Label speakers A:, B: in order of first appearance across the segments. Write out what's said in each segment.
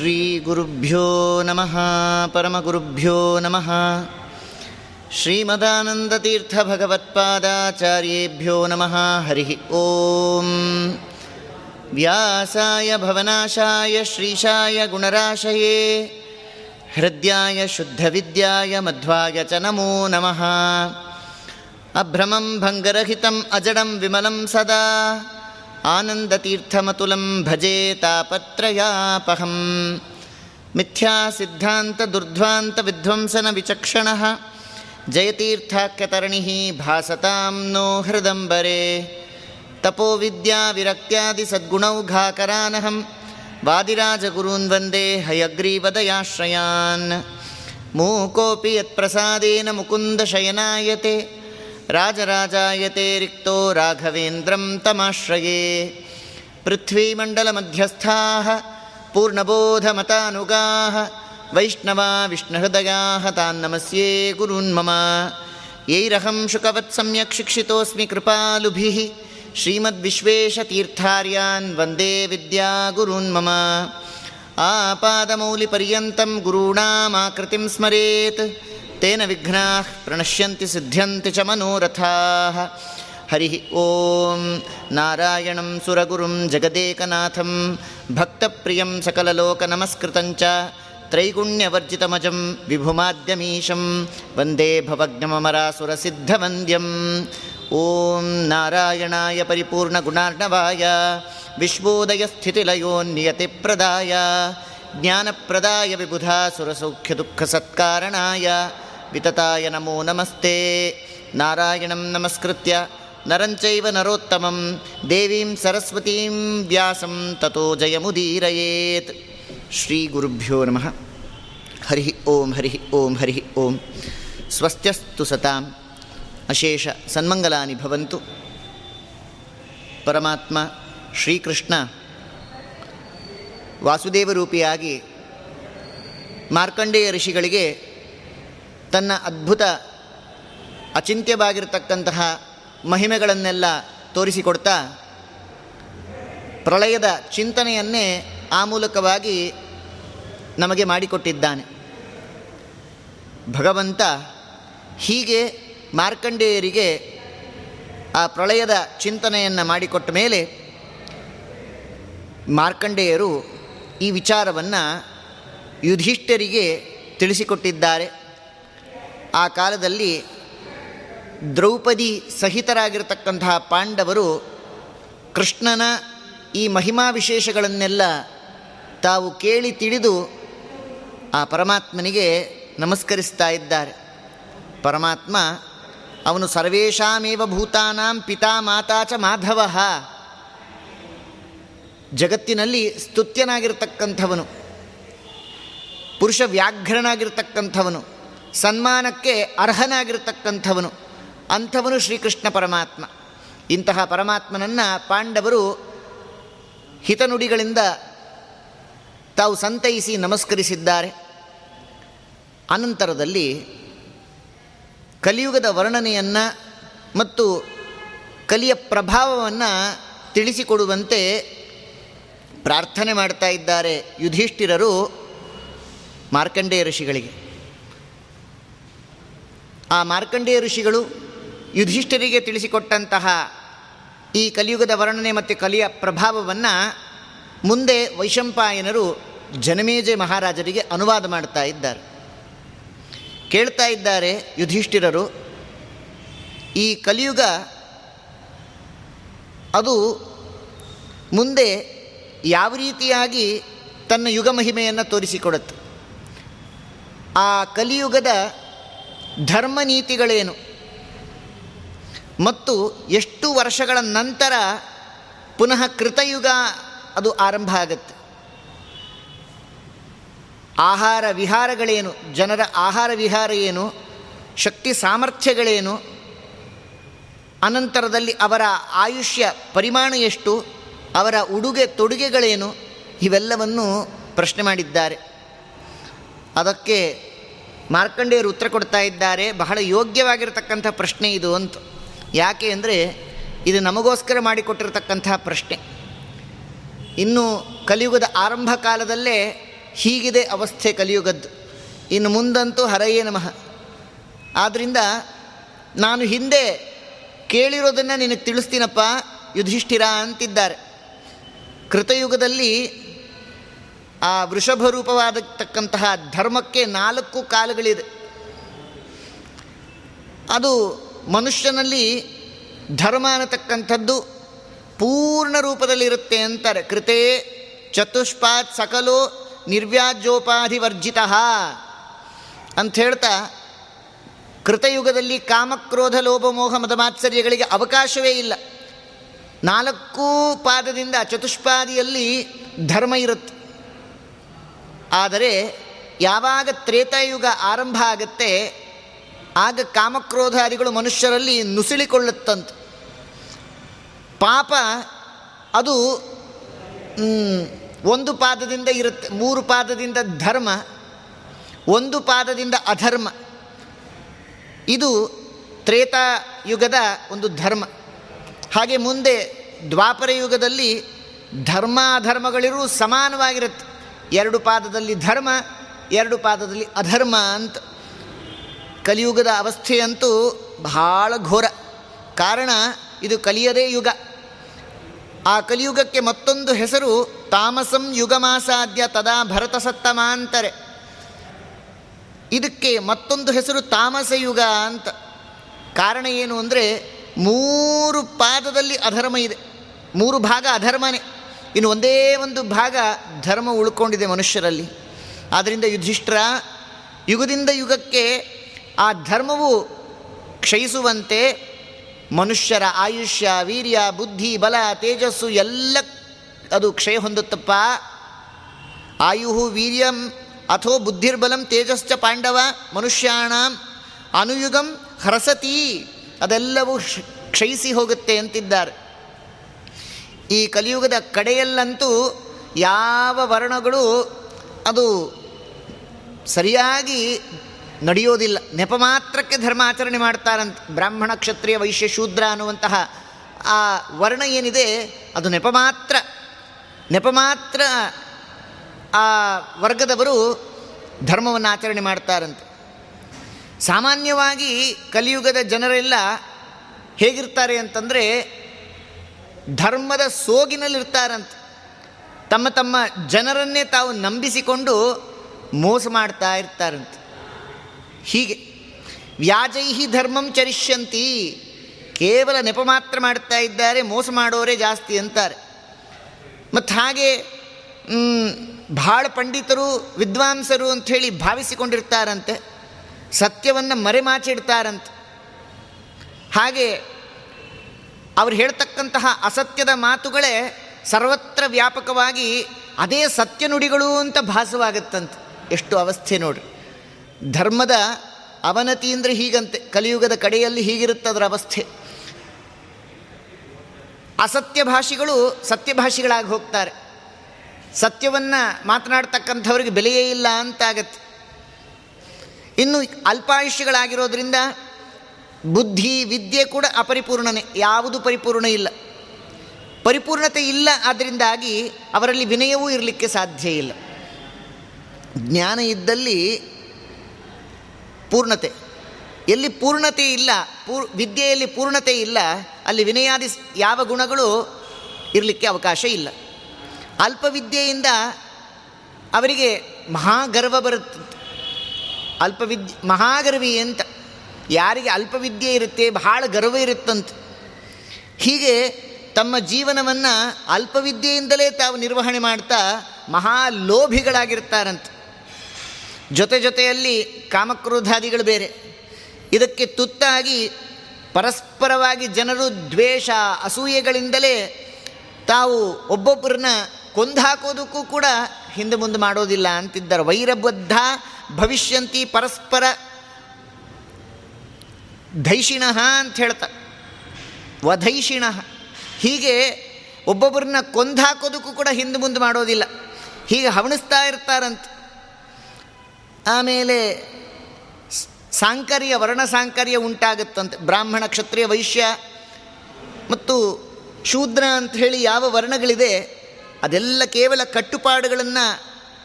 A: श्रीगुरुभ्यो नमः परमगुरुभ्यो नमः श्रीमदानन्दतीर्थभगवत्पादाचार्येभ्यो नमः हरिः ॐ व्यासाय भवनाशाय श्रीशाय गुणराशये हृद्याय शुद्धविद्याय मध्वाय च नमो नमः अभ्रमं भङ्गरहितम् अजडं विमलं सदा आनन्दतीर्थमतुलं भजे तापत्रयापहं मिथ्यासिद्धान्तदुर्ध्वान्तविध्वंसनविचक्षणः। जयतीर्थाख्यतरणिः भासतां नो हृदम्बरे। तपोविद्याविरक्त्यादिसद्गुणौघाकरानहं वादिराजगुरून् वन्दे हयग्रीवदयाश्रयान्। मूकोऽपि यत्प्रसादेन मुकुन्दशयनायते राजराजायते रिक्तो राघवेन्द्रं तमाश्रये। पृथ्वीमण्डलमध्यस्थाः पूर्णबोधमतानुगाः वैष्णवा विष्णुहृदयाः तान्नमस्ये गुरून्मम यैरहं शुकवत् सम्यक् शिक्षितोऽस्मि कृपालुभिः। श्रीमद्विश्वेशतीर्थार्यान् वन्दे विद्यागुरून्मम आपादमौलिपर्यन्तं गुरूणामाकृतिं स्मरेत् ತೇನ ವಿಘ್ನಾ ಪ್ರಣಶ್ಯಂತಿ ಸಿದ್ಧ್ಯಂತಿ ಚ ಮನೋರಥಾ ಹರಿ ಓಂ ನಾರಾಯಣಂ ಸುರಗುರುಂ ಜಗದೇಕನಾಥಂ ಭಕ್ತಪ್ರಿಯಂ ಸಕಲಲೋಕನಮಸ್ಕೃತಂಚ ತ್ರೈಗುಣ್ಯವರ್ಜಿತಮಜಂ ವಿಭುಮಾದ್ಯಮೀಶಂ ವಂದೇ ಭವಜ್ಞಮರಾಸುರಸಿದ್ಧವಂದ್ಯಂ ಓಂ ನಾರಾಯಣಾಯ ಪರಿಪೂರ್ಣಗುಣಾರ್ಣವಾಯ ವಿಶ್ವೋದಯಸ್ಥಿತಿಲಯೋ ನಿಯತಿಪ್ರದಾಯ ಜ್ಞಾನಪ್ರದಾಯ ವಿಬುಧಾ ಸುರಸೌಖ್ಯದುಃಖಸತ್ಕಾರಣಾಯ ವಿತತಾಯ ನಮೋ ನಮಸ್ತೆ. ನಾರಾಯಣಂ ನಮಸ್ಕೃತ್ಯ. ನರಂಚೈವ ನರೋತ್ತಮಂ. ದೇವೀಂ ಸರಸ್ವತೀಂ ವ್ಯಾಸಂ. ತಥೋ ಜಯಮುದೀರಯೇತ್. ಶ್ರೀ ಗುರುಭ್ಯೋ ನಮಃ. ಹರಿ ಓಂ ಹರಿ ಓಂ ಹರಿ ಓಂ. ಸ್ವಸ್ಥಸ್ತು ಸತಾಂ. ಅಶೇಷ ಸನ್ಮಂಗಲಾನಿ ಭವಂತು. ಪರಮಾತ್ಮ ಶ್ರೀಕೃಷ್ಣ ವಾಸುದೇವ ರೂಪಿಯಾಗಿ ಮಾರ್ಕಂಡೇಯ ಋಷಿಗಳಿಗೆ ತನ್ನ ಅದ್ಭುತ ಅಚಿಂತ್ಯವಾಗಿರತಕ್ಕಂತಹ ಮಹಿಮೆಗಳನ್ನೆಲ್ಲ ತೋರಿಸಿಕೊಡ್ತಾ ಪ್ರಳಯದ ಚಿಂತನೆಯನ್ನೇ ಆ ಮೂಲಕವಾಗಿ ನಮಗೆ ಮಾಡಿಕೊಟ್ಟಿದ್ದಾನೆ. ಭಗವಂತ ಹೀಗೆ ಮಾರ್ಕಂಡೇಯರಿಗೆ ಆ ಪ್ರಳಯದ ಚಿಂತನೆಯನ್ನು ಮಾಡಿಕೊಟ್ಟ ಮೇಲೆ ಮಾರ್ಕಂಡೇಯರು ಈ ವಿಚಾರವನ್ನು ಯುಧಿಷ್ಠರಿಗೆ ತಿಳಿಸಿಕೊಟ್ಟಿದ್ದಾರೆ. ಆ ಕಾಲದಲ್ಲಿ ದ್ರೌಪದಿ ಸಹಿತರಾಗಿರತಕ್ಕಂತಹ ಪಾಂಡವರು ಕೃಷ್ಣನ ಈ ಮಹಿಮಾ ವಿಶೇಷಗಳನ್ನೆಲ್ಲ ತಾವು ಕೇಳಿ ತಿಳಿದು ಆ ಪರಮಾತ್ಮನಿಗೆ ನಮಸ್ಕರಿಸ್ತಾ ಇದ್ದಾರೆ. ಪರಮಾತ್ಮ, ಅವನು ಸರ್ವೇಷಾಮೇವ ಭೂತಾನಾಂ ಪಿತಾ ಮಾತಾ ಚ ಮಾಧವ. ಜಗತ್ತಿನಲ್ಲಿ ಸ್ತುತ್ಯನಾಗಿರ್ತಕ್ಕಂಥವನು ಪುರುಷ ವ್ಯಾಘ್ರನಾಗಿರ್ತಕ್ಕಂಥವನು ಸನ್ಮಾನಕ್ಕೆ ಅರ್ಹನಾಗಿರ್ತಕ್ಕಂಥವನು, ಅಂಥವನು ಶ್ರೀಕೃಷ್ಣ ಪರಮಾತ್ಮ. ಇಂತಹ ಪರಮಾತ್ಮನನ್ನು ಪಾಂಡವರು ಹಿತನುಡಿಗಳಿಂದ ತಾವು ಸಂತೈಸಿ ನಮಸ್ಕರಿಸಿದ್ದಾರೆ. ಅನಂತರದಲ್ಲಿ ಕಲಿಯುಗದ ವರ್ಣನೆಯನ್ನು ಮತ್ತು ಕಲಿಯ ಪ್ರಭಾವವನ್ನು ತಿಳಿಸಿಕೊಡುವಂತೆ ಪ್ರಾರ್ಥನೆ ಮಾಡ್ತಾ ಇದ್ದಾರೆ ಯುಧಿಷ್ಠಿರರು ಮಾರ್ಕಂಡೇಯ ಋಷಿಗಳಿಗೆ. ಆ ಮಾರ್ಕಂಡೇಯ ಋಷಿಗಳು ಯುಧಿಷ್ಠರಿಗೆ ತಿಳಿಸಿಕೊಟ್ಟಂತಹ ಈ ಕಲಿಯುಗದ ವರ್ಣನೆ ಮತ್ತು ಕಲಿಯ ಪ್ರಭಾವವನ್ನು ಮುಂದೆ ವೈಶಂಪಾಯನರು ಜನಮೇಜೆ ಮಹಾರಾಜರಿಗೆ ಅನುವಾದ ಮಾಡ್ತಾ ಇದ್ದಾರೆ. ಕೇಳ್ತಾ ಇದ್ದಾರೆ ಯುಧಿಷ್ಠಿರರು, ಈ ಕಲಿಯುಗ ಅದು ಮುಂದೆ ಯಾವ ರೀತಿಯಾಗಿ ತನ್ನ ಯುಗ ಮಹಿಮೆಯನ್ನು ತೋರಿಸಿಕೊಡುತ್ತೆ. ಆ ಕಲಿಯುಗದ ಧರ್ಮ ನೀತಿಗಳೇನು ಮತ್ತು ಎಷ್ಟು ವರ್ಷಗಳ ನಂತರ ಪುನಃ ಕೃತಯುಗ ಅದು ಆರಂಭ ಆಗುತ್ತೆ. ಆಹಾರ ವಿಹಾರಗಳೇನು? ಜನರ ಆಹಾರ ವಿಹಾರ ಏನು? ಶಕ್ತಿ ಸಾಮರ್ಥ್ಯಗಳೇನು? ಅನಂತರದಲ್ಲಿ ಅವರ ಆಯುಷ್ಯ ಪರಿಮಾಣ ಎಷ್ಟು? ಅವರ ಉಡುಗೆ ತೊಡುಗೆಗಳೇನು? ಇವೆಲ್ಲವನ್ನು ಪ್ರಶ್ನೆ ಮಾಡಿದ್ದಾರೆ. ಅದಕ್ಕೆ ಮಾರ್ಕಂಡೇಯರು ಉತ್ತರ ಕೊಡ್ತಾ ಇದ್ದಾರೆ. ಬಹಳ ಯೋಗ್ಯವಾಗಿರತಕ್ಕಂಥ ಪ್ರಶ್ನೆ ಇದು ಅಂತ. ಯಾಕೆ ಅಂದರೆ ಇದು ನಮಗೋಸ್ಕರ ಮಾಡಿಕೊಟ್ಟಿರತಕ್ಕಂಥ ಪ್ರಶ್ನೆ. ಇನ್ನು ಕಲಿಯುಗದ ಆರಂಭ ಕಾಲದಲ್ಲೇ ಹೀಗಿದೆ ಅವಸ್ಥೆ ಕಲಿಯುಗದ್ದು. ಇನ್ನು ಮುಂದಂತೂ ಹರಯೇ ನಮಃ. ಆದ್ದರಿಂದ ನಾನು ಹಿಂದೆ ಕೇಳಿರೋದನ್ನು ನಿನಗೆ ತಿಳಿಸ್ತೀನಪ್ಪ, ಯುಧಿಷ್ಠಿರ ಅಂತಿದ್ದಾರೆ. ಕೃತಯುಗದಲ್ಲಿ ಆ ವೃಷಭ ರೂಪವಾದತಕ್ಕಂತಹ ಧರ್ಮಕ್ಕೆ ನಾಲ್ಕು ಕಾಲುಗಳಿದೆ. ಅದು ಮನುಷ್ಯನಲ್ಲಿ ಧರ್ಮ ಅನ್ನತಕ್ಕಂಥದ್ದು ಪೂರ್ಣ ರೂಪದಲ್ಲಿರುತ್ತೆ ಅಂತಾರೆ. ಕೃತೆ ಚತುಷ್ಪಾತ್ ಸಕಲೋ ನಿರ್ವ್ಯಾಜ್ಯೋಪಾಧಿವರ್ಜಿತ ಅಂತ ಹೇಳ್ತಾ ಕೃತಯುಗದಲ್ಲಿ ಕಾಮಕ್ರೋಧ, ಲೋಭ, ಮೋಹ ಮದಮಾತ್ಸರ್ಯಗಳಿಗೆ ಅವಕಾಶವೇ ಇಲ್ಲ. ನಾಲ್ಕು ಪಾದದಿಂದ ಚತುಷ್ಪಾದಿಯಲ್ಲಿ ಧರ್ಮ ಇರುತ್ತೆ. ಆದರೆ ಯಾವಾಗ ತ್ರೇತಾಯುಗ ಆರಂಭ ಆಗುತ್ತೆ, ಆಗ ಕಾಮಕ್ರೋಧಾರಿಗಳು ಮನುಷ್ಯರಲ್ಲಿ ನುಸುಳಿಕೊಳ್ಳುತ್ತಂತ. ಪಾಪ ಅದು ಒಂದು ಪಾದದಿಂದ ಇರುತ್ತೆ, ಮೂರು ಪಾದದಿಂದ ಧರ್ಮ, ಒಂದು ಪಾದದಿಂದ ಅಧರ್ಮ. ಇದು ತ್ರೇತಾಯುಗದ ಒಂದು ಧರ್ಮ. ಹಾಗೆ ಮುಂದೆ ದ್ವಾಪರ ಯುಗದಲ್ಲಿ ಧರ್ಮಾಧರ್ಮಗಳಿರೂ ಸಮಾನವಾಗಿರುತ್ತೆ. ಎರಡು ಪಾದದಲ್ಲಿ ಧರ್ಮ, ಎರಡು ಪಾದದಲ್ಲಿ ಅಧರ್ಮ ಅಂತ. ಕಲಿಯುಗದ ಅವಸ್ಥೆಯಂತೂ ಬಹಳ ಘೋರ. ಕಾರಣ, ಇದು ಕಲಿಯದೇ ಯುಗ. ಆ ಕಲಿಯುಗಕ್ಕೆ ಮತ್ತೊಂದು ಹೆಸರು ತಾಮಸಂ ಯುಗಮಾಸಾದ್ಯ ತದಾ ಭರತ ಸತ್ತಮಾಂತರೆ ಇದಕ್ಕೆ ಮತ್ತೊಂದು ಹೆಸರು ತಾಮಸ ಯುಗ ಅಂತ. ಕಾರಣ ಏನು ಅಂದರೆ ಮೂರು ಪಾದದಲ್ಲಿ ಅಧರ್ಮ ಇದೆ. ಮೂರು ಭಾಗ ಅಧರ್ಮನೇ. ಇನ್ನು ಒಂದೇ ಒಂದು ಭಾಗ ಧರ್ಮ ಉಳ್ಕೊಂಡಿದೆ ಮನುಷ್ಯರಲ್ಲಿ. ಆದ್ದರಿಂದ ಯುಧಿಷ್ಠರ, ಯುಗದಿಂದ ಯುಗಕ್ಕೆ ಆ ಧರ್ಮವು ಕ್ಷಯಿಸುವಂತೆ ಮನುಷ್ಯರ ಆಯುಷ್ಯ, ವೀರ್ಯ, ಬುದ್ಧಿ, ಬಲ, ತೇಜಸ್ಸು ಎಲ್ಲ ಅದು ಕ್ಷಯ ಹೊಂದುತ್ತಪ್ಪ. ಆಯು ವೀರ್ಯಂ, ಅಥೋ ಬುದ್ಧಿರ್ಬಲಂ ತೇಜಸ್ಚ ಪಾಂಡವ, ಮನುಷ್ಯಾಣ, ಅನುಯುಗಂ, ಹರಸತಿ, ಅದೆಲ್ಲವೂ ಕ್ಷಯಿಸಿ ಹೋಗುತ್ತೆ ಅಂತಿದ್ದಾರೆ. ಈ ಕಲಿಯುಗದ ಕಡೆಯಲ್ಲಂತೂ ಯಾವ ವರ್ಣಗಳು ಅದು ಸರಿಯಾಗಿ ನಡೆಯೋದಿಲ್ಲ. ನೆಪ ಮಾತ್ರಕ್ಕೆ ಧರ್ಮಾಚರಣೆ ಮಾಡ್ತಾರಂತ, ಬ್ರಾಹ್ಮಣ, ಕ್ಷತ್ರಿಯ, ವೈಶ್ಯ, ಶೂದ್ರ ಅನ್ನುವಂತಹ ಆ ವರ್ಣ ಏನಿದೆ, ಅದು ನೆಪ ಮಾತ್ರ. ನೆಪ ಮಾತ್ರ ಆ ವರ್ಗದವರು ಧರ್ಮವನ್ನು ಆಚರಣೆ ಮಾಡ್ತಾರಂತೆ. ಸಾಮಾನ್ಯವಾಗಿ ಕಲಿಯುಗದ ಜನರೆಲ್ಲ ಹೇಗಿರ್ತಾರೆ ಅಂತಂದರೆ ಧರ್ಮದ ಸೋಗಿನಲ್ಲಿರ್ತಾರಂತೆ. ತಮ್ಮ ತಮ್ಮ ಜನರನ್ನೇ ತಾವು ನಂಬಿಸಿಕೊಂಡು ಮೋಸ ಮಾಡ್ತಾ ಇರ್ತಾರಂತೆ. ಹೀಗೆ ವ್ಯಾಜೈಹಿ ಧರ್ಮಂ ಚರಿಷ್ಯಂತಿ. ಕೇವಲ ನೆಪ ಮಾತ್ರ ಮಾಡ್ತಾ ಇದ್ದಾರೆ, ಮೋಸ ಮಾಡೋರೇ ಜಾಸ್ತಿ ಅಂತಾರೆ. ಮತ್ತು ಹಾಗೆ ಭಾಳ ಪಂಡಿತರು, ವಿದ್ವಾಂಸರು ಅಂಥೇಳಿ ಭಾವಿಸಿಕೊಂಡಿರ್ತಾರಂತೆ. ಸತ್ಯವನ್ನು ಮರೆಮಾಚಿಡ್ತಾರಂತೆ. ಹಾಗೆ ಅವ್ರು ಹೇಳ್ತಕ್ಕಂತಹ ಅಸತ್ಯದ ಮಾತುಗಳೇ ಸರ್ವತ್ರ ವ್ಯಾಪಕವಾಗಿ ಅದೇ ಸತ್ಯ ನುಡಿಗಳು ಅಂತ ಭಾಸವಾಗುತ್ತಂತೆ. ಎಷ್ಟು ಅವಸ್ಥೆ ನೋಡ್ರಿ. ಧರ್ಮದ ಅವನತಿ ಅಂದರೆ ಹೀಗಂತೆ, ಕಲಿಯುಗದ ಕಡೆಯಲ್ಲಿ ಹೀಗಿರುತ್ತೆ ಹೀಗಿರುತ್ತದರ ಅವಸ್ಥೆ. ಅಸತ್ಯ ಭಾಷಿಗಳು ಸತ್ಯಭಾಷಿಗಳಾಗಿ ಹೋಗ್ತಾರೆ. ಸತ್ಯವನ್ನು ಮಾತನಾಡ್ತಕ್ಕಂಥವ್ರಿಗೆ ಬೆಲೆಯೇ ಇಲ್ಲ ಅಂತಾಗತ್ತೆ ಇನ್ನು ಅಲ್ಪಾಯುಷ್ಯಗಳಾಗಿರೋದ್ರಿಂದ ಬುದ್ಧಿ, ವಿದ್ಯೆ ಕೂಡ ಅಪರಿಪೂರ್ಣನೆ, ಯಾವುದು ಪರಿಪೂರ್ಣ ಇಲ್ಲ. ಪರಿಪೂರ್ಣತೆ ಇಲ್ಲ ಅದರಿಂದಾಗಿ ಅವರಲ್ಲಿ ವಿನಯವೂ ಇರಲಿಕ್ಕೆ ಸಾಧ್ಯ ಇಲ್ಲ. ಜ್ಞಾನ ಇದ್ದಲ್ಲಿ ಪೂರ್ಣತೆ. ಎಲ್ಲಿ ಪೂರ್ಣತೆ ಇಲ್ಲ ಪೂರ್ ವಿದ್ಯೆಯಲ್ಲಿ ಪೂರ್ಣತೆ ಇಲ್ಲ, ಅಲ್ಲಿ ವಿನಯಾದಿ ಯಾವ ಗುಣಗಳು ಇರಲಿಕ್ಕೆ ಅವಕಾಶ ಇಲ್ಲ. ಅಲ್ಪವಿದ್ಯೆಯಿಂದ ಅವರಿಗೆ ಮಹಾಗರ್ವ ಬರುತ್ತೆ ಅಲ್ಪವಿದ್ಯೆ ಮಹಾಗರ್ವಿ ಅಂತ. ಯಾರಿಗೆ ಅಲ್ಪವಿದ್ಯೆ ಇರುತ್ತೆ, ಬಹಳ ಗರ್ವ ಇರುತ್ತಂತೆ. ಹೀಗೆ ತಮ್ಮ ಜೀವನವನ್ನು ಅಲ್ಪವಿದ್ಯೆಯಿಂದಲೇ ತಾವು ನಿರ್ವಹಣೆ ಮಾಡ್ತಾ ಮಹಾ ಲೋಭಿಗಳಾಗಿರ್ತಾರಂತೆ ಜೊತೆ ಜೊತೆಯಲ್ಲಿ ಕಾಮಕ್ರೋಧಾದಿಗಳು ಬೇರೆ. ಇದಕ್ಕೆ ತುತ್ತಾಗಿ ಪರಸ್ಪರವಾಗಿ ಜನರು ದ್ವೇಷ, ಅಸೂಯೆಗಳಿಂದಲೇ ತಾವು ಒಬ್ಬೊಬ್ಬರನ್ನ ಕೊಂದಾಕೋದಕ್ಕೂ ಕೂಡ ಹಿಂದೆ ಮುಂದೆ ಮಾಡೋದಿಲ್ಲ ಅಂತಿದ್ದಾರೆ. ವೈರಬದ್ಧ ಭವಿಷ್ಯಂತಿ ಪರಸ್ಪರ ಧೈಷಿಣ ಅಂತ ಹೇಳ್ತಾರೆ ವಧೈಷಿಣ. ಹೀಗೆ ಒಬ್ಬೊಬ್ಬರನ್ನ ಕೊಂದಾಕೋದಕ್ಕೂ ಕೂಡ ಹಿಂದೆ ಮುಂದೆ ಮಾಡೋದಿಲ್ಲ. ಹೀಗೆ ಹವಣಿಸ್ತಾ ಇರ್ತಾರಂತ. ಆಮೇಲೆ ಸಾಂಕರ್ಯ, ವರ್ಣ ಸಾಂಕರ್ಯ ಉಂಟಾಗುತ್ತಂತೆ. ಬ್ರಾಹ್ಮಣ ಕ್ಷತ್ರಿಯ ವೈಶ್ಯ ಮತ್ತು ಶೂದ್ರ ಅಂತ ಹೇಳಿ ಯಾವ ವರ್ಣಗಳಿದೆ, ಅದೆಲ್ಲ ಕೇವಲ ಕಟ್ಟುಪಾಡುಗಳನ್ನು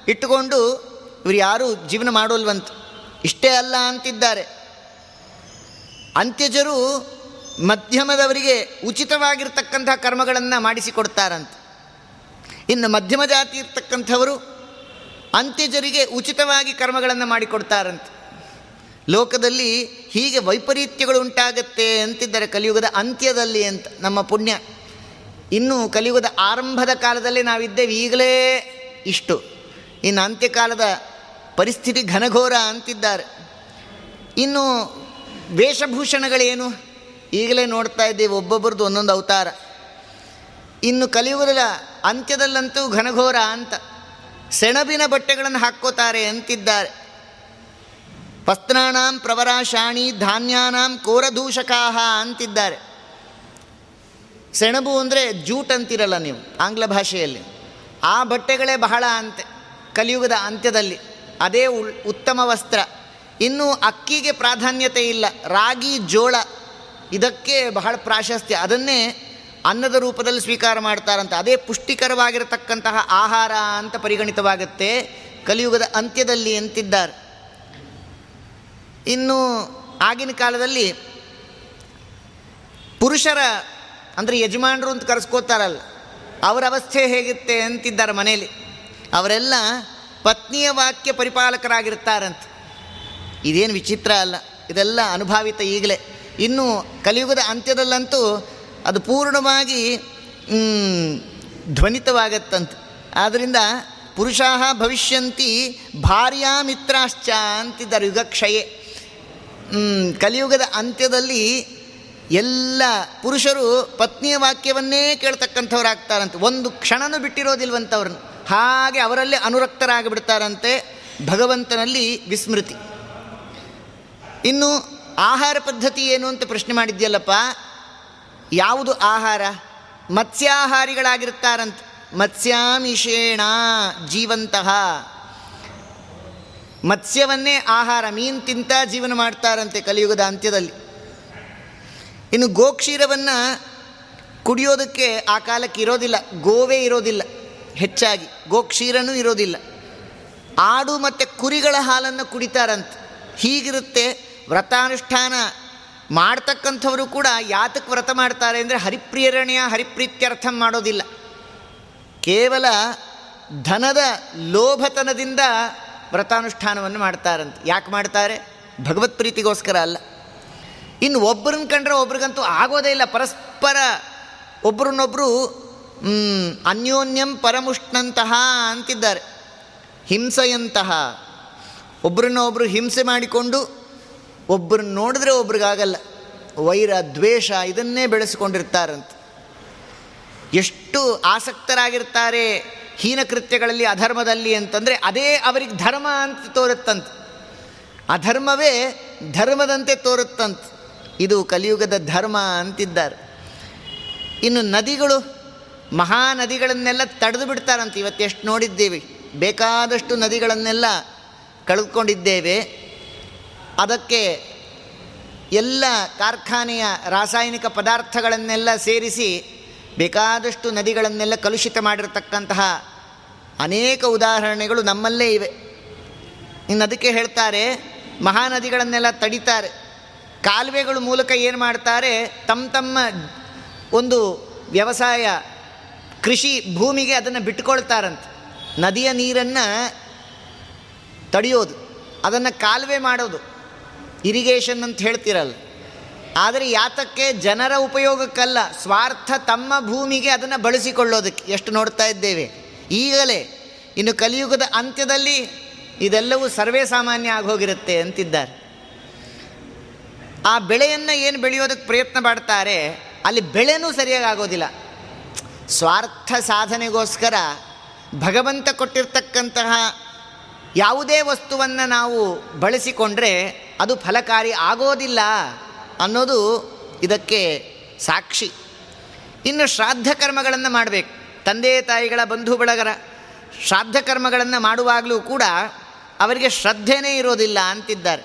A: ಇಟ್ಟುಕೊಂಡು ಇವರು ಯಾರೂ ಜೀವನ ಮಾಡೋಲ್ವಂತ. ಇಷ್ಟೇ ಅಲ್ಲ ಅಂತಿದ್ದಾರೆ. ಅಂತ್ಯಜರು ಮಧ್ಯಮದವರಿಗೆ ಉಚಿತವಾಗಿರ್ತಕ್ಕಂಥ ಕರ್ಮಗಳನ್ನು ಮಾಡಿಸಿಕೊಡ್ತಾರಂತ. ಇನ್ನು ಮಧ್ಯಮ ಜಾತಿ ಇರ್ತಕ್ಕಂಥವರು ಅಂತ್ಯಜರಿಗೆ ಉಚಿತವಾಗಿ ಕರ್ಮಗಳನ್ನು ಮಾಡಿಕೊಡ್ತಾರಂತೆ. ಲೋಕದಲ್ಲಿ ಹೀಗೆ ವೈಪರೀತ್ಯಗಳು ಉಂಟಾಗತ್ತೆ ಅಂತಿದ್ದಾರೆ ಕಲಿಯುಗದ ಅಂತ್ಯದಲ್ಲಿ ಅಂತ ನಮ್ಮ ಪುಣ್ಯ. ಇನ್ನು ಕಲಿಯುಗದ ಆರಂಭದ ಕಾಲದಲ್ಲಿ ನಾವಿದ್ದೇವೆ, ಈಗಲೇ ಇಷ್ಟು. ಇನ್ನು ಅಂತ್ಯಕಾಲದ ಪರಿಸ್ಥಿತಿ ಘನಘೋರ ಅಂತಿದ್ದಾರೆ. ಇನ್ನು ವೇಷಭೂಷಣಗಳೇನು? ಈಗಲೇ ನೋಡ್ತಾ ಇದ್ದೀವಿ ಒಬ್ಬೊಬ್ಬರದ್ದು ಒಂದೊಂದು ಅವತಾರ. ಇನ್ನು ಕಲಿಯುಗದ ಅಂತ್ಯದಲ್ಲಂತೂ ಘನಘೋರ ಅಂತ. ಸೆಣಬಿನ ಬಟ್ಟೆಗಳನ್ನು ಹಾಕ್ಕೋತಾರೆ ಅಂತಿದ್ದಾರೆ. ವಸ್ತ್ರಾಣಾಂ ಪ್ರವರಾಶಾಣಿ ಧಾನ್ಯಾನಾಂ ಕೋರದೂಷಕಾಹ ಅಂತಿದ್ದಾರೆ. ಸೆಣಬು ಅಂದರೆ ಜೂಟ್ ಅಂತಿರಲ್ಲ ನೀವು, ಆಂಗ್ಲ ಭಾಷೆಯಲ್ಲಿ. ಆ ಬಟ್ಟೆಗಳೇ ಬಹಳ ಅಂತೆ, ಕಲಿಯುಗದ ಅಂತ್ಯದಲ್ಲಿ. ಅದೇ ಉತ್ತಮ ವಸ್ತ್ರ. ಇನ್ನು ಅಕ್ಕಿಗೆ ಪ್ರಾಧಾನ್ಯತೆ ಇಲ್ಲ. ರಾಗಿ, ಜೋಳ, ಇದಕ್ಕೆ ಬಹಳ ಪ್ರಾಶಸ್ತ್ಯ. ಅದನ್ನೇ ಅನ್ನದ ರೂಪದಲ್ಲಿ ಸ್ವೀಕಾರ ಮಾಡ್ತಾರಂತ. ಅದೇ ಪುಷ್ಟಿಕರವಾಗಿರತಕ್ಕಂತಹ ಆಹಾರ ಅಂತ ಪರಿಗಣಿತವಾಗುತ್ತೆ ಕಲಿಯುಗದ ಅಂತ್ಯದಲ್ಲಿ ಅಂತಿದ್ದಾರೆ. ಇನ್ನು ಆಗಿನ ಕಾಲದಲ್ಲಿ ಪುರುಷರ ಅಂದರೆ ಯಜಮಾನರು ಅಂತ ಕರೆಸ್ಕೋತಾರಲ್ಲ, ಅವರ ಅವಸ್ಥೆ ಹೇಗಿತ್ತೆ ಅಂತಿದ್ದಾರೆ ಮನೆಯಲ್ಲಿ. ಅವರೆಲ್ಲ ಪತ್ನಿಯ ವಾಕ್ಯ ಪರಿಪಾಲಕರಾಗಿರ್ತಾರಂತ. ಇದೇನು ವಿಚಿತ್ರ ಅಲ್ಲ. ಇದೆಲ್ಲ ಅನುಭಾವಿತ ಈಗಲೇ. ಇನ್ನು ಕಲಿಯುಗದ ಅಂತ್ಯದಲ್ಲಂತೂ ಅದು ಪೂರ್ಣವಾಗಿ ಧ್ವನಿತವಾಗತ್ತಂತೆ. ಆದ್ದರಿಂದ ಪುರುಷಾಹ ಭವಿಷ್ಯಂತಿ ಭಾರ್ಯಾ ಮಿತ್ರಾಶ್ಚ ಅಂತಿದ್ದಾರೆ ಯುಗಕ್ಷಯೇ ಕಲಿಯುಗದ ಅಂತ್ಯದಲ್ಲಿ ಎಲ್ಲ ಪುರುಷರು ಪತ್ನಿಯ ವಾಕ್ಯವನ್ನೇ ಕೇಳ್ತಕ್ಕಂಥವ್ರಾಗ್ತಾರಂತೆ. ಒಂದು ಕ್ಷಣನೂ ಬಿಟ್ಟಿರೋದಿಲ್ವಂಥವ್ರನ್ನ ಹಾಗೆ ಅವರಲ್ಲೇ ಅನುರಕ್ತರಾಗಿಬಿಡ್ತಾರಂತೆ ಭಗವಂತನಲ್ಲಿ ವಿಸ್ಮೃತಿ. ಇನ್ನು ಆಹಾರ ಪದ್ಧತಿ ಏನು ಅಂತ ಪ್ರಶ್ನೆ ಮಾಡಿದ್ಯಲ್ಲಪ್ಪ? ಯಾವುದು ಆಹಾರ? ಮತ್ಸ್ಯಾಹಾರಿಗಳಾಗಿರ್ತಾರಂತೆ ಮತ್ಸ್ಯಾಮಿಷೇಣ ಜೀವಂತಹ ಮತ್ಸ್ಯವನ್ನೇ ಆಹಾರ, ಮೀನು ತಿಂತ ಜೀವನ ಮಾಡ್ತಾರಂತೆ ಕಲಿಯುಗದ ಅಂತ್ಯದಲ್ಲಿ. ಇನ್ನು ಗೋಕ್ಷೀರವನ್ನು ಕುಡಿಯೋದಕ್ಕೆ ಆ ಕಾಲಕ್ಕೆ ಇರೋದಿಲ್ಲ, ಗೋವೇ ಇರೋದಿಲ್ಲ, ಹೆಚ್ಚಾಗಿ. ಗೋಕ್ಷೀರನೂ ಇರೋದಿಲ್ಲ. ಆಡು ಮತ್ತು ಕುರಿಗಳ ಹಾಲನ್ನು ಕುಡಿತಾರಂತೆ. ಹೀಗಿರುತ್ತೆ ವ್ರತಾನುಷ್ಠಾನ ಮಾಡ್ತಕ್ಕಂಥವರು ಕೂಡ ಯಾತಕ್ಕೆ ವ್ರತ ಮಾಡ್ತಾರೆ ಅಂದರೆ ಹರಿಪ್ರೇರಣೆಯ ಹರಿಪ್ರೀತ್ಯರ್ಥ ಮಾಡೋದಿಲ್ಲ. ಕೇವಲ ಧನದ ಲೋಭತನದಿಂದ ವ್ರತಾನುಷ್ಠಾನವನ್ನು ಮಾಡ್ತಾರಂತೆ. ಯಾಕೆ ಮಾಡ್ತಾರೆ? ಭಗವತ್ ಪ್ರೀತಿಗೋಸ್ಕರ ಅಲ್ಲ. ಇನ್ನು ಒಬ್ಬರನ್ನ ಕಂಡ್ರೆ ಒಬ್ರಿಗಂತೂ ಆಗೋದೇ ಇಲ್ಲ. ಪರಸ್ಪರ ಒಬ್ರನ್ನೊಬ್ಬರು ಅನ್ಯೋನ್ಯಂ ಪರಮುಷ್ಣಂತಹ ಅಂತಿದ್ದಾರೆ. ಹಿಂಸೆಯಂತಹ. ಒಬ್ಬರನ್ನ ಒಬ್ಬರು ಹಿಂಸೆ ಮಾಡಿಕೊಂಡು ಒಬ್ಬರನ್ನ ನೋಡಿದ್ರೆ ಒಬ್ರಿಗಾಗಲ್ಲ. ವೈರ, ದ್ವೇಷ ಇದನ್ನೇ ಬೆಳೆಸಿಕೊಂಡಿರ್ತಾರಂತ. ಎಷ್ಟು ಆಸಕ್ತರಾಗಿರ್ತಾರೆ ಹೀನ ಕೃತ್ಯಗಳಲ್ಲಿ, ಅಧರ್ಮದಲ್ಲಿ ಅಂತಂದರೆ ಅದೇ ಅವರಿಗೆ ಧರ್ಮ ಅಂತ ತೋರುತ್ತಂತೆ. ಅಧರ್ಮವೇ ಧರ್ಮದಂತೆ ತೋರುತ್ತಂತೆ. ಇದು ಕಲಿಯುಗದ ಧರ್ಮ ಅಂತಿದ್ದಾರೆ. ಇನ್ನು ನದಿಗಳು, ಮಹಾನದಿಗಳನ್ನೆಲ್ಲ ತಡೆದು ಬಿಡ್ತಾರಂತೆ. ಇವತ್ತು ಎಷ್ಟು ನೋಡಿದ್ದೀವಿ. ಬೇಕಾದಷ್ಟು ನದಿಗಳನ್ನೆಲ್ಲ ಕಳೆದುಕೊಂಡಿದ್ದೇವೆ. ಅದಕ್ಕೆ ಎಲ್ಲ ಕಾರ್ಖಾನೆಯ ರಾಸಾಯನಿಕ ಪದಾರ್ಥಗಳನ್ನೆಲ್ಲ ಸೇರಿಸಿ ಬೇಕಾದಷ್ಟು ನದಿಗಳನ್ನೆಲ್ಲ ಕಲುಷಿತ ಮಾಡಿರತಕ್ಕಂತಹ ಅನೇಕ ಉದಾಹರಣೆಗಳು ನಮ್ಮಲ್ಲೇ ಇವೆ. ಇನ್ನು ಅದಕ್ಕೆ ಹೇಳ್ತಾರೆ, ಮಹಾನದಿಗಳನ್ನೆಲ್ಲ ತಡಿತಾರೆ. ಕಾಲುವೆಗಳ ಮೂಲಕ ಏನು ಮಾಡ್ತಾರೆ, ತಮ್ಮ ತಮ್ಮ ಒಂದು ವ್ಯವಸಾಯ ಕೃಷಿ ಭೂಮಿಗೆ ಅದನ್ನು ಬಿಟ್ಕೊಳ್ತಾರಂತೆ ನದಿಯ ನೀರನ್ನು ತಡೆಯೋದು, ಅದನ್ನು ಕಾಲುವೆ ಮಾಡೋದು. ಇರಿಗೇಷನ್ ಅಂತ ಹೇಳ್ತಿರಲ್ಲ. ಆದರೆ ಯಾತಕ್ಕೆ ಜನರ ಉಪಯೋಗಕ್ಕಲ್ಲ, ಸ್ವಾರ್ಥ ತಮ್ಮ ಭೂಮಿಗೆ ಅದನ್ನು ಬಳಸಿಕೊಳ್ಳೋದಕ್ಕೆ. ಎಷ್ಟು ನೋಡ್ತಾ ಇದ್ದೇವೆ? ಈಗಲೇ. ಇನ್ನು ಕಲಿಯುಗದ ಅಂತ್ಯದಲ್ಲಿ ಇದೆಲ್ಲವೂ ಸರ್ವೇ ಸಾಮಾನ್ಯ ಆಗೋಗಿರುತ್ತೆ ಅಂತಿದ್ದಾರೆ. ಆ ಬೆಳೆಯನ್ನು ಏನು ಬೆಳೆಯೋದಕ್ಕೆ ಪ್ರಯತ್ನ ಮಾಡ್ತಾರೆ ಅಲ್ಲಿ ಬೆಳೆನೂ ಸರಿಯಾಗಿ ಆಗೋದಿಲ್ಲ. ಸ್ವಾರ್ಥ ಸಾಧನೆಗೋಸ್ಕರ ಭಗವಂತ ಕೊಟ್ಟಿರ್ತಕ್ಕಂತಹ ಯಾವುದೇ ವಸ್ತುವನ್ನು ನಾವು ಬಳಸಿಕೊಂಡ್ರೆ ಅದು ಫಲಕಾರಿ ಆಗೋದಿಲ್ಲ ಅನ್ನೋದು ಇದಕ್ಕೆ ಸಾಕ್ಷಿ. ಇನ್ನು ಶ್ರಾದ್ದ ಕರ್ಮಗಳನ್ನು ಮಾಡಬೇಕು. ತಂದೆ, ತಾಯಿಗಳ ಬಂಧು, ಬಳಗರ ಶ್ರಾದ್ದ ಕರ್ಮಗಳನ್ನು ಮಾಡುವಾಗಲೂ ಕೂಡ ಅವರಿಗೆ ಶ್ರದ್ಧೆನೇ ಇರೋದಿಲ್ಲ ಅಂತಿದ್ದಾರೆ.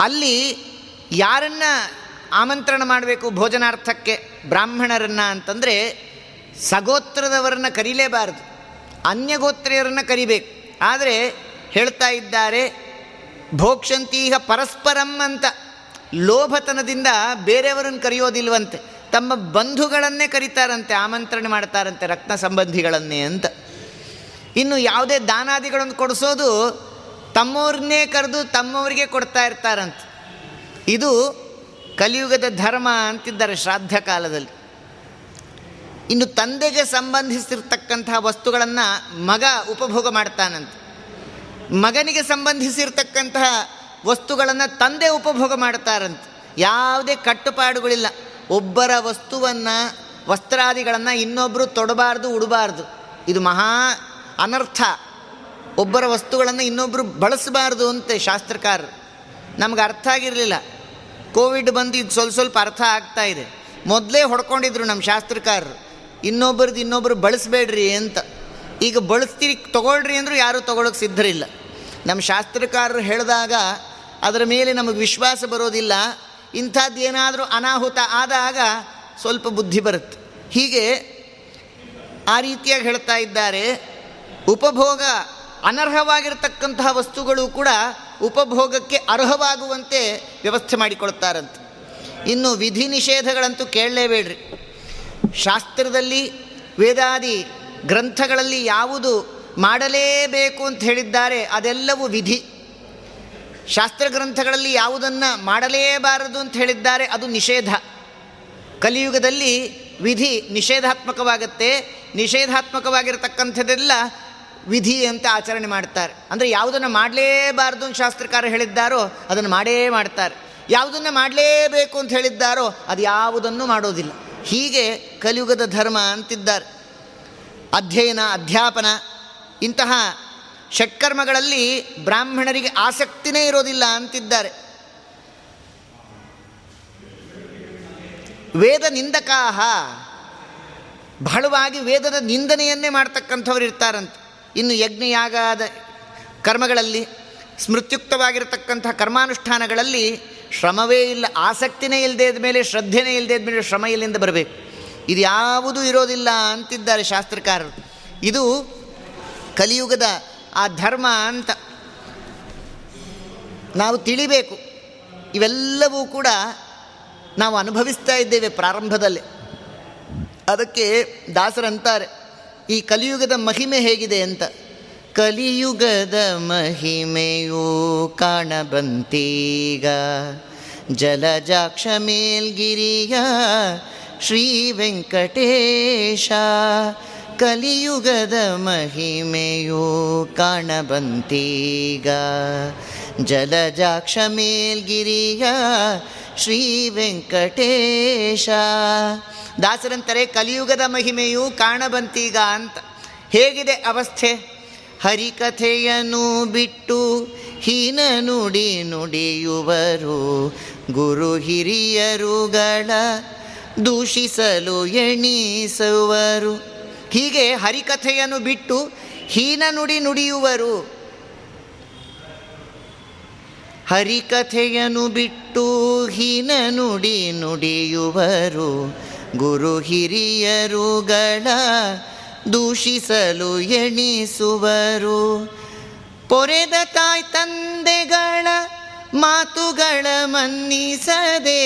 A: ಅಲ್ಲಿ ಯಾರನ್ನ ಆಮಂತ್ರಣ ಮಾಡಬೇಕು ಭೋಜನಾರ್ಥಕ್ಕೆ? ಬ್ರಾಹ್ಮಣರನ್ನು ಅಂತಂದರೆ ಸಗೋತ್ರದವರನ್ನು ಕರೀಲೇಬಾರದು. ಅನ್ಯಗೋತ್ರೀಯರನ್ನು ಕರಿಬೇಕು. ಆದರೆ ಹೇಳ್ತಾ ಇದ್ದಾರೆ, ಭೋಕ್ಷಂತೀಹ ಪರಸ್ಪರಂ ಅಂತ ಲೋಭತನದಿಂದ ಬೇರೆಯವರನ್ನು ಕರೆಯೋದಿಲ್ವಂತೆ. ತಮ್ಮ ಬಂಧುಗಳನ್ನೇ ಕರೀತಾರಂತೆ, ಆಮಂತ್ರಣ ಮಾಡ್ತಾರಂತೆ ರಕ್ತ ಸಂಬಂಧಿಗಳನ್ನೇ ಅಂತ. ಇನ್ನು ಯಾವುದೇ ದಾನಾದಿಗಳನ್ನು ಕೊಡಿಸೋದು ತಮ್ಮವ್ರನ್ನೇ ಕರೆದು ತಮ್ಮವರಿಗೆ ಕೊಡ್ತಾ ಇರ್ತಾರಂತೆ. ಇದು ಕಲಿಯುಗದ ಧರ್ಮ ಅಂತಿದ್ದಾರೆ ಶ್ರಾದ್ದ ಕಾಲದಲ್ಲಿ ಇನ್ನು ತಂದೆಗೆ ಸಂಬಂಧಿಸಿರ್ತಕ್ಕಂತಹ ವಸ್ತುಗಳನ್ನು ಮಗ ಉಪಭೋಗ ಮಾಡ್ತಾನಂತೆ. ಮಗನಿಗೆ ಸಂಬಂಧಿಸಿರ್ತಕ್ಕಂತಹ ವಸ್ತುಗಳನ್ನು ತಂದೆ ಉಪಭೋಗ ಮಾಡ್ತಾರಂತೆ. ಯಾವುದೇ ಕಟ್ಟುಪಾಡುಗಳಿಲ್ಲ. ಒಬ್ಬರ ವಸ್ತುವನ್ನು, ವಸ್ತ್ರಾದಿಗಳನ್ನು ಇನ್ನೊಬ್ಬರು ತೊಡಬಾರ್ದು, ಉಡಬಾರ್ದು. ಇದು ಮಹಾ ಅನರ್ಥ. ಒಬ್ಬರ ವಸ್ತುಗಳನ್ನು ಇನ್ನೊಬ್ಬರು ಬಳಸಬಾರ್ದು ಅಂತೆ ಶಾಸ್ತ್ರಕಾರರು. ನಮ್ಗೆ ಅರ್ಥ ಆಗಿರಲಿಲ್ಲ. ಕೋವಿಡ್ ಬಂದು ಇದು ಸ್ವಲ್ಪ ಸ್ವಲ್ಪ ಅರ್ಥ ಆಗ್ತಾ ಇದೆ. ಮೊದಲೇ ಹೊಡ್ಕೊಂಡಿದ್ರು ನಮ್ಮ ಶಾಸ್ತ್ರಕಾರರು. ಇನ್ನೊಬ್ಬರದ್ದು ಇನ್ನೊಬ್ಬರು ಬಳಸಬೇಡ್ರಿ ಅಂತ. ಈಗ ಬಳಸ್ತೀರಿ, ತೊಗೊಳ್ರಿ ಅಂದರೂ ಯಾರೂ ತೊಗೊಳಕ್ಕೆ ಸಿದ್ಧರಿಲ್ಲ. ನಮ್ಮ ಶಾಸ್ತ್ರಕಾರರು ಹೇಳಿದಾಗ ಅದರ ಮೇಲೆ ನಮಗೆ ವಿಶ್ವಾಸ ಬರೋದಿಲ್ಲ. ಇಂಥದ್ದು ಏನಾದರೂ ಅನಾಹುತ ಆದಾಗ ಸ್ವಲ್ಪ ಬುದ್ಧಿ ಬರುತ್ತೆ. ಹೀಗೆ ಆ ರೀತಿಯಾಗಿ ಹೇಳ್ತಾ ಇದ್ದಾರೆ. ಉಪಭೋಗ ಅನರ್ಹವಾಗಿರತಕ್ಕಂತಹ ವಸ್ತುಗಳು ಕೂಡ ಉಪಭೋಗಕ್ಕೆ ಅರ್ಹವಾಗುವಂತೆ ವ್ಯವಸ್ಥೆ ಮಾಡಿಕೊಳ್ತಾರಂತೆ. ಇನ್ನು ವಿಧಿ ನಿಷೇಧಗಳಂತೂ ಕೇಳಲೇಬೇಡ್ರಿ. ಶಾಸ್ತ್ರದಲ್ಲಿ ವೇದಾದಿ ಗ್ರಂಥಗಳಲ್ಲಿ ಯಾವುದು ಮಾಡಲೇಬೇಕು ಅಂತ ಹೇಳಿದ್ದಾರೆ, ಅದೆಲ್ಲವೂ ವಿಧಿ. ಶಾಸ್ತ್ರ ಗ್ರಂಥಗಳಲ್ಲಿ ಯಾವುದನ್ನು ಮಾಡಲೇಬಾರದು ಅಂತ ಹೇಳಿದ್ದಾರೆ, ಅದು ನಿಷೇಧ. ಕಲಿಯುಗದಲ್ಲಿ ವಿಧಿ ನಿಷೇಧಾತ್ಮಕವಾಗತ್ತೆ, ನಿಷೇಧಾತ್ಮಕವಾಗಿರತಕ್ಕಂಥದ್ದೆಲ್ಲ ವಿಧಿ ಅಂತ ಆಚರಣೆ ಮಾಡ್ತಾರೆ. ಅಂದರೆ ಯಾವುದನ್ನು ಮಾಡಲೇಬಾರ್ದು ಅಂತ ಶಾಸ್ತ್ರಕಾರ ಹೇಳಿದ್ದಾರೋ, ಅದನ್ನು ಮಾಡೇ ಮಾಡ್ತಾರೆ. ಯಾವುದನ್ನು ಮಾಡಲೇಬೇಕು ಅಂತ ಹೇಳಿದ್ದಾರೋ, ಅದು ಯಾವುದನ್ನು ಮಾಡೋದಿಲ್ಲ. ಹೀಗೆ ಕಲಿಯುಗದ ಧರ್ಮ ಅಂತಿದ್ದಾರೆ. ಅಧ್ಯಯನ, ಅಧ್ಯಾಪನ, ಇಂತಹ ಷಟ್ಕರ್ಮಗಳಲ್ಲಿ ಬ್ರಾಹ್ಮಣರಿಗೆ ಆಸಕ್ತಿನೇ ಇರೋದಿಲ್ಲ ಅಂತಿದ್ದಾರೆ. ವೇದ ನಿಂದಕಾಹ, ಬಹಳವಾಗಿ ವೇದದ ನಿಂದನೆಯನ್ನೇ ಮಾಡ್ತಕ್ಕಂಥವ್ರು ಇರ್ತಾರಂತೆ. ಇನ್ನು ಯಜ್ಞಯಾಗದ ಕರ್ಮಗಳಲ್ಲಿ ಸ್ಮೃತ್ಯುಕ್ತವಾಗಿರತಕ್ಕಂಥ ಕರ್ಮಾನುಷ್ಠಾನಗಳಲ್ಲಿ ಶ್ರಮವೇ ಇಲ್ಲ, ಆಸಕ್ತಿನೇ ಇಲ್ಲದೆ ಮೇಲೆ ಶ್ರದ್ಧೆನೇ ಇಲ್ಲದೆ ಮೇಲೆ ಶ್ರಮ ಇಲ್ಲಿಂದ ಬರಬೇಕು. ಇದು ಯಾವುದೂ ಇರೋದಿಲ್ಲ ಅಂತಿದ್ದಾರೆ ಶಾಸ್ತ್ರಕಾರರು. ಇದು ಕಲಿಯುಗದ ಆ ಧರ್ಮ ಅಂತ ನಾವು ತಿಳಿಬೇಕು. ಇವೆಲ್ಲವೂ ಕೂಡ ನಾವು ಅನುಭವಿಸ್ತಾ ಇದ್ದೇವೆ ಪ್ರಾರಂಭದಲ್ಲಿ. ಅದಕ್ಕೆ ದಾಸರಂತಾರೆ, ಈ ಕಲಿಯುಗದ ಮಹಿಮೆ ಹೇಗಿದೆ ಅಂತ. ಕಲಿಯುಗದ ಮಹಿಮೆಯೂ ಕಾಣಬಂತೀಗ. ಜಲಜಾಕ್ಷ ಮೇಲ್ಗಿರಿಯ ಶ್ರೀ ವೆಂಕಟೇಶ, ಕಲಿಯುಗದ ಮಹಿಮೆಯೂ ಕಾಣಬಂತೀಗ. ಜಲಜಾಕ್ಷ ಮೇಲ್ಗಿರಿಯ ಶ್ರೀ ವೆಂಕಟೇಶ, ದಾಸರಂತಾರೆ ಕಲಿಯುಗದ ಮಹಿಮೆಯು ಕಾಣಬಂತೀಗ ಅಂತ ಹೇಗಿದೆ ಅವಸ್ಥೆ? ಹರಿಕಥೆಯನ್ನು ಬಿಟ್ಟು ಹೀನ ನುಡಿ ನುಡಿಯುವರು. ಗುರು ಹಿರಿಯರುಗಳ ದೂಷಿಸಲು ಎಣಿಸುವರು. ಹೀಗೆ ಹರಿಕಥೆಯನ್ನು ಬಿಟ್ಟು ಹೀನ ನುಡಿ ನುಡಿಯುವರು. ಹರಿಕಥೆಯನ್ನು ಬಿಟ್ಟು ಹೀನ ನುಡಿ ನುಡಿಯುವರು. ಗುರು ಹಿರಿಯರುಗಳ ದೂಷಿಸಲು ಎಣಿಸುವರು. ಪೊರೆದ ತಾಯ್ ತಂದೆಗಳ ಮಾತುಗಳ ಮನ್ನಿಸದೆ,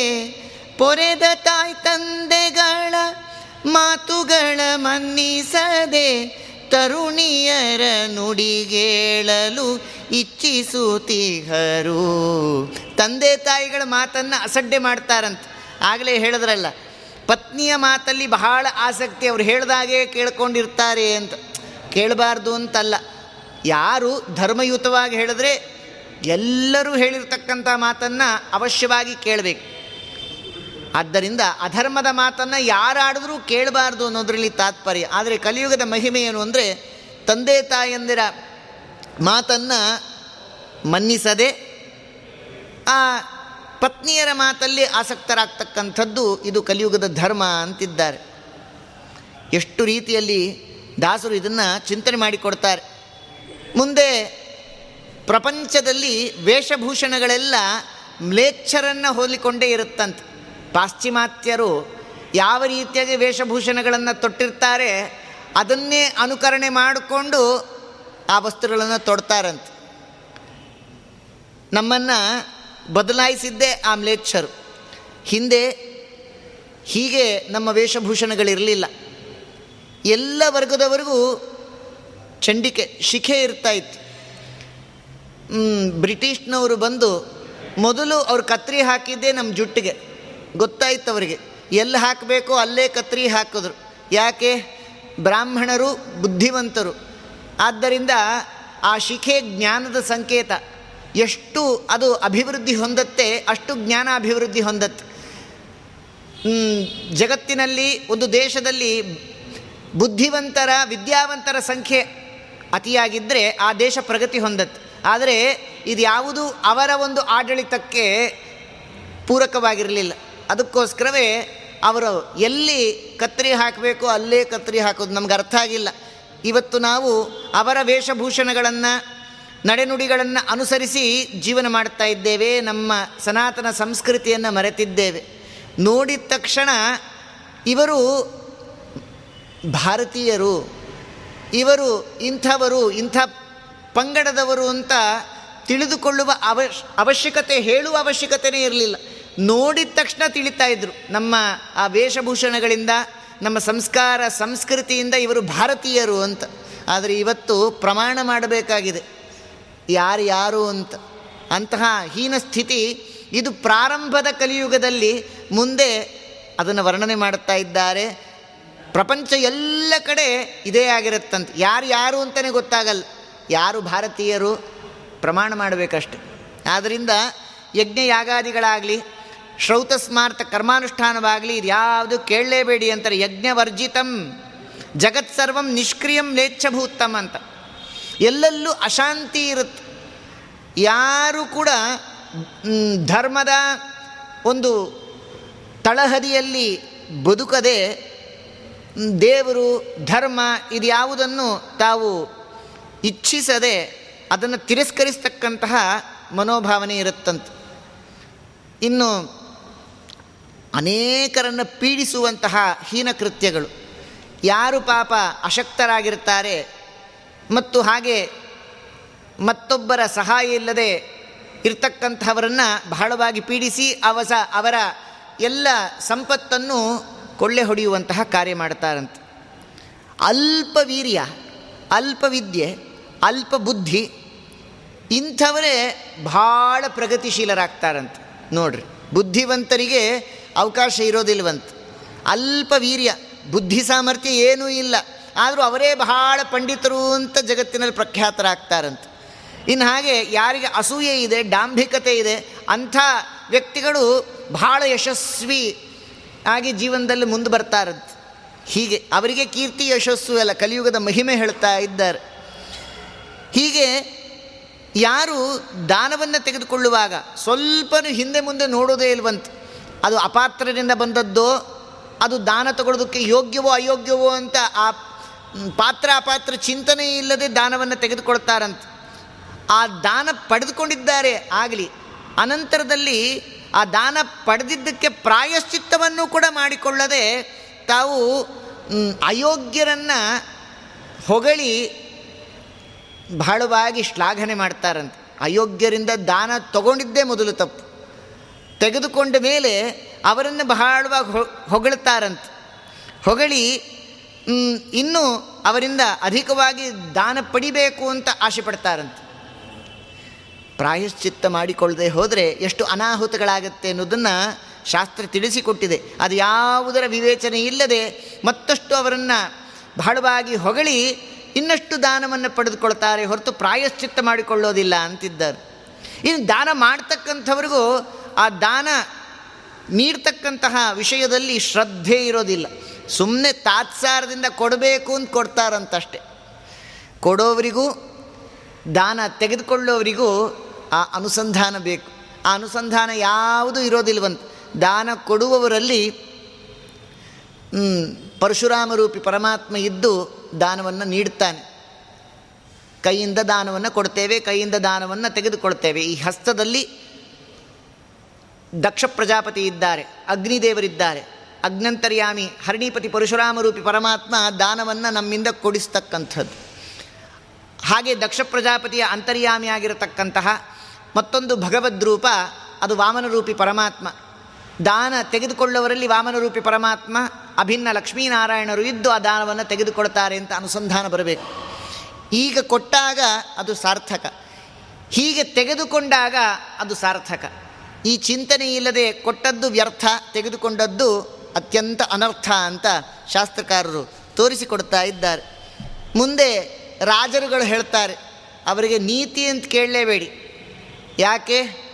A: ಪೊರೆದ ತಾಯ್ ತಂದೆಗಳ ಮಾತುಗಳ ಮನ್ನಿಸದೆ, ತರುಣಿಯರ ನುಡಿಗೇಳಲು ಇಚ್ಛಿಸುತ್ತಿಹರು ತಂದೆ ತಾಯಿಗಳ ಮಾತನ್ನು ಅಸಡ್ಡೆ ಮಾಡ್ತಾರಂತ. ಆಗಲೇ ಹೇಳಿದ್ರಲ್ಲ ಪತ್ನಿಯ ಮಾತಲ್ಲಿ ಬಹಳ ಆಸಕ್ತಿ, ಅವರು ಹೇಳ್ದಾಗೆ ಕೇಳ್ಕೊಂಡಿರ್ತಾರೆ ಅಂತ. ಕೇಳಬಾರ್ದು ಅಂತಲ್ಲ. ಯಾರು ಧರ್ಮಯುತವಾಗಿ ಹೇಳಿದ್ರೆ ಎಲ್ಲರೂ ಹೇಳಿರ್ತಕ್ಕಂಥ ಮಾತನ್ನು ಅವಶ್ಯವಾಗಿ ಕೇಳಬೇಕು. ಆದ್ದರಿಂದ ಅಧರ್ಮದ ಮಾತನ್ನು ಯಾರಾಡಿದ್ರೂ ಕೇಳಬಾರ್ದು ಅನ್ನೋದರಲ್ಲಿ ತಾತ್ಪರ್ಯ. ಆದರೆ ಕಲಿಯುಗದ ಮಹಿಮೆ ಏನು ಅಂದರೆ, ತಂದೆ ತಾಯಂದಿರ ಮಾತನ್ನು ಮನ್ನಿಸದೆ ಆ ಪತ್ನಿಯರ ಮಾತಲ್ಲಿ ಆಸಕ್ತರಾಗ್ತಕ್ಕಂಥದ್ದು ಇದು ಕಲಿಯುಗದ ಧರ್ಮ ಅಂತಿದ್ದಾರೆ. ಎಷ್ಟು ರೀತಿಯಲ್ಲಿ ದಾಸರು ಇದನ್ನು ಚಿಂತನೆ ಮಾಡಿಕೊಡ್ತಾರೆ. ಮುಂದೆ ಪ್ರಪಂಚದಲ್ಲಿ ವೇಷಭೂಷಣಗಳೆಲ್ಲ ಮ್ಲೇಚ್ಛರನ್ನು ಹೋಲಿಕೊಂಡೇ ಇರುತ್ತಂತೆ. ಪಾಶ್ಚಿಮಾತ್ಯರು ಯಾವ ರೀತಿಯಾಗಿ ವೇಷಭೂಷಣಗಳನ್ನು ತೊಟ್ಟಿರ್ತಾರೆ, ಅದನ್ನೇ ಅನುಕರಣೆ ಮಾಡಿಕೊಂಡು ಆ ವಸ್ತುಗಳನ್ನು ತೊಡ್ತಾರಂತೆ. ನಮ್ಮನ್ನು ಬದಲಾಯಿಸಿದ್ದೇ ಆ ಮ್ಲೇಚ್ಛರು ಹಿಂದೆ ಹೀಗೆ ನಮ್ಮ ವೇಷಭೂಷಣಗಳಿರಲಿಲ್ಲ. ಎಲ್ಲ ವರ್ಗದವರೆಗೂ ಚಂಡಿಕೆ, ಶಿಖೆ ಇರ್ತಾ ಇತ್ತು. ಬ್ರಿಟಿಷ್ನವರು ಬಂದು ಮೊದಲು ಅವ್ರು ಕತ್ರಿ ಹಾಕಿದ್ದೇ ನಮ್ಮ ಜುಟ್ಟಿಗೆ. ಗೊತ್ತಾಯ್ತು ಅವರಿಗೆ. ಎಲ್ಲಿ ಹಾಕಬೇಕೋ ಅಲ್ಲೇ ಕತ್ರಿ ಹಾಕಿದ್ರು. ಯಾಕೆ? ಬ್ರಾಹ್ಮಣರು ಬುದ್ಧಿವಂತರು. ಆದ್ದರಿಂದ ಆ ಶಿಖೆ ಜ್ಞಾನದ ಸಂಕೇತ. ಎಷ್ಟು ಅದು ಅಭಿವೃದ್ಧಿ ಹೊಂದತ್ತೆ, ಅಷ್ಟು ಜ್ಞಾನ ಅಭಿವೃದ್ಧಿ ಹೊಂದತ್ತೆ. ಜಗತ್ತಿನಲ್ಲಿ, ಒಂದು ದೇಶದಲ್ಲಿ ಬುದ್ಧಿವಂತರ, ವಿದ್ಯಾವಂತರ ಸಂಖ್ಯೆ ಅತಿಯಾಗಿದ್ದರೆ ಆ ದೇಶ ಪ್ರಗತಿ ಹೊಂದತ್ತೆ. ಆದರೆ ಇದು ಯಾವುದು ಅವರ ಒಂದು ಆಡಳಿತಕ್ಕೆ ಪೂರಕವಾಗಿರಲಿಲ್ಲ. ಅದಕ್ಕೋಸ್ಕರವೇ ಅವರು ಎಲ್ಲಿ ಕತ್ತರಿ ಹಾಕಬೇಕು ಅಲ್ಲೇ ಕತ್ತರಿ ಹಾಕೋದು ನಮ್ಗೆ ಅರ್ಥ ಆಗಿಲ್ಲ. ಇವತ್ತು ನಾವು ಅವರ ವೇಷಭೂಷಣಗಳನ್ನು ನಡೆನುಡಿಗಳನ್ನು ಅನುಸರಿಸಿ ಜೀವನ ಮಾಡ್ತಾ ಇದ್ದೇವೆ, ನಮ್ಮ ಸನಾತನ ಸಂಸ್ಕೃತಿಯನ್ನು ಮರೆತಿದ್ದೇವೆ. ನೋಡಿದ ತಕ್ಷಣ ಇವರು ಭಾರತೀಯರು, ಇವರು ಇಂಥವರು, ಇಂಥ ಪಂಗಡದವರು ಅಂತ ತಿಳಿದುಕೊಳ್ಳುವ ಅವಶ್, ಅವಶ್ಯಕತೆ, ಹೇಳುವ ಅವಶ್ಯಕತೆಯೇ ಇರಲಿಲ್ಲ. ನೋಡಿದ ತಕ್ಷಣ ತಿಳಿತಾ ಇದ್ದರು ನಮ್ಮ ಆ ವೇಷಭೂಷಣಗಳಿಂದ, ನಮ್ಮ ಸಂಸ್ಕಾರ, ಸಂಸ್ಕೃತಿಯಿಂದ ಇವರು ಭಾರತೀಯರು ಅಂತ. ಆದರೆ ಇವತ್ತು ಪ್ರಮಾಣ ಮಾಡಬೇಕಾಗಿದೆ. ಯಾರು ಯಾರು ಅಂತ, ಅಂತಹ ಹೀನ ಸ್ಥಿತಿ ಇದು ಪ್ರಾರಂಭದ ಕಲಿಯುಗದಲ್ಲಿ ಮುಂದೆ ಅದನ್ನು ವರ್ಣನೆ ಮಾಡುತ್ತಾ ಇದ್ದಾರೆ. ಪ್ರಪಂಚ ಎಲ್ಲ ಕಡೆ ಇದೇ ಆಗಿರುತ್ತಂತೆ. ಯಾರು ಯಾರು ಅಂತಲೇ ಗೊತ್ತಾಗಲ್ಲ. ಯಾರು ಭಾರತೀಯರು ಪ್ರಮಾಣ ಮಾಡಬೇಕಷ್ಟೆ. ಆದ್ದರಿಂದ ಯಜ್ಞ ಯಾಗಾದಿಗಳಾಗಲಿ, ಶ್ರೌತ ಸ್ಮಾರ್ಥ ಕರ್ಮಾನುಷ್ಠಾನವಾಗಲಿ, ಇದು ಯಾವುದು ಕೇಳಲೇಬೇಡಿ ಅಂತಾರೆ. ಯಜ್ಞವರ್ಜಿತಂ, ಜಗತ್ಸರ್ವಂ ನಿಷ್ಕ್ರಿಯಂ ನೇಚ್ಛಭೂತಂ ಅಂತ. ಎಲ್ಲೆಲ್ಲೂ ಅಶಾಂತಿ ಇರುತ್ತೆ. ಯಾರು ಕೂಡ ಧರ್ಮದ ಒಂದು ತಳಹದಿಯಲ್ಲಿ ಬದುಕದೆ ದೇವರು, ಧರ್ಮ ಇದ್ಯಾವುದನ್ನು ತಾವು ಇಚ್ಛಿಸದೆ ಅದನ್ನು ತಿರಸ್ಕರಿಸ್ತಕ್ಕಂತಹ ಮನೋಭಾವನೆ ಇರುತ್ತಂತೆ. ಇನ್ನು ಅನೇಕರನ್ನು ಪೀಡಿಸುವಂತಹ ಹೀನಕೃತ್ಯಗಳು ಯಾರು ಪಾಪ ಅಶಕ್ತರಾಗಿರ್ತಾರೆ ಮತ್ತು ಹಾಗೆ ಮತ್ತೊಬ್ಬರ ಸಹಾಯ ಇಲ್ಲದೆ ಇರ್ತಕ್ಕಂಥವರನ್ನು ಬಹಳವಾಗಿ ಪೀಡಿಸಿ ಅವಸ ಅವರ ಎಲ್ಲ ಸಂಪತ್ತನ್ನು ಕೊಳ್ಳೆ ಹೊಡೆಯುವಂತಹ ಕಾರ್ಯ ಮಾಡ್ತಾರಂತೆ. ಅಲ್ಪ ವೀರ್ಯ, ಅಲ್ಪ ವಿದ್ಯೆ, ಅಲ್ಪ ಬುದ್ಧಿ ಇಂಥವರೇ ಭಾಳ ಪ್ರಗತಿಶೀಲರಾಗ್ತಾರಂತೆ. ನೋಡ್ರಿ, ಬುದ್ಧಿವಂತರಿಗೆ ಅವಕಾಶ ಇರೋದಿಲ್ವಂತ. ಅಲ್ಪ ವೀರ್ಯ, ಬುದ್ಧಿ ಸಾಮರ್ಥ್ಯ ಏನೂ ಇಲ್ಲ. ಆದರೂ ಅವರೇ ಬಹಳ ಪಂಡಿತರು ಅಂತ ಜಗತ್ತಿನಲ್ಲಿ ಪ್ರಖ್ಯಾತರಾಗ್ತಾರಂತೆ. ಇನ್ನು ಹಾಗೆ ಯಾರಿಗೆ ಅಸೂಯೆ ಇದೆ, ಡಾಂಭಿಕತೆ ಇದೆ, ಅಂಥ ವ್ಯಕ್ತಿಗಳು ಬಹಳ ಯಶಸ್ವಿ ಆಗಿ ಜೀವನದಲ್ಲಿ ಮುಂದೆ ಬರ್ತಾರಂತೆ ಹೀಗೆ ಅವರಿಗೆ ಕೀರ್ತಿ ಯಶಸ್ಸು ಅಲ್ಲ, ಕಲಿಯುಗದ ಮಹಿಮೆ ಹೇಳ್ತಾ ಇದ್ದಾರೆ. ಹೀಗೆ ಯಾರು ದಾನವನ್ನು ತೆಗೆದುಕೊಳ್ಳುವಾಗ ಸ್ವಲ್ಪನೂ ಹಿಂದೆ ಮುಂದೆ ನೋಡೋದೇ ಇಲ್ವಂತ. ಅದು ಅಪಾತ್ರದಿಂದ ಬಂದದ್ದೋ, ಅದು ದಾನ ತಗೊಳ್ಳೋದಕ್ಕೆ ಯೋಗ್ಯವೋ, ಅಯೋಗ್ಯವೋ ಅಂತ ಆ ಪಾತ್ರ ಅಪಾತ್ರ ಚಿಂತನೆ ಇಲ್ಲದೆ ದಾನವನ್ನು ತೆಗೆದುಕೊಳ್ತಾರಂತ. ಆ ದಾನ ಪಡೆದುಕೊಂಡಿದ್ದಾರೆ ಆಗಲಿ. ಅನಂತರದಲ್ಲಿ ಆ ದಾನ ಪಡೆದಿದ್ದಕ್ಕೆ ಪ್ರಾಯಶ್ಚಿತ್ತವನ್ನು ಕೂಡ ಮಾಡಿಕೊಳ್ಳದೆ ತಾವು ಅಯೋಗ್ಯರನ್ನು ಹೊಗಳಿ ಬಹಳವಾಗಿ ಶ್ಲಾಘನೆ ಮಾಡ್ತಾರಂತೆ. ಅಯೋಗ್ಯರಿಂದ ದಾನ ತಗೊಂಡಿದ್ದೇ ಮೊದಲು ತಪ್ಪು. ತೆಗೆದುಕೊಂಡ ಮೇಲೆ ಅವರನ್ನು ಬಹಳವಾಗಿ ಹೊಗಳ್ತಾರಂತೆ. ಹೊಗಳಿ ಇನ್ನೂ ಅವರಿಂದ ಅಧಿಕವಾಗಿ ದಾನ ಪಡಿಬೇಕು ಅಂತ ಆಶೆ ಪಡ್ತಾರಂತೆ. ಪ್ರಾಯಶ್ಚಿತ್ತ ಮಾಡಿಕೊಳ್ಳದೆ ಹೋದರೆ ಎಷ್ಟು ಅನಾಹುತಗಳಾಗತ್ತೆ ಅನ್ನೋದನ್ನು ಶಾಸ್ತ್ರ ತಿಳಿಸಿಕೊಟ್ಟಿದೆ. ಅದು ಯಾವುದರ ವಿವೇಚನೆ ಇಲ್ಲದೆ ಮತ್ತಷ್ಟು ಅವರನ್ನು ಬಹಳವಾಗಿ ಹೊಗಳಿ ಇನ್ನಷ್ಟು ದಾನವನ್ನು ಪಡೆದುಕೊಳ್ತಾರೆ ಹೊರತು ಪ್ರಾಯಶ್ಚಿತ್ತ ಮಾಡಿಕೊಳ್ಳೋದಿಲ್ಲ ಅಂತಿದ್ದಾರೆ. ಇನ್ನು ದಾನ ಮಾಡ್ತಕ್ಕಂಥವ್ರಿಗೂ ಆ ದಾನ ನೀಡ್ತಕ್ಕಂತಹ ವಿಷಯದಲ್ಲಿ ಶ್ರದ್ಧೆ ಇರೋದಿಲ್ಲ. ಸುಮ್ಮನೆ ತಾತ್ಸಾರದಿಂದ ಕೊಡಬೇಕು ಅಂತ ಕೊಡ್ತಾರಂತಷ್ಟೆ. ಕೊಡೋವರಿಗೂ, ದಾನ ತೆಗೆದುಕೊಳ್ಳೋವರಿಗೂ ಆ ಅನುಸಂಧಾನ ಬೇಕು. ಆ ಅನುಸಂಧಾನ ಯಾವುದೂ ಇರೋದಿಲ್ವಂತ. ದಾನ ಕೊಡುವವರಲ್ಲಿ ಪರಶುರಾಮ ರೂಪಿ ಪರಮಾತ್ಮ ಇದ್ದು ದಾನವನ್ನು ನೀಡುತ್ತಾನೆ ಕೈಯಿಂದ ದಾನವನ್ನು ಕೊಡ್ತೇವೆ, ಕೈಯಿಂದ ದಾನವನ್ನು ತೆಗೆದುಕೊಳ್ತೇವೆ. ಈ ಹಸ್ತದಲ್ಲಿ ದಕ್ಷ ಪ್ರಜಾಪತಿ ಇದ್ದಾರೆ, ಅಗ್ನಿದೇವರಿದ್ದಾರೆ. ಅಗ್ನಂತರ್ಯಾಮಿ, ಹರಣಿಪತಿ ಪರಶುರಾಮರೂಪಿ ಪರಮಾತ್ಮ ದಾನವನ್ನು ನಮ್ಮಿಂದ ಕೊಡಿಸ್ತಕ್ಕಂಥದ್ದು. ಹಾಗೆ ದಕ್ಷ ಪ್ರಜಾಪತಿಯ ಅಂತರ್ಯಾಮಿಯಾಗಿರತಕ್ಕಂತಹ ಮತ್ತೊಂದು ಭಗವದ್ರೂಪ ಅದು ವಾಮನರೂಪಿ ಪರಮಾತ್ಮ. ದಾನ ತೆಗೆದುಕೊಳ್ಳುವವರಲ್ಲಿ ವಾಮನರೂಪಿ ಪರಮಾತ್ಮ, ಅಭಿನ್ನ ಲಕ್ಷ್ಮೀನಾರಾಯಣರು ಇದ್ದು ಆ ದಾನವನ್ನು ತೆಗೆದುಕೊಳ್ತಾರೆ ಅಂತ ಅನುಸಂಧಾನ ಬರಬೇಕು. ಈಗ ಕೊಟ್ಟಾಗ ಅದು ಸಾರ್ಥಕ. ಹೀಗೆ ತೆಗೆದುಕೊಂಡಾಗ ಅದು ಸಾರ್ಥಕ. ಈ ಚಿಂತನೆ ಇಲ್ಲದೆ ಕೊಟ್ಟದ್ದು ವ್ಯರ್ಥ, ತೆಗೆದುಕೊಂಡದ್ದು ಅತ್ಯಂತ ಅನರ್ಥ ಅಂತ ಶಾಸ್ತ್ರಕಾರರು ತೋರಿಸಿಕೊಡ್ತಾ ಇದ್ದಾರೆ. ಮುಂದೆ ರಾಜರುಗಳು ಹೇಳ್ತಾರೆ, ಅವರಿಗೆ ನೀತಿ ಅಂತ ಕೇಳಲೇಬೇಡಿ. ಯಾಕೆ?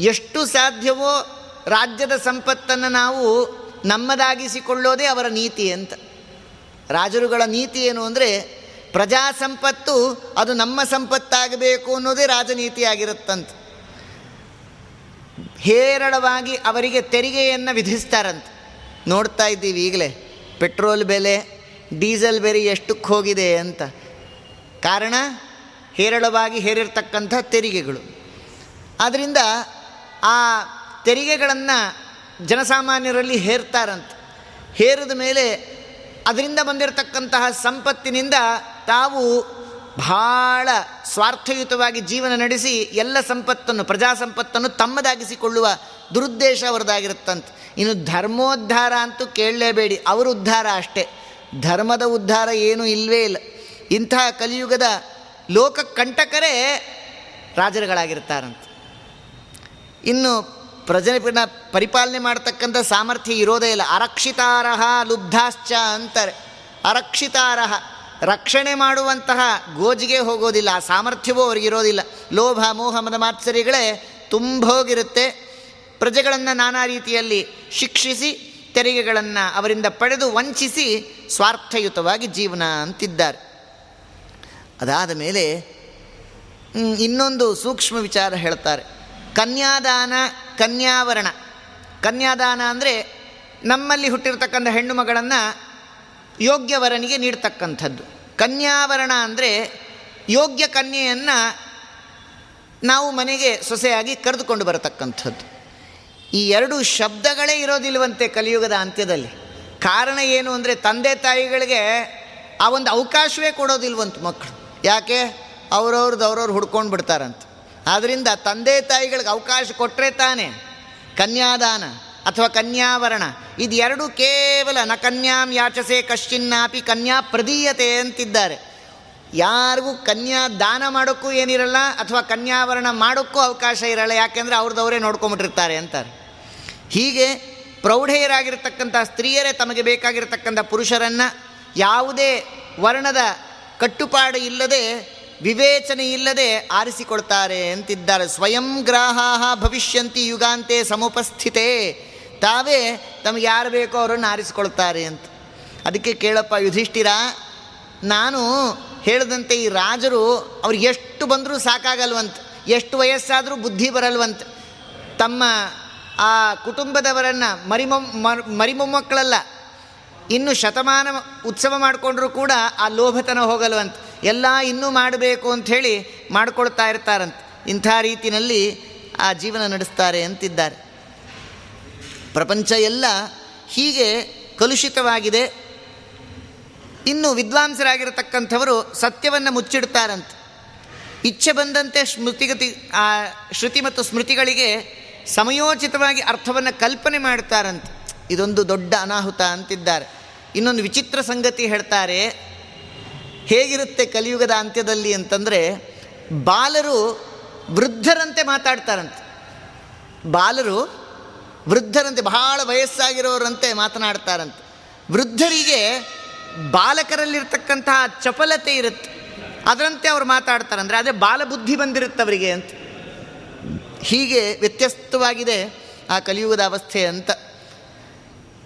A: ಎಷ್ಟು ಸಾಧ್ಯವೋ ರಾಜ್ಯದ ಸಂಪತ್ತನ್ನು ನಾವು ನಮ್ಮದಾಗಿಸಿಕೊಳ್ಳೋದೇ ಅವರ ನೀತಿ ಅಂತ. ರಾಜರುಗಳ ನೀತಿ ಏನು ಅಂದರೆ ಪ್ರಜಾ ಸಂಪತ್ತು ಅದು ನಮ್ಮ ಸಂಪತ್ತಾಗಬೇಕು ಅನ್ನೋದೇ ರಾಜನೀತಿಯಾಗಿರುತ್ತಂತೆ. ಹೇರಳವಾಗಿ ಅವರಿಗೆ ತೆರಿಗೆಯನ್ನು ವಿಧಿಸ್ತಾರಂತೆ. ನೋಡ್ತಾ ಇದ್ದೀವಿ ಈಗಲೇ, ಪೆಟ್ರೋಲ್ ಬೆಲೆ, ಡೀಸೆಲ್ ಬೆಲೆ ಎಷ್ಟಕ್ಕೆ ಹೋಗಿದೆ ಅಂತ. ಕಾರಣ ಹೇರಳವಾಗಿ ಹೇರಿರ್ತಕ್ಕಂಥ ತೆರಿಗೆಗಳು. ಆದ್ದರಿಂದ ಆ ತೆರಿಗೆಗಳನ್ನು ಜನಸಾಮಾನ್ಯರಲ್ಲಿ ಹೇರ್ತಾರಂತೆ. ಹೇರಿದ ಮೇಲೆ ಅದರಿಂದ ಬಂದಿರತಕ್ಕಂತಹ ಸಂಪತ್ತಿನಿಂದ ತಾವು ಭಾಳ ಸ್ವಾರ್ಥಯುತವಾಗಿ ಜೀವನ ನಡೆಸಿ ಎಲ್ಲ ಸಂಪತ್ತನ್ನು ಪ್ರಜಾ ಸಂಪತ್ತನ್ನು ತಮ್ಮದಾಗಿಸಿಕೊಳ್ಳುವ ದುರುದ್ದೇಶ ಅವರದಾಗಿರುತ್ತಂತೆ. ಇನ್ನು ಧರ್ಮೋದ್ಧಾರ ಅಂತೂ ಕೇಳಲೇಬೇಡಿ, ಅವರ ಉದ್ಧಾರ ಅಷ್ಟೇ. ಧರ್ಮದ ಉದ್ಧಾರ ಏನೂ ಇಲ್ಲವೇ ಇಲ್ಲ. ಇಂತಹ ಕಲಿಯುಗದ ಲೋಕ ಕಂಟಕರೇ ರಾಜರುಗಳಾಗಿರ್ತಾರಂತೆ. ಇನ್ನು ಪ್ರಜನ ಪರಿಪಾಲನೆ ಮಾಡ್ತಕ್ಕಂಥ ಸಾಮರ್ಥ್ಯ ಇರೋದೇ ಇಲ್ಲ. ಅರಕ್ಷಿತಾರಹ ಲುಬ್ಧಾಶ್ಚ ಅಂತಾರೆ. ಅರಕ್ಷಿತಾರಹ, ರಕ್ಷಣೆ ಮಾಡುವಂತಹ ಗೋಜಿಗೆ ಹೋಗೋದಿಲ್ಲ, ಆ ಸಾಮರ್ಥ್ಯವೂ ಅವರಿಗಿರೋದಿಲ್ಲ ಲೋಭ, ಮೋಹ, ಮದ ಮಾತ್ಸರಿಗಳೇ ತುಂಬೋಗಿರುತ್ತೆ. ಪ್ರಜೆಗಳನ್ನು ನಾನಾ ರೀತಿಯಲ್ಲಿ ಶಿಕ್ಷಿಸಿ, ತೆರಿಗೆಗಳನ್ನು ಅವರಿಂದ ಪಡೆದು ವಂಚಿಸಿ ಸ್ವಾರ್ಥಯುತವಾಗಿ ಜೀವನ ಅಂತಿದ್ದಾರೆ. ಅದಾದ ಮೇಲೆ ಇನ್ನೊಂದು ಸೂಕ್ಷ್ಮ ವಿಚಾರ ಹೇಳ್ತಾರೆ. ಕನ್ಯಾದಾನ, ಕನ್ಯಾವರಣ. ಕನ್ಯಾದಾನ ಅಂದರೆ ನಮ್ಮಲ್ಲಿ ಹುಟ್ಟಿರ್ತಕ್ಕಂಥ ಹೆಣ್ಣು ಮಗಳನ್ನು ಯೋಗ್ಯವರನಿಗೆ ನೀಡ್ತಕ್ಕಂಥದ್ದು. ಕನ್ಯಾವರಣ ಅಂದರೆ ಯೋಗ್ಯ ಕನ್ಯೆಯನ್ನು ನಾವು ಮನೆಗೆ ಸೊಸೆಯಾಗಿ ಕರೆದುಕೊಂಡು ಬರತಕ್ಕಂಥದ್ದು. ಈ ಎರಡು ಶಬ್ದಗಳೇ ಇರೋದಿಲ್ವಂತೆ ಕಲಿಯುಗದ ಅಂತ್ಯದಲ್ಲಿ. ಕಾರಣ ಏನು ಅಂದರೆ ತಂದೆ ತಾಯಿಗಳಿಗೆ ಆ ಒಂದು ಅವಕಾಶವೇ ಕೊಡೋದಿಲ್ವಂತ ಮಕ್ಕಳು. ಯಾಕೆ? ಅವ್ರವ್ರದ್ದು ಅವ್ರವ್ರು ಹುಡ್ಕೊಂಡು ಬಿಡ್ತಾರಂತ ಆದ್ದರಿಂದ ತಂದೆ ತಾಯಿಗಳಿಗೆ ಅವಕಾಶ ಕೊಟ್ಟರೆ ತಾನೆ. ಕನ್ಯಾದಾನ ಅಥವಾ ಕನ್ಯಾವರಣ. ಇದು ಎರಡು ಕೇವಲ ನ ಕನ್ಯಾಂ ಯಾಚಸೆ ಕಶ್ಚಿನ್ನಾಪಿ ಕನ್ಯಾ ಪ್ರದೀಯತೆ ಅಂತಿದ್ದಾರೆ. ಯಾರಿಗೂ ಕನ್ಯಾ ದಾನ ಮಾಡೋಕ್ಕೂ ಏನಿರಲ್ಲ ಅಥವಾ ಕನ್ಯಾವರಣ ಮಾಡೋಕ್ಕೂ ಅವಕಾಶ ಇರಲ್ಲ, ಯಾಕೆಂದರೆ ಅವ್ರದ್ದವರೇ ನೋಡ್ಕೊಂಬಿಟ್ಟಿರ್ತಾರೆ ಅಂತಾರೆ. ಹೀಗೆ ಪ್ರೌಢೆಯರಾಗಿರ್ತಕ್ಕಂಥ ಸ್ತ್ರೀಯರೇ ತಮಗೆ ಬೇಕಾಗಿರತಕ್ಕಂಥ ಪುರುಷರನ್ನು ಯಾವುದೇ ವರ್ಣದ ಕಟ್ಟುಪಾಡು ಇಲ್ಲದೆ ವಿವೇಚನೆ ಇಲ್ಲದೆ ಆರಿಸಿಕೊಳ್ತಾರೆ ಅಂತಿದ್ದಾರೆ. ಸ್ವಯಂ ಗ್ರಾಹ ಭವಿಷ್ಯಂತಿ ಯುಗಾಂತೆ ಸಮುಪಸ್ಥಿತೆ. ತಾವೇ ತಮಗೆ ಯಾರು ಬೇಕೋ ಅವರನ್ನು ಆರಿಸಿಕೊಳ್ತಾರೆ ಅಂತ. ಅದಕ್ಕೆ ಕೇಳಪ್ಪ, ಯುಧಿಷ್ಠಿರ, ನಾನು ಹೇಳಿದಂತೆ ಈ ರಾಜರು ಅವ್ರು ಎಷ್ಟು ಬಂದರೂ ಸಾಕಾಗಲ್ವಂತ, ಎಷ್ಟು ವಯಸ್ಸಾದರೂ ಬುದ್ಧಿ ಬರಲ್ವಂತ. ತಮ್ಮ ಆ ಕುಟುಂಬದವರನ್ನು ಮರಿಮೊ ಮರಿಮೊಮ್ಮಕ್ಕಳಲ್ಲ ಇನ್ನು ಶತಮಾನ ಉತ್ಸವ ಮಾಡಿಕೊಂಡ್ರೂ ಕೂಡ ಆ ಲೋಭತನ ಹೋಗಲ್ವಂತ. ಎಲ್ಲ ಇನ್ನೂ ಮಾಡಬೇಕು ಅಂಥೇಳಿ ಮಾಡ್ಕೊಳ್ತಾ ಇರ್ತಾರಂತೆ. ಇಂಥ ರೀತಿಯಲ್ಲಿ ಆ ಜೀವನ ನಡೆಸ್ತಾರೆ ಅಂತಿದ್ದಾರೆ. ಪ್ರಪಂಚ ಎಲ್ಲ ಹೀಗೆ ಕಲುಷಿತವಾಗಿದೆ. ಇನ್ನು ವಿದ್ವಾಂಸರಾಗಿರತಕ್ಕಂಥವರು ಸತ್ಯವನ್ನು ಮುಚ್ಚಿಡ್ತಾರಂತೆ. ಇಚ್ಛೆ ಬಂದಂತೆ ಸ್ಮೃತಿಗತಿ, ಆ ಶ್ರುತಿ ಮತ್ತು ಸ್ಮೃತಿಗಳಿಗೆ ಸಮಯೋಚಿತವಾಗಿ ಅರ್ಥವನ್ನು ಕಲ್ಪನೆ ಮಾಡ್ತಾರಂತೆ. ಇದೊಂದು ದೊಡ್ಡ ಅನಾಹುತ ಅಂತಿದ್ದಾರೆ. ಇನ್ನೊಂದು ವಿಚಿತ್ರ ಸಂಗತಿ ಹೇಳ್ತಾರೆ, ಹೇಗಿರುತ್ತೆ ಕಲಿಯುಗದ ಅಂತ್ಯದಲ್ಲಿ ಅಂತಂದರೆ, ಬಾಲರು ವೃದ್ಧರಂತೆ ಮಾತಾಡ್ತಾರಂತೆ. ಬಾಲರು ವೃದ್ಧರಂತೆ, ಬಹಳ ವಯಸ್ಸಾಗಿರೋರಂತೆ ಮಾತನಾಡ್ತಾರಂತೆ. ವೃದ್ಧರಿಗೆ ಬಾಲಕರಲ್ಲಿರ್ತಕ್ಕಂತಹ ಚಪಲತೆ ಇರುತ್ತೆ. ಅದರಂತೆ ಅವ್ರು ಮಾತಾಡ್ತಾರೆ ಅಂದರೆ ಅದೇ ಬಾಲಬುದ್ಧಿ ಬಂದಿರುತ್ತೆ ಅವರಿಗೆ ಅಂತ. ಹೀಗೆ ವ್ಯತ್ಯಸ್ತವಾಗಿದೆ ಆ ಕಲಿಯುಗದ ಅವಸ್ಥೆ ಅಂತ.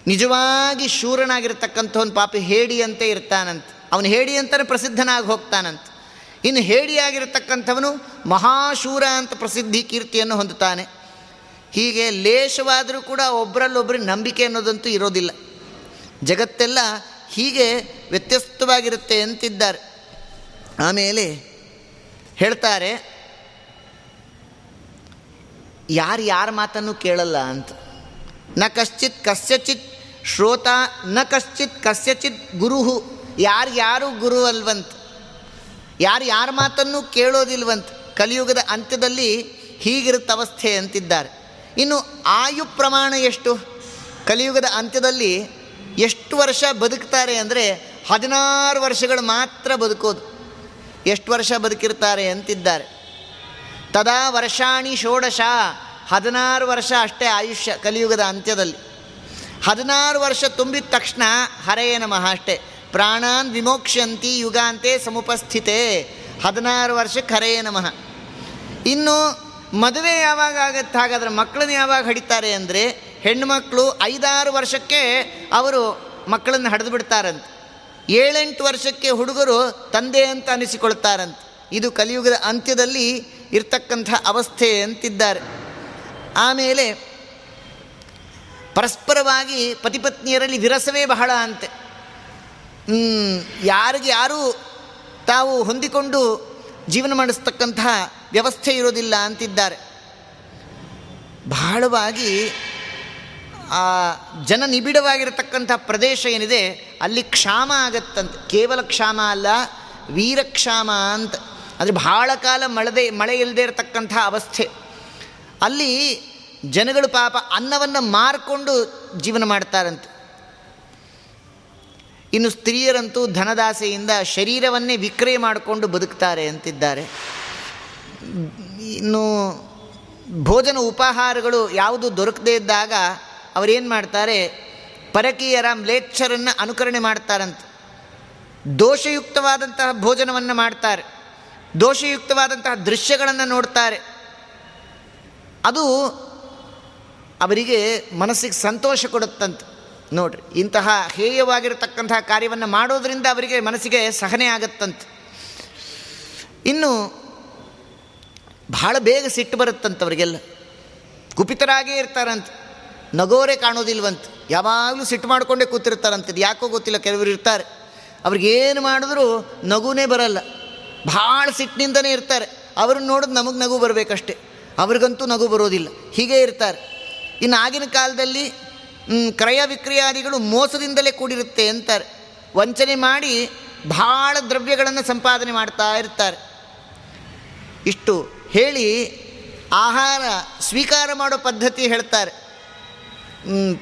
A: ನಿಜವಾಗಿ ಶೂರನಾಗಿರ್ತಕ್ಕಂಥವನು ಪಾಪಿ ಹೇಡಿಯಂತೆ ಇರ್ತಾನಂತ. ಅವನು ಹೇಡಿ ಅಂತಲೇ ಪ್ರಸಿದ್ಧನಾಗಿ ಹೋಗ್ತಾನಂತ. ಇನ್ನು ಹೇಡಿಯಾಗಿರ್ತಕ್ಕಂಥವನು ಮಹಾಶೂರ ಅಂತ ಪ್ರಸಿದ್ಧಿ ಕೀರ್ತಿಯನ್ನು ಹೊಂದುತ್ತಾನೆ. ಹೀಗೆ ಲೇಷವಾದರೂ ಕೂಡ ಒಬ್ಬರಲ್ಲೊಬ್ಬರಿಗೆ ನಂಬಿಕೆ ಅನ್ನೋದಂತೂ ಇರೋದಿಲ್ಲ. ಜಗತ್ತೆಲ್ಲ ಹೀಗೆ ವ್ಯತ್ಯಸ್ತವಾಗಿರುತ್ತೆ ಅಂತಿದ್ದಾರೆ. ಆಮೇಲೆ ಹೇಳ್ತಾರೆ, ಯಾರು ಯಾರ ಮಾತನ್ನು ಕೇಳಲ್ಲ ಅಂತ. ನ ಕಶ್ಚಿತ್ ಕಸ್ಯಚಿತ್ ಶ್ರೋತ ನ ಕಶ್ಚಿತ್ ಕಸ್ಯಚಿತ್ ಗುರುಹು. ಯಾರ್ಯಾರು ಯಾರು ಗುರು ಅಲ್ವಂತ? ಯಾರು ಯಾರ ಮಾತನ್ನು ಕೇಳೋದಿಲ್ವಂತ? ಕಲಿಯುಗದ ಅಂತ್ಯದಲ್ಲಿ ಹೀಗಿರುತ್ತ ಅವಸ್ಥೆ ಅಂತಿದ್ದಾರೆ. ಇನ್ನು ಆಯು ಪ್ರಮಾಣ ಎಷ್ಟು? ಕಲಿಯುಗದ ಅಂತ್ಯದಲ್ಲಿ ಎಷ್ಟು ವರ್ಷ ಬದುಕ್ತಾರೆ ಅಂದರೆ ಹದಿನಾರು ವರ್ಷಗಳು ಮಾತ್ರ ಬದುಕೋದು. ಎಷ್ಟು ವರ್ಷ ಬದುಕಿರ್ತಾರೆ ಅಂತಿದ್ದಾರೆ. ತದಾ ವರ್ಷಾಣಿ ಷೋಡಶ ಹದಿನಾರು ವರ್ಷ ಅಷ್ಟೇ ಆಯುಷ್ಯ ಕಲಿಯುಗದ ಅಂತ್ಯದಲ್ಲಿ. ಹದಿನಾರು ವರ್ಷ ತುಂಬಿದ ತಕ್ಷಣ ಹರೆಯ ನಮಃ ಅಷ್ಟೇ. ಪ್ರಾಣಾನ್ ವಿಮೋಕ್ಷಂತಿ ಯುಗಾಂತೆ ಸಮುಪಸ್ಥಿತೆ. ಹದಿನಾರು ವರ್ಷಕ್ಕೆ ಹರೆಯ ನಮಃ. ಇನ್ನು ಮದುವೆ ಯಾವಾಗ ಆಗತ್ತೆ? ಹಾಗಾದ್ರೆ ಮಕ್ಕಳನ್ನ ಯಾವಾಗ ಹಡಿತಾರೆ ಅಂದರೆ ಹೆಣ್ಣುಮಕ್ಕಳು ಐದಾರು ವರ್ಷಕ್ಕೆ ಅವರು ಮಕ್ಕಳನ್ನು ಹಡಿದು ಬಿಡ್ತಾರಂತೆ ಏಳೆಂಟು ವರ್ಷಕ್ಕೆ ಹುಡುಗರು ತಂದೆ ಅಂತ ಅನಿಸಿಕೊಳ್ತಾರಂತೆ. ಇದು ಕಲಿಯುಗದ ಅಂತ್ಯದಲ್ಲಿ ಇರ್ತಕ್ಕಂಥ ಅವಸ್ಥೆ ಅಂತಿದ್ದಾರೆ. ಆಮೇಲೆ ಪರಸ್ಪರವಾಗಿ ಪತಿಪತ್ನಿಯರಲ್ಲಿ ವಿರಸವೇ ಬಹಳ ಅಂತೆ. ಯಾರಿಗೆ ಯಾರೂ ತಾವು ಹೊಂದಿಕೊಂಡು ಜೀವನ ಮಾಡಿಸ್ತಕ್ಕಂತಹ ವ್ಯವಸ್ಥೆ ಇರೋದಿಲ್ಲ ಅಂತಿದ್ದಾರೆ. ಬಹಳವಾಗಿ ಆ ಜನ ನಿಬಿಡವಾಗಿರತಕ್ಕಂಥ ಪ್ರದೇಶ ಏನಿದೆ, ಅಲ್ಲಿ ಕ್ಷಾಮ ಆಗತ್ತಂತೆ. ಕೇವಲ ಕ್ಷಾಮ ಅಲ್ಲ, ವೀರಕ್ಷಾಮ ಅಂತ. ಅಂದರೆ ಬಹಳ ಕಾಲ ಮಳೆದೇ ಮಳೆ ಇಲ್ಲದೆ ಇರತಕ್ಕಂಥ ಅವಸ್ಥೆ. ಅಲ್ಲಿ ಜನಗಳು ಪಾಪ ಅನ್ನವನ್ನು ಮಾರಿಕೊಂಡು ಜೀವನ ಮಾಡ್ತಾರಂತೆ. ಇನ್ನು ಸ್ತ್ರೀಯರಂತೂ ಧನದಾಸೆಯಿಂದ ಶರೀರವನ್ನೇ ವಿಕ್ರಯ ಮಾಡಿಕೊಂಡು ಬದುಕ್ತಾರೆ ಅಂತಿದ್ದಾರೆ. ಇನ್ನು ಭೋಜನ ಉಪಹಾರಗಳು ಯಾವುದು ದೊರಕದೇ ಇದ್ದಾಗ ಅವರೇನು ಮಾಡ್ತಾರೆ? ಪರಕೀಯರ ಮ್ಲೇಚ್ಛರನ್ನು ಅನುಕರಣೆ ಮಾಡ್ತಾರಂತೆ. ದೋಷಯುಕ್ತವಾದಂತಹ ಭೋಜನವನ್ನು ಮಾಡ್ತಾರೆ. ದೋಷಯುಕ್ತವಾದಂತಹ ದೃಶ್ಯಗಳನ್ನು ನೋಡ್ತಾರೆ. ಅದು ಅವರಿಗೆ ಮನಸ್ಸಿಗೆ ಸಂತೋಷ ಕೊಡುತ್ತಂತೆ. ನೋಡ್ರಿ, ಇಂತಹ ಹೇಯವಾಗಿರತಕ್ಕಂತಹ ಕಾರ್ಯವನ್ನು ಮಾಡೋದರಿಂದ ಅವರಿಗೆ ಮನಸ್ಸಿಗೆ ಸಹನೆ ಆಗತ್ತಂತೆ. ಇನ್ನು ಬಹಳ ಬೇಗ ಸಿಟ್ಟು ಬರುತ್ತಂತವರಿಗೆಲ್ಲ ಕುಪಿತರಾಗೇ ಇರ್ತಾರಂತ. ನಗೋರೆ ಕಾಣೋದಿಲ್ವಂತ. ಯಾವಾಗಲೂ ಸಿಟ್ಟು ಮಾಡಿಕೊಂಡೇ ಕೂತಿರ್ತಾರಂತದ್ದು ಯಾಕೋ ಗೊತ್ತಿಲ್ಲ, ಕೆಲವರು ಇರ್ತಾರೆ. ಅವ್ರಿಗೇನು ಮಾಡಿದ್ರೂ ನಗುನೇ ಬರಲ್ಲ. ಭಾಳ ಸಿಟ್ಟಿನಿಂದನೇ ಇರ್ತಾರೆ. ಅವ್ರನ್ನ ನೋಡಿದ್ರೆ ನಮಗೆ ನಗು ಬರಬೇಕಷ್ಟೆ. ಅವ್ರಿಗಂತೂ ನಗು ಬರೋದಿಲ್ಲ. ಹೀಗೆ ಇರ್ತಾರೆ. ಇನ್ನು ಆಗಿನ ಕಾಲದಲ್ಲಿ ಕ್ರಯ ವಿಕ್ರಯಾದಿಗಳು ಮೋಸದಿಂದಲೇ ಕೂಡಿರುತ್ತೆ ಅಂತಾರೆ. ವಂಚನೆ ಮಾಡಿ ಭಾಳ ದ್ರವ್ಯಗಳನ್ನು ಸಂಪಾದನೆ ಮಾಡ್ತಾ ಇರ್ತಾರೆ. ಇಷ್ಟು ಹೇಳಿ ಆಹಾರ ಸ್ವೀಕಾರ ಮಾಡೋ ಪದ್ಧತಿ ಹೇಳ್ತಾರೆ.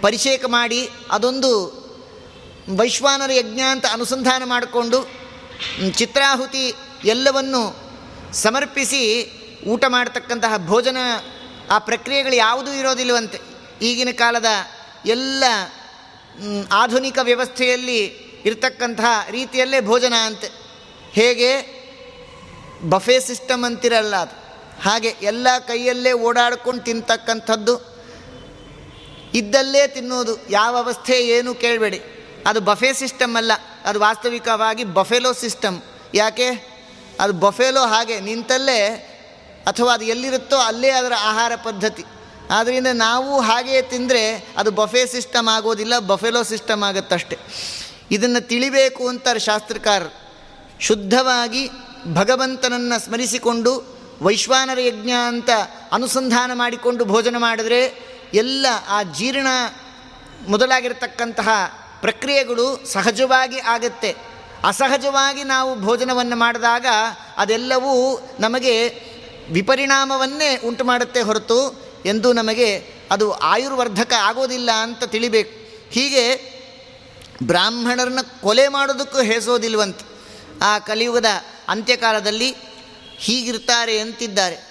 A: ಪರಿಷೇಕ ಮಾಡಿ ಅದೊಂದು ವೈಶ್ವಾನರ ಯಜ್ಞ ಅಂತ ಅನುಸಂಧಾನ ಮಾಡಿಕೊಂಡು ಚಿತ್ರಾಹುತಿ ಎಲ್ಲವನ್ನು ಸಮರ್ಪಿಸಿ ಊಟ ಮಾಡತಕ್ಕಂತಹ ಭೋಜನ ಆ ಪ್ರಕ್ರಿಯೆಗಳು ಯಾವುದೂ ಇರೋದಿಲ್ಲವಂತೆ. ಈಗಿನ ಕಾಲದ ಎಲ್ಲ ಆಧುನಿಕ ವ್ಯವಸ್ಥೆಯಲ್ಲಿ ಇರ್ತಕ್ಕಂತಹ ರೀತಿಯಲ್ಲೇ ಭೋಜನ ಅಂತೆ. ಹೇಗೆ? ಬಫೆ ಸಿಸ್ಟಮ್ ಅಂತಿರಲ್ಲ ಅದು. ಹಾಗೆ ಎಲ್ಲ ಕೈಯಲ್ಲೇ ಓಡಾಡ್ಕೊಂಡು ತಿಂತಕ್ಕಂಥದ್ದು. ಇದ್ದಲ್ಲೇ ತಿನ್ನೋದು. ಯಾವ ಅವಸ್ಥೆ ಏನು ಕೇಳಬೇಡಿ. ಅದು ಬಫೆ ಸಿಸ್ಟಮ್ ಅಲ್ಲ. ಅದು ವಾಸ್ತವಿಕವಾಗಿ ಬಫೆಲೋ ಸಿಸ್ಟಮ್. ಯಾಕೆ? ಅದು ಬಫೆಲೋ ಹಾಗೆ ನಿಂತಲ್ಲೇ ಅಥವಾ ಅದು ಎಲ್ಲಿರುತ್ತೋ ಅಲ್ಲೇ ಅದರ ಆಹಾರ ಪದ್ಧತಿ. ಆದ್ದರಿಂದ ನಾವು ಹಾಗೆಯೇ ತಿಂದರೆ ಅದು ಬಫೆ ಸಿಸ್ಟಮ್ ಆಗೋದಿಲ್ಲ, ಬಫೆಲೋ ಸಿಸ್ಟಮ್ ಆಗುತ್ತಷ್ಟೆ. ಇದನ್ನು ತಿಳಿಬೇಕು ಅಂತಾರೆ ಶಾಸ್ತ್ರಕಾರ ಶುದ್ಧವಾಗಿ ಭಗವಂತನನ್ನು ಸ್ಮರಿಸಿಕೊಂಡು, ವೈಶ್ವಾನರ ಯಜ್ಞ ಅಂತ ಅನುಸಂಧಾನ ಮಾಡಿಕೊಂಡು ಭೋಜನ ಮಾಡಿದ್ರೆ ಎಲ್ಲ ಆ ಜೀರ್ಣ ಮೊದಲಾಗಿರತಕ್ಕಂತಹ ಪ್ರಕ್ರಿಯೆಗಳು ಸಹಜವಾಗಿ ಆಗುತ್ತೆ. ಅಸಹಜವಾಗಿ ನಾವು ಭೋಜನವನ್ನು ಮಾಡಿದಾಗ ಅದೆಲ್ಲವೂ ನಮಗೆ ವಿಪರಿಣಾಮವನ್ನೇ ಉಂಟು ಮಾಡುತ್ತೆ ಹೊರತು ಎಂದು ನಮಗೆ ಅದು ಆಯುರ್ವರ್ಧಕ ಆಗೋದಿಲ್ಲ ಅಂತ ತಿಳಿಬೇಕು. ಹೀಗೆ ಬ್ರಾಹ್ಮಣರನ್ನ ಕೊಲೆ ಮಾಡೋದಕ್ಕೂ ಹೇಸೋದಿಲ್ವಂತ. ಆ ಕಲಿಯುಗದ ಅಂತ್ಯಕಾಲದಲ್ಲಿ ಹೀಗಿರ್ತಾರೆ ಅಂತಿದ್ದಾರೆ.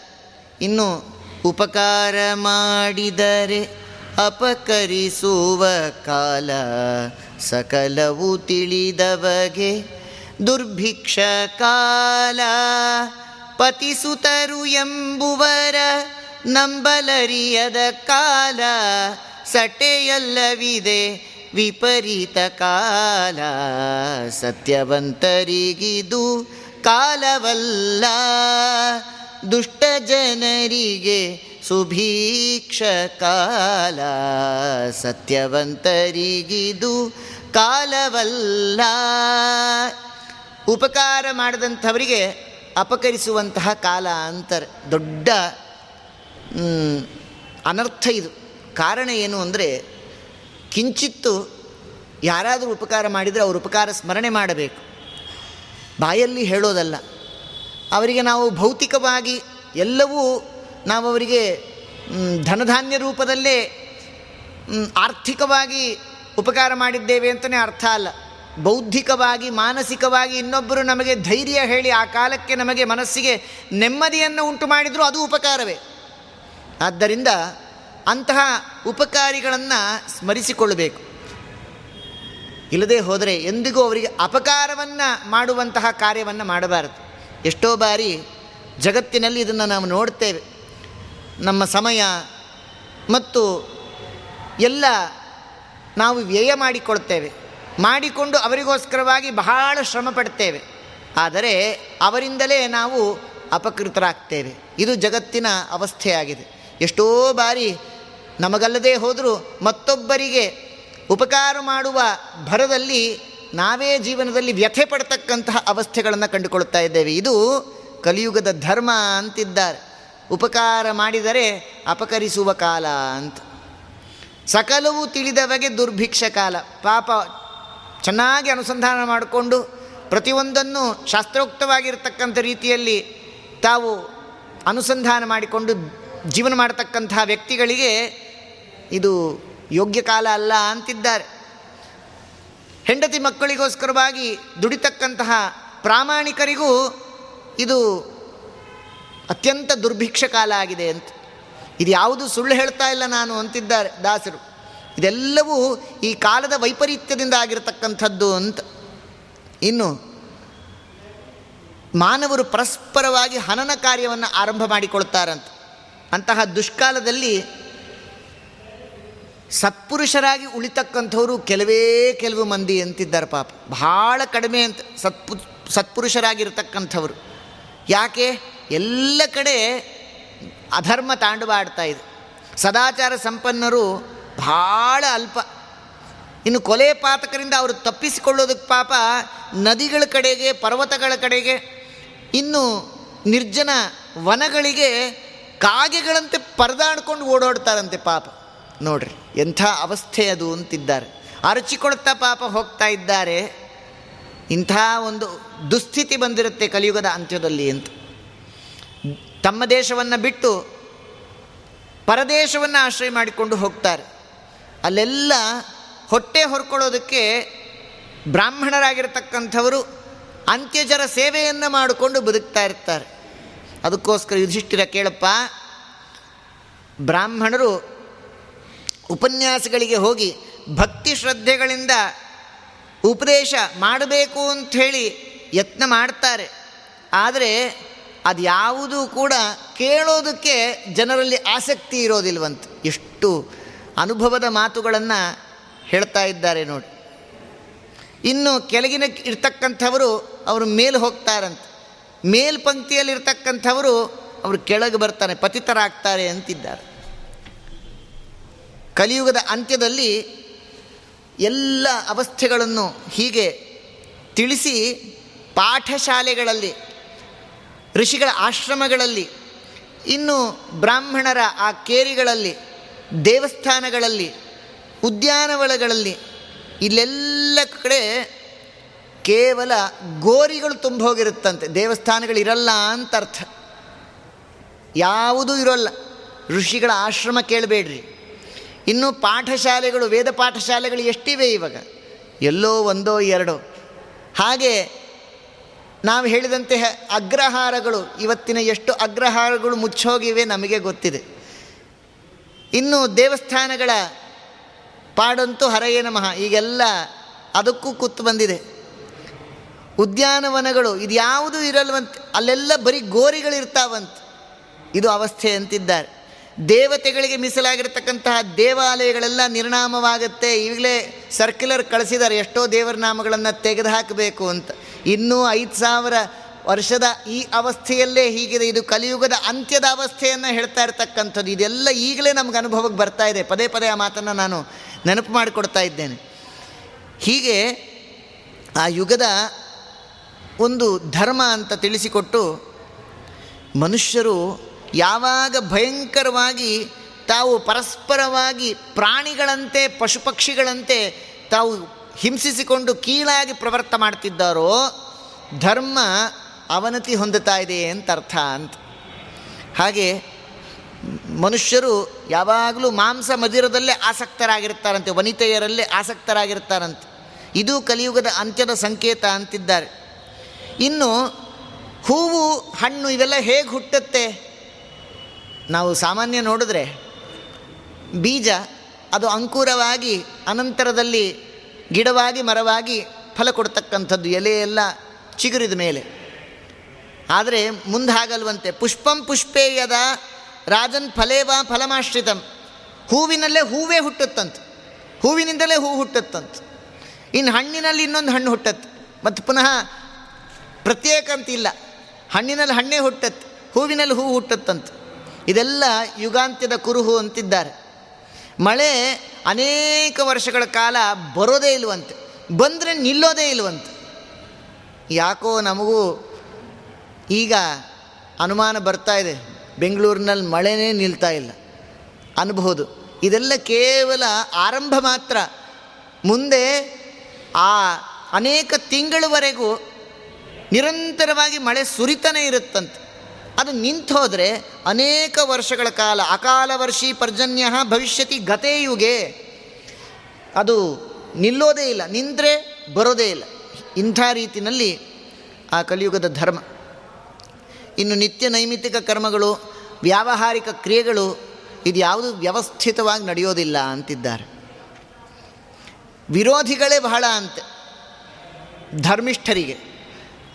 A: ಇನ್ನು ಉಪಕಾರ ಮಾಡಿದರೆ ಅಪಕರಿಸುವ ಕಾಲ ಸಕಲವು ತಿಳಿದವಗೆ. ದುರ್ಭಿಕ್ಷ ಕಾಲ ಪತಿಸುತರು ಎಂಬುವರ ನಂಬಲರಿಯದ ಕಾಲ ಸಟೆಯಲ್ಲವಿದೆ ವಿಪರೀತ ಕಾಲ. ಸತ್ಯವಂತರಿಗಿದು ಕಾಲವಲ್ಲ. ದುಷ್ಟ ಜನರಿಗೆ ಸುಭೀಕ್ಷ ಕಾಲ. ಸತ್ಯವಂತರಿಗಿದು ಕಾಲವಲ್ಲ. ಉಪಕಾರ ಮಾಡಿದಂಥವರಿಗೆ ಅಪಕರಿಸುವಂತಹ ಕಾಲ ಅಂತಾರೆ. ದೊಡ್ಡ ಅನರ್ಥ ಇದು. ಕಾರಣ ಏನು ಅಂದರೆ, ಕಿಂಚಿತ್ತು ಯಾರಾದರೂ ಉಪಕಾರ ಮಾಡಿದರೆ ಅವರು ಉಪಕಾರ ಸ್ಮರಣೆ ಮಾಡಬೇಕು. ಬಾಯಲ್ಲಿ ಹೇಳೋದಲ್ಲ, ಅವರಿಗೆ ನಾವು ಭೌತಿಕವಾಗಿ ಎಲ್ಲವೂ ನಾವು ಅವರಿಗೆ ಧನಧಾನ್ಯ ರೂಪದಲ್ಲೇ ಆರ್ಥಿಕವಾಗಿ ಉಪಕಾರ ಮಾಡಿದ್ದೇವೆ ಅಂತಲೇ ಅರ್ಥ ಅಲ್ಲ. ಬೌದ್ಧಿಕವಾಗಿ, ಮಾನಸಿಕವಾಗಿ ಇನ್ನೊಬ್ಬರು ನಮಗೆ ಧೈರ್ಯ ಹೇಳಿ ಆ ಕಾಲಕ್ಕೆ ನಮಗೆ ಮನಸ್ಸಿಗೆ ನೆಮ್ಮದಿಯನ್ನು ಉಂಟು ಮಾಡಿದರೂ ಅದು ಉಪಕಾರವೇ. ಆದ್ದರಿಂದ ಅಂತಹ ಉಪಕಾರಿಗಳನ್ನು ಸ್ಮರಿಸಿಕೊಳ್ಳಬೇಕು. ಇಲ್ಲದೆ ಹೋದರೆ ಎಂದಿಗೂ ಅವರಿಗೆ ಅಪಕಾರವನ್ನು ಮಾಡುವಂತಹ ಕಾರ್ಯವನ್ನು ಮಾಡಬಾರದು. ಎಷ್ಟೋ ಬಾರಿ ಜಗತ್ತಿನಲ್ಲಿ ಇದನ್ನು ನಾವು ನೋಡ್ತೇವೆ. ನಮ್ಮ ಸಮಯ ಮತ್ತು ಎಲ್ಲ ನಾವು ವ್ಯಯ ಮಾಡಿಕೊಳ್ತೇವೆ. ಮಾಡಿಕೊಂಡು ಅವರಿಗೋಸ್ಕರವಾಗಿ ಬಹಳ ಶ್ರಮ ಪಡ್ತೇವೆ. ಆದರೆ ಅವರಿಂದಲೇ ನಾವು ಅಪಕೃತರಾಗ್ತೇವೆ. ಇದು ಜಗತ್ತಿನ ಅವಸ್ಥೆಯಾಗಿದೆ. ಎಷ್ಟೋ ಬಾರಿ ನಮಗಲ್ಲದೆ ಹೋದರೂ ಮತ್ತೊಬ್ಬರಿಗೆ ಉಪಕಾರ ಮಾಡುವ ಭರದಲ್ಲಿ ನಾವೇ ಜೀವನದಲ್ಲಿ ವ್ಯಥೆ ಪಡ್ತಕ್ಕಂತಹ ಅವಸ್ಥೆಗಳನ್ನು ಕಂಡುಕೊಳ್ತಾ ಇದ್ದೇವೆ. ಇದು ಕಲಿಯುಗದ ಧರ್ಮ ಅಂತಿದ್ದಾರೆ. ಉಪಕಾರ ಮಾಡಿದರೆ ಅಪಕರಿಸುವ ಕಾಲ ಅಂತ. ಸಕಲವು ತಿಳಿದವಗೆ ದುರ್ಭಿಕ್ಷ ಕಾಲ. ಪಾಪ ಚೆನ್ನಾಗಿ ಅನುಸಂಧಾನ ಮಾಡಿಕೊಂಡು ಪ್ರತಿಯೊಂದನ್ನು ಶಾಸ್ತ್ರೋಕ್ತವಾಗಿರ್ತಕ್ಕಂಥ ರೀತಿಯಲ್ಲಿ ತಾವು ಅನುಸಂಧಾನ ಮಾಡಿಕೊಂಡು ಜೀವನ ಮಾಡತಕ್ಕಂತಹ ವ್ಯಕ್ತಿಗಳಿಗೆ ಇದು ಯೋಗ್ಯ ಕಾಲ ಅಲ್ಲ ಅಂತಿದ್ದಾರೆ. ಹೆಂಡತಿ ಮಕ್ಕಳಿಗೋಸ್ಕರವಾಗಿ ದುಡಿತಕ್ಕಂತಹ ಪ್ರಾಮಾಣಿಕರಿಗೂ ಇದು ಅತ್ಯಂತ ದುರ್ಭಿಕ್ಷ ಕಾಲ ಆಗಿದೆ ಅಂತ. ಇದು ಯಾವುದು ಸುಳ್ಳು ಹೇಳ್ತಾ ಇಲ್ಲ ನಾನು ಅಂತಿದ್ದಾರೆ ದಾಸರು. ಇದೆಲ್ಲವೂ ಈ ಕಾಲದ ವೈಪರೀತ್ಯದಿಂದ ಆಗಿರತಕ್ಕಂಥದ್ದು ಅಂತ. ಇನ್ನು ಮಾನವರು ಪರಸ್ಪರವಾಗಿ ಹನನ ಕಾರ್ಯವನ್ನು ಆರಂಭ ಮಾಡಿಕೊಳ್ತಾರಂತ. ಅಂತಹ ದುಷ್ಕಾಲದಲ್ಲಿ ಸತ್ಪುರುಷರಾಗಿ ಉಳಿತಕ್ಕಂಥವರು ಕೆಲವೇ ಕೆಲವು ಮಂದಿ ಅಂತಿದ್ದಾರೆ ಪಾಪ. ಭಾಳ ಕಡಿಮೆ ಅಂತ ಸತ್ಪು, ಸತ್ಪುರುಷರಾಗಿರ್ತಕ್ಕಂಥವ್ರು. ಯಾಕೆ? ಎಲ್ಲ ಕಡೆ ಅಧರ್ಮ ತಾಂಡವಾಡ್ತಾ ಇದೆ. ಸದಾಚಾರ ಸಂಪನ್ನರು ಭಾಳ ಅಲ್ಪ. ಇನ್ನು ಕೊಲೆ ಪಾತಕರಿಂದ ಅವರು ತಪ್ಪಿಸಿಕೊಳ್ಳೋದಕ್ಕೆ ಪಾಪ ನದಿಗಳ ಕಡೆಗೆ, ಪರ್ವತಗಳ ಕಡೆಗೆ, ಇನ್ನು ನಿರ್ಜನ ವನಗಳಿಗೆ ಕಾಗೆಗಳಂತೆ ಪರದಾಡ್ಕೊಂಡು ಓಡಾಡ್ತಾರಂತೆ ಪಾಪ. ನೋಡ್ರಿ, ಎಂಥ ಅವಸ್ಥೆ ಅದು ಅಂತಿದ್ದಾರೆ. ಅರಚಿಕೊಳ್ತಾ ಪಾಪ ಹೋಗ್ತಾ ಇದ್ದಾರೆ. ಇಂಥ ಒಂದು ದುಸ್ಥಿತಿ ಬಂದಿರುತ್ತೆ ಕಲಿಯುಗದ ಅಂತ್ಯದಲ್ಲಿ ಅಂತ. ತಮ್ಮ ದೇಶವನ್ನು ಬಿಟ್ಟು ಪರದೇಶವನ್ನು ಆಶ್ರಯ ಮಾಡಿಕೊಂಡು ಹೋಗ್ತಾರೆ. ಅಲ್ಲೆಲ್ಲ ಹೊಟ್ಟೆ ಹೊರ್ಕೊಳ್ಳೋದಕ್ಕೆ ಬ್ರಾಹ್ಮಣರಾಗಿರ್ತಕ್ಕಂಥವರು ಅಂತ್ಯಜರ ಸೇವೆಯನ್ನು ಮಾಡಿಕೊಂಡು ಬದುಕ್ತಾ ಇರ್ತಾರೆ. ಅದಕ್ಕೋಸ್ಕರ ಯುಧಿಷ್ಠಿರ ಕೇಳಪ್ಪ, ಬ್ರಾಹ್ಮಣರು ಉಪನ್ಯಾಸಗಳಿಗೆ ಹೋಗಿ ಭಕ್ತಿ ಶ್ರದ್ಧೆಗಳಿಂದ ಉಪದೇಶ ಮಾಡಬೇಕು ಅಂಥೇಳಿ ಯತ್ನ ಮಾಡ್ತಾರೆ. ಆದರೆ ಅದು ಯಾವುದೂ ಕೂಡ ಕೇಳೋದಕ್ಕೆ ಜನರಲ್ಲಿ ಆಸಕ್ತಿ ಇರೋದಿಲ್ವಂತ. ಎಷ್ಟು ಅನುಭವದ ಮಾತುಗಳನ್ನು ಹೇಳ್ತಾ ಇದ್ದಾರೆ ನೋಡಿ. ಇನ್ನು ಕೆಳಗಿನ ಇರ್ತಕ್ಕಂಥವರು ಅವರು ಮೇಲೆ ಹೋಗ್ತಾರಂತ. ಮೇಲ್ಪಂಕ್ತಿಯಲ್ಲಿರ್ತಕ್ಕಂಥವರು ಅವರು ಕೆಳಗೆ ಬರ್ತಾರೆ, ಪತಿತರಾಗ್ತಾರೆ ಅಂತಿದ್ದಾರೆ. ಕಲಿಯುಗದ ಅಂತ್ಯದಲ್ಲಿ ಎಲ್ಲ ಅವಸ್ಥೆಗಳನ್ನು ಹೀಗೆ ತಿಳಿಸಿ ಪಾಠಶಾಲೆಗಳಲ್ಲಿ, ಋಷಿಗಳ ಆಶ್ರಮಗಳಲ್ಲಿ, ಇನ್ನು ಬ್ರಾಹ್ಮಣರ ಆ ಕೇರಿಗಳಲ್ಲಿ, ದೇವಸ್ಥಾನಗಳಲ್ಲಿ, ಉದ್ಯಾನವನಗಳಲ್ಲಿ, ಇಲ್ಲೆಲ್ಲ ಕಡೆ ಕೇವಲ ಗೋರಿಗಳು ತುಂಬ ಹೋಗಿರುತ್ತಂತೆ ದೇವಸ್ಥಾನಗಳಿರಲ್ಲ ಅಂತ ಅರ್ಥ. ಯಾವುದೂ ಇರೋಲ್ಲ. ಋಷಿಗಳ ಆಶ್ರಮ ಕೇಳಬೇಡ್ರಿ. ಇನ್ನು ಪಾಠಶಾಲೆಗಳು, ವೇದ ಪಾಠಶಾಲೆಗಳು ಎಷ್ಟಿವೆ ಇವಾಗ? ಎಲ್ಲೋ ಒಂದೋ ಎರಡೋ. ಹಾಗೆ ನಾವು ಹೇಳಿದಂತೆ ಅಗ್ರಹಾರಗಳು, ಇವತ್ತಿನ ಎಷ್ಟು ಅಗ್ರಹಾರಗಳು ಮುಚ್ಚೋಗಿವೆ ನಮಗೆ ಗೊತ್ತಿದೆ. ಇನ್ನು ದೇವಸ್ಥಾನಗಳ ಪಾಡಂತೂ ಹರಯೇ ನಮಃ. ಈಗೆಲ್ಲ ಅದಕ್ಕೂ ಕೂತು ಬಂದಿದೆ. ಉದ್ಯಾನವನಗಳು, ಇದು ಯಾವುದೂ ಇರಲ್ವಂತೆ, ಅಲ್ಲೆಲ್ಲ ಬರೀ ಗೋರಿಗಳಿರ್ತಾವಂತೆ ಇದು ಅವಸ್ಥೆ ಅಂತಿದ್ದಾರೆ. ದೇವತೆಗಳಿಗೆ ಮೀಸಲಾಗಿರ್ತಕ್ಕಂತಹ ದೇವಾಲಯಗಳೆಲ್ಲ ನಿರ್ನಾಮವಾಗುತ್ತೆ. ಈಗಲೇ ಸರ್ಕ್ಯುಲರ್ ಕಳಿಸಿದ್ದಾರೆ, ಎಷ್ಟೋ ದೇವರ ನಾಮಗಳನ್ನು ತೆಗೆದುಹಾಕಬೇಕು ಅಂತ. ಇನ್ನೂ ಐದು ಸಾವಿರ ವರ್ಷದ ಈ ಅವಸ್ಥೆಯಲ್ಲೇ ಹೀಗಿದೆ. ಇದು ಕಲಿಯುಗದ ಅಂತ್ಯದ ಅವಸ್ಥೆಯನ್ನು ಹೇಳ್ತಾ ಇರ್ತಕ್ಕಂಥದ್ದು. ಇದೆಲ್ಲ ಈಗಲೇ ನಮ್ಗೆ ಅನುಭವಕ್ಕೆ ಬರ್ತಾ ಇದೆ. ಪದೇ ಪದೇ ಆ ಮಾತನ್ನು ನಾನು ನೆನಪು ಮಾಡಿಕೊಡ್ತಾ ಇದ್ದೇನೆ. ಹೀಗೆ ಆ ಯುಗದ ಒಂದು ಧರ್ಮ ಅಂತ ತಿಳಿಸಿಕೊಟ್ಟು ಮನುಷ್ಯರು ಯಾವಾಗ ಭಯಂಕರವಾಗಿ ತಾವು ಪರಸ್ಪರವಾಗಿ ಪ್ರಾಣಿಗಳಂತೆ ಪಶು ಪಕ್ಷಿಗಳಂತೆ ತಾವು ಹಿಂಸಿಸಿಕೊಂಡು ಕೀಳಾಗಿ ಪ್ರವರ್ತ ಮಾಡ್ತಿದ್ದಾರೋ, ಧರ್ಮ ಅವನತಿ ಹೊಂದುತ್ತಾ ಇದೆ ಅಂತ ಅರ್ಥ ಅಂತ. ಹಾಗೆ ಮನುಷ್ಯರು ಯಾವಾಗಲೂ ಮಾಂಸ ಮದಿರದಲ್ಲೇ ಆಸಕ್ತರಾಗಿರ್ತಾರಂತೆ, ವನಿತೆಯರಲ್ಲೇ ಆಸಕ್ತರಾಗಿರ್ತಾರಂತೆ. ಇದು ಕಲಿಯುಗದ ಅಂತ್ಯದ ಸಂಕೇತ ಅಂತಿದ್ದಾರೆ. ಇನ್ನು ಹೂವು, ಹಣ್ಣು ಇವೆಲ್ಲ ಹೇಗೆ ಹುಟ್ಟುತ್ತೆ? ನಾವು ಸಾಮಾನ್ಯ ನೋಡಿದ್ರೆ ಬೀಜ ಅದು ಅಂಕುರವಾಗಿ, ಅನಂತರದಲ್ಲಿ ಗಿಡವಾಗಿ, ಮರವಾಗಿ ಫಲ ಕೊಡ್ತಕ್ಕಂಥದ್ದು ಎಲೆಯೆಲ್ಲ ಚಿಗುರಿದ ಮೇಲೆ. ಆದರೆ ಮುಂದೆ ಹಾಗಲ್ವಂತೆ. ಪುಷ್ಪಂ ಪುಷ್ಪೇಯದ ರಾಜನ್ ಫಲೇವಾ ಫಲಮಾಶ್ರಿತಂ. ಹೂವಿನಲ್ಲೇ ಹೂವೇ ಹುಟ್ಟುತ್ತಂತ. ಹೂವಿನಿಂದಲೇ ಹೂ ಹುಟ್ಟುತ್ತಂತ. ಇನ್ನು ಹಣ್ಣಿನಲ್ಲಿ ಇನ್ನೊಂದು ಹಣ್ಣು ಹುಟ್ಟತ್ತೆ. ಮತ್ತು ಪುನಃ ಪ್ರತ್ಯೇಕ ಅಂತಿಲ್ಲ ಹಣ್ಣಿನಲ್ಲಿ ಹಣ್ಣೇ ಹುಟ್ಟತ್ತೆ, ಹೂವಿನಲ್ಲಿ ಹೂ ಹುಟ್ಟತ್ತಂತ. ಇದೆಲ್ಲ ಯುಗಾಂತ್ಯದ ಕುರುಹು ಅಂತಿದ್ದಾರೆ. ಮಳೆ ಅನೇಕ ವರ್ಷಗಳ ಕಾಲ ಬರೋದೇ ಇಲ್ವಂತೆ, ಬಂದರೆ ನಿಲ್ಲೋದೇ ಇಲ್ವಂತೆ. ಯಾಕೋ ನಮಗೂ ಈಗ ಅನುಮಾನ ಬರ್ತಾ ಇದೆ, ಬೆಂಗಳೂರಿನಲ್ಲಿ ಮಳೆನೇ ನಿಲ್ತಾ ಇಲ್ಲ. ಅನ್ಬಹುದು. ಇದೆಲ್ಲ ಕೇವಲ ಆರಂಭ ಮಾತ್ರ. ಮುಂದೆ ಆ ಅನೇಕ ತಿಂಗಳವರೆಗೂ ನಿರಂತರವಾಗಿ ಮಳೆ ಸುರಿತಾನೆ ಇರುತ್ತಂತೆ. ಅದು ನಿಂತು ಹೋದರೆ ಅನೇಕ ವರ್ಷಗಳ ಕಾಲ ಅಕಾಲ ವರ್ಷಿ ಪರ್ಜನ್ಯ ಭವಿಷ್ಯತಿ ಗತೇ ಯುಗೆ ಅದು ನಿಲ್ಲೋದೇ ಇಲ್ಲ ನಿಂತರೆ ಬರೋದೇ ಇಲ್ಲ. ಇಂಥ ರೀತಿಯಲ್ಲಿ ಆ ಕಲಿಯುಗದ ಧರ್ಮ. ಇನ್ನು ನಿತ್ಯ ನೈಮಿತ್ತಿಕ ಕರ್ಮಗಳು, ವ್ಯಾವಹಾರಿಕ ಕ್ರಿಯೆಗಳು ಇದು ಯಾವುದು ವ್ಯವಸ್ಥಿತವಾಗಿ ನಡೆಯೋದಿಲ್ಲ ಅಂತಿದ್ದಾರೆ. ವಿರೋಧಿಗಳೇ ಬಹಳ ಅಂತೆ. ಧರ್ಮಿಷ್ಠರಿಗೆ.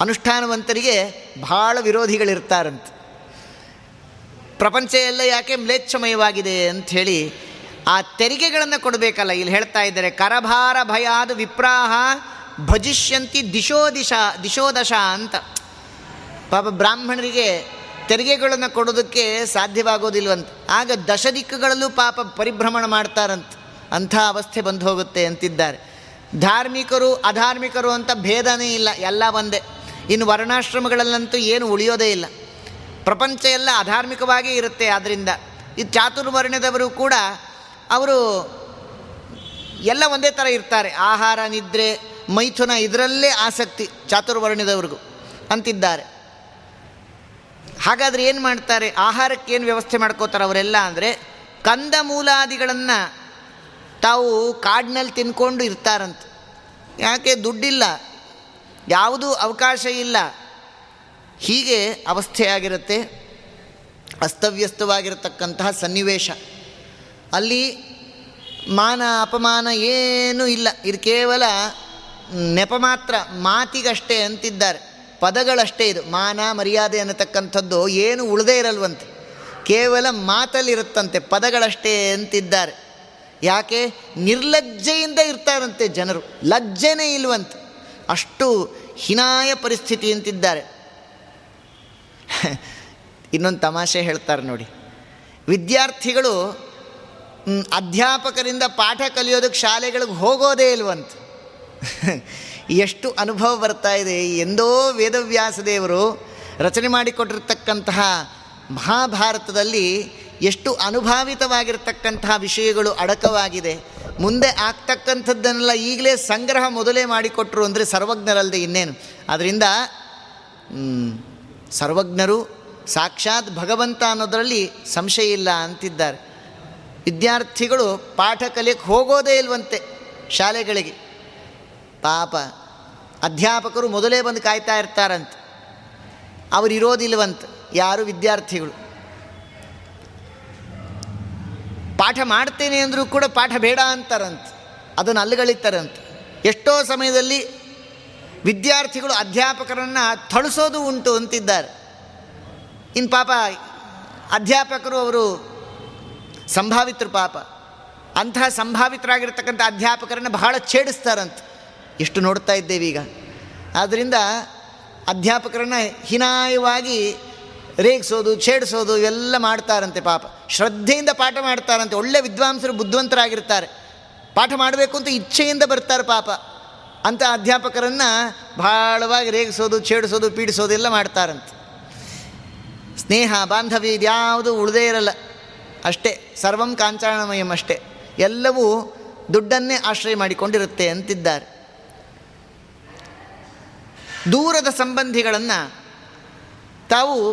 A: ಅನುಷ್ಠಾನವಂತರಿಗೆ ಭಾಳ ವಿರೋಧಿಗಳಿರ್ತಾರಂತೆ. ಪ್ರಪಂಚ ಎಲ್ಲ ಯಾಕೆ ಮ್ಲೇಚ್ಛಮಯವಾಗಿದೆ ಅಂಥೇಳಿ ಆ ತೆರಿಗೆಗಳನ್ನು ಕೊಡಬೇಕಲ್ಲ, ಇಲ್ಲಿ ಹೇಳ್ತಾ ಇದ್ದಾರೆ, ಕರಭಾರ ಭಯಾದ ವಿಪ್ರಾಹ ಭಜಿಷ್ಯಂತಿ ದಿಶೋ ದಿಶ ದಿಶೋದಶ ಅಂತ. ಪಾಪ ಬ್ರಾಹ್ಮಣರಿಗೆ ತೆರಿಗೆಗಳನ್ನು ಕೊಡೋದಕ್ಕೆ ಸಾಧ್ಯವಾಗೋದಿಲ್ವಂತ. ಆಗ ದಶ ದಿಕ್ಕುಗಳಲ್ಲೂ ಪಾಪ ಪರಿಭ್ರಮಣ ಮಾಡ್ತಾರಂತ. ಅಂಥ ಅವಸ್ಥೆ ಬಂದು ಹೋಗುತ್ತೆ ಅಂತಿದ್ದಾರೆ. ಧಾರ್ಮಿಕರು ಅಧಾರ್ಮಿಕರು ಅಂತ ಭೇದನೇ ಇಲ್ಲ, ಎಲ್ಲ ಒಂದೇ. ಇನ್ನು ವರ್ಣಾಶ್ರಮಗಳಲ್ಲಂತೂ ಏನು ಉಳಿಯೋದೇ ಇಲ್ಲ. ಪ್ರಪಂಚ ಎಲ್ಲ ಅಧಾರ್ಮಿಕವಾಗಿ ಇರುತ್ತೆ ಆದ್ದರಿಂದ ಈ ಚಾತುರ್ವರ್ಣದವರು ಕೂಡ ಅವರು ಎಲ್ಲ ಒಂದೇ ಥರ ಇರ್ತಾರೆ. ಆಹಾರ, ನಿದ್ರೆ, ಮೈಥುನ ಇದರಲ್ಲೇ ಆಸಕ್ತಿ ಚಾತುರ್ವರ್ಣದವ್ರಿಗೂ ಅಂತಿದ್ದಾರೆ. ಹಾಗಾದರೆ ಏನು ಮಾಡ್ತಾರೆ? ಆಹಾರಕ್ಕೆ ಏನು ವ್ಯವಸ್ಥೆ ಮಾಡ್ಕೋತಾರೆ ಅವರೆಲ್ಲ ಅಂದರೆ ಕಂದ ಮೂಲಾದಿಗಳನ್ನು ತಾವು ಕಾಡಿನಲ್ಲಿ ತಿನ್ಕೊಂಡು ಇರ್ತಾರಂತೆ. ಯಾಕೆ? ದುಡ್ಡಿಲ್ಲ. ಯಾವುದೂ ಅವಕಾಶ ಇಲ್ಲ. ಹೀಗೆ ಅವಸ್ಥೆಯಾಗಿರುತ್ತೆ, ಅಸ್ತವ್ಯಸ್ತವಾಗಿರತಕ್ಕಂತಹ ಸನ್ನಿವೇಶ. ಅಲ್ಲಿ ಮಾನ ಅಪಮಾನ ಏನೂ ಇಲ್ಲ. ಇದು ಕೇವಲ ನೆಪ ಮಾತ್ರ, ಮಾತಿಗಷ್ಟೇ ಅಂತಿದ್ದಾರೆ. ಪದಗಳಷ್ಟೇ ಇದು. ಮಾನ, ಮರ್ಯಾದೆ ಅನ್ನತಕ್ಕಂಥದ್ದು ಏನು ಉಳದೇ ಇರಲ್ವಂತೆ. ಕೇವಲ ಮಾತಲ್ಲಿರುತ್ತಂತೆ, ಪದಗಳಷ್ಟೇ ಅಂತಿದ್ದಾರೆ. ಯಾಕೆ? ನಿರ್ಲಜ್ಜೆಯಿಂದ ಇರ್ತಾರಂತೆ ಜನರು. ಲಜ್ಜೆನೇ ಇಲ್ವಂತೆ. ಅಷ್ಟು ಹೀನಾಯ ಪರಿಸ್ಥಿತಿ ಅಂತಿದ್ದಾರೆ. ಇನ್ನೊಂದು ತಮಾಷೆ ಹೇಳ್ತಾರೆ ನೋಡಿ. ವಿದ್ಯಾರ್ಥಿಗಳು ಅಧ್ಯಾಪಕರಿಂದ ಪಾಠ ಕಲಿಯೋದಕ್ಕೆ ಶಾಲೆಗಳಿಗೆ ಹೋಗೋದೇ ಇಲ್ವಂತ. ಎಷ್ಟು ಅನುಭವ ಬರ್ತಾ ಇದೆ. ಎಂದೋ ವೇದವ್ಯಾಸ ದೇವರು ರಚನೆ ಮಾಡಿಕೊಟ್ಟಿರ್ತಕ್ಕಂತಹ ಮಹಾಭಾರತದಲ್ಲಿ ಎಷ್ಟು ಅನುಭಾವಿತವಾಗಿರ್ತಕ್ಕಂತಹ ವಿಷಯಗಳು ಅಡಕವಾಗಿದೆ. ಮುಂದೆ ಆಗ್ತಕ್ಕಂಥದ್ದನ್ನೆಲ್ಲ ಈಗಲೇ ಸಂಗ್ರಹ ಮೊದಲೇ ಮಾಡಿಕೊಟ್ರು ಅಂದರೆ ಸರ್ವಜ್ಞರಲ್ಲದೆ ಇನ್ನೇನು? ಅದರಿಂದ ಸರ್ವಜ್ಞರು ಸಾಕ್ಷಾತ್ ಭಗವಂತ ಅನ್ನೋದರಲ್ಲಿ ಸಂಶಯ ಇಲ್ಲ ಅಂತಿದ್ದಾರೆ. ವಿದ್ಯಾರ್ಥಿಗಳು ಪಾಠ ಕಲಿಯಕ್ಕೆ ಹೋಗೋದೇ ಇಲ್ವಂತೆ ಶಾಲೆಗಳಿಗೆ. ಪಾಪ, ಅಧ್ಯಾಪಕರು ಮೊದಲೇ ಬಂದು ಕಾಯ್ತಾ ಇರ್ತಾರಂತೆ. ಅವರು ಇರೋದಿಲ್ವಂತ ಯಾರು ವಿದ್ಯಾರ್ಥಿಗಳು. ಪಾಠ ಮಾಡ್ತೇನೆ ಅಂದರೂ ಕೂಡ ಪಾಠ ಬೇಡ ಅಂತಾರಂತೆ. ಅದನ್ನು ಅಲ್ಲುಗಳಿತಾರಂತೆ ಎಷ್ಟೋ ಸಮಯದಲ್ಲಿ ವಿದ್ಯಾರ್ಥಿಗಳು ಅಧ್ಯಾಪಕರನ್ನು ಥಳಿಸೋದು ಉಂಟು ಅಂತಿದ್ದಾರೆ. ಇನ್ನು ಪಾಪ ಅಧ್ಯಾಪಕರು ಅವರು ಸಂಭಾವಿತರು ಪಾಪ. ಅಂತಹ ಸಂಭಾವಿತರಾಗಿರ್ತಕ್ಕಂಥ ಅಧ್ಯಾಪಕರನ್ನು ಬಹಳ ಛೇಡಿಸ್ತಾರಂತೆ. ಎಷ್ಟು ನೋಡ್ತಾ ಇದ್ದೇವೆ ಈಗ. ಆದ್ದರಿಂದ ಅಧ್ಯಾಪಕರನ್ನು ಹೀನಾಯವಾಗಿ ರೇಗಿಸೋದು, ಛೇಡಿಸೋದು ಇವೆಲ್ಲ ಮಾಡ್ತಾರಂತೆ ಪಾಪ. ಶ್ರದ್ಧೆಯಿಂದ ಪಾಠ ಮಾಡ್ತಾರಂತೆ. ಒಳ್ಳೆ ವಿದ್ವಾಂಸರು, ಬುದ್ಧಿವಂತರಾಗಿರ್ತಾರೆ. ಪಾಠ ಮಾಡಬೇಕು ಅಂತ ಇಚ್ಛೆಯಿಂದ ಬರ್ತಾರೆ ಪಾಪ. ಅಂತ ಅಧ್ಯಾಪಕರನ್ನು ಭಾಳವಾಗಿ ರೇಗಿಸೋದು, ಛೇಡಿಸೋದು, ಪೀಡಿಸೋದು ಎಲ್ಲ ಮಾಡ್ತಾರಂತೆ. ಸ್ನೇಹ, ಬಾಂಧವ್ಯ ಇದ್ಯಾವುದು ಉಳದೇ ಇರಲ್ಲ. ಅಷ್ಟೇ, ಸರ್ವಂ ಕಾಂಚಾಣಮಯಂ ಅಷ್ಟೇ. ಎಲ್ಲವೂ ದುಡ್ಡನ್ನೇ ಆಶ್ರಯ ಮಾಡಿಕೊಂಡಿರುತ್ತೆ ಅಂತಿದ್ದಾರೆ. ದೂರದ ಸಂಬಂಧಿಗಳನ್ನು ತಾವು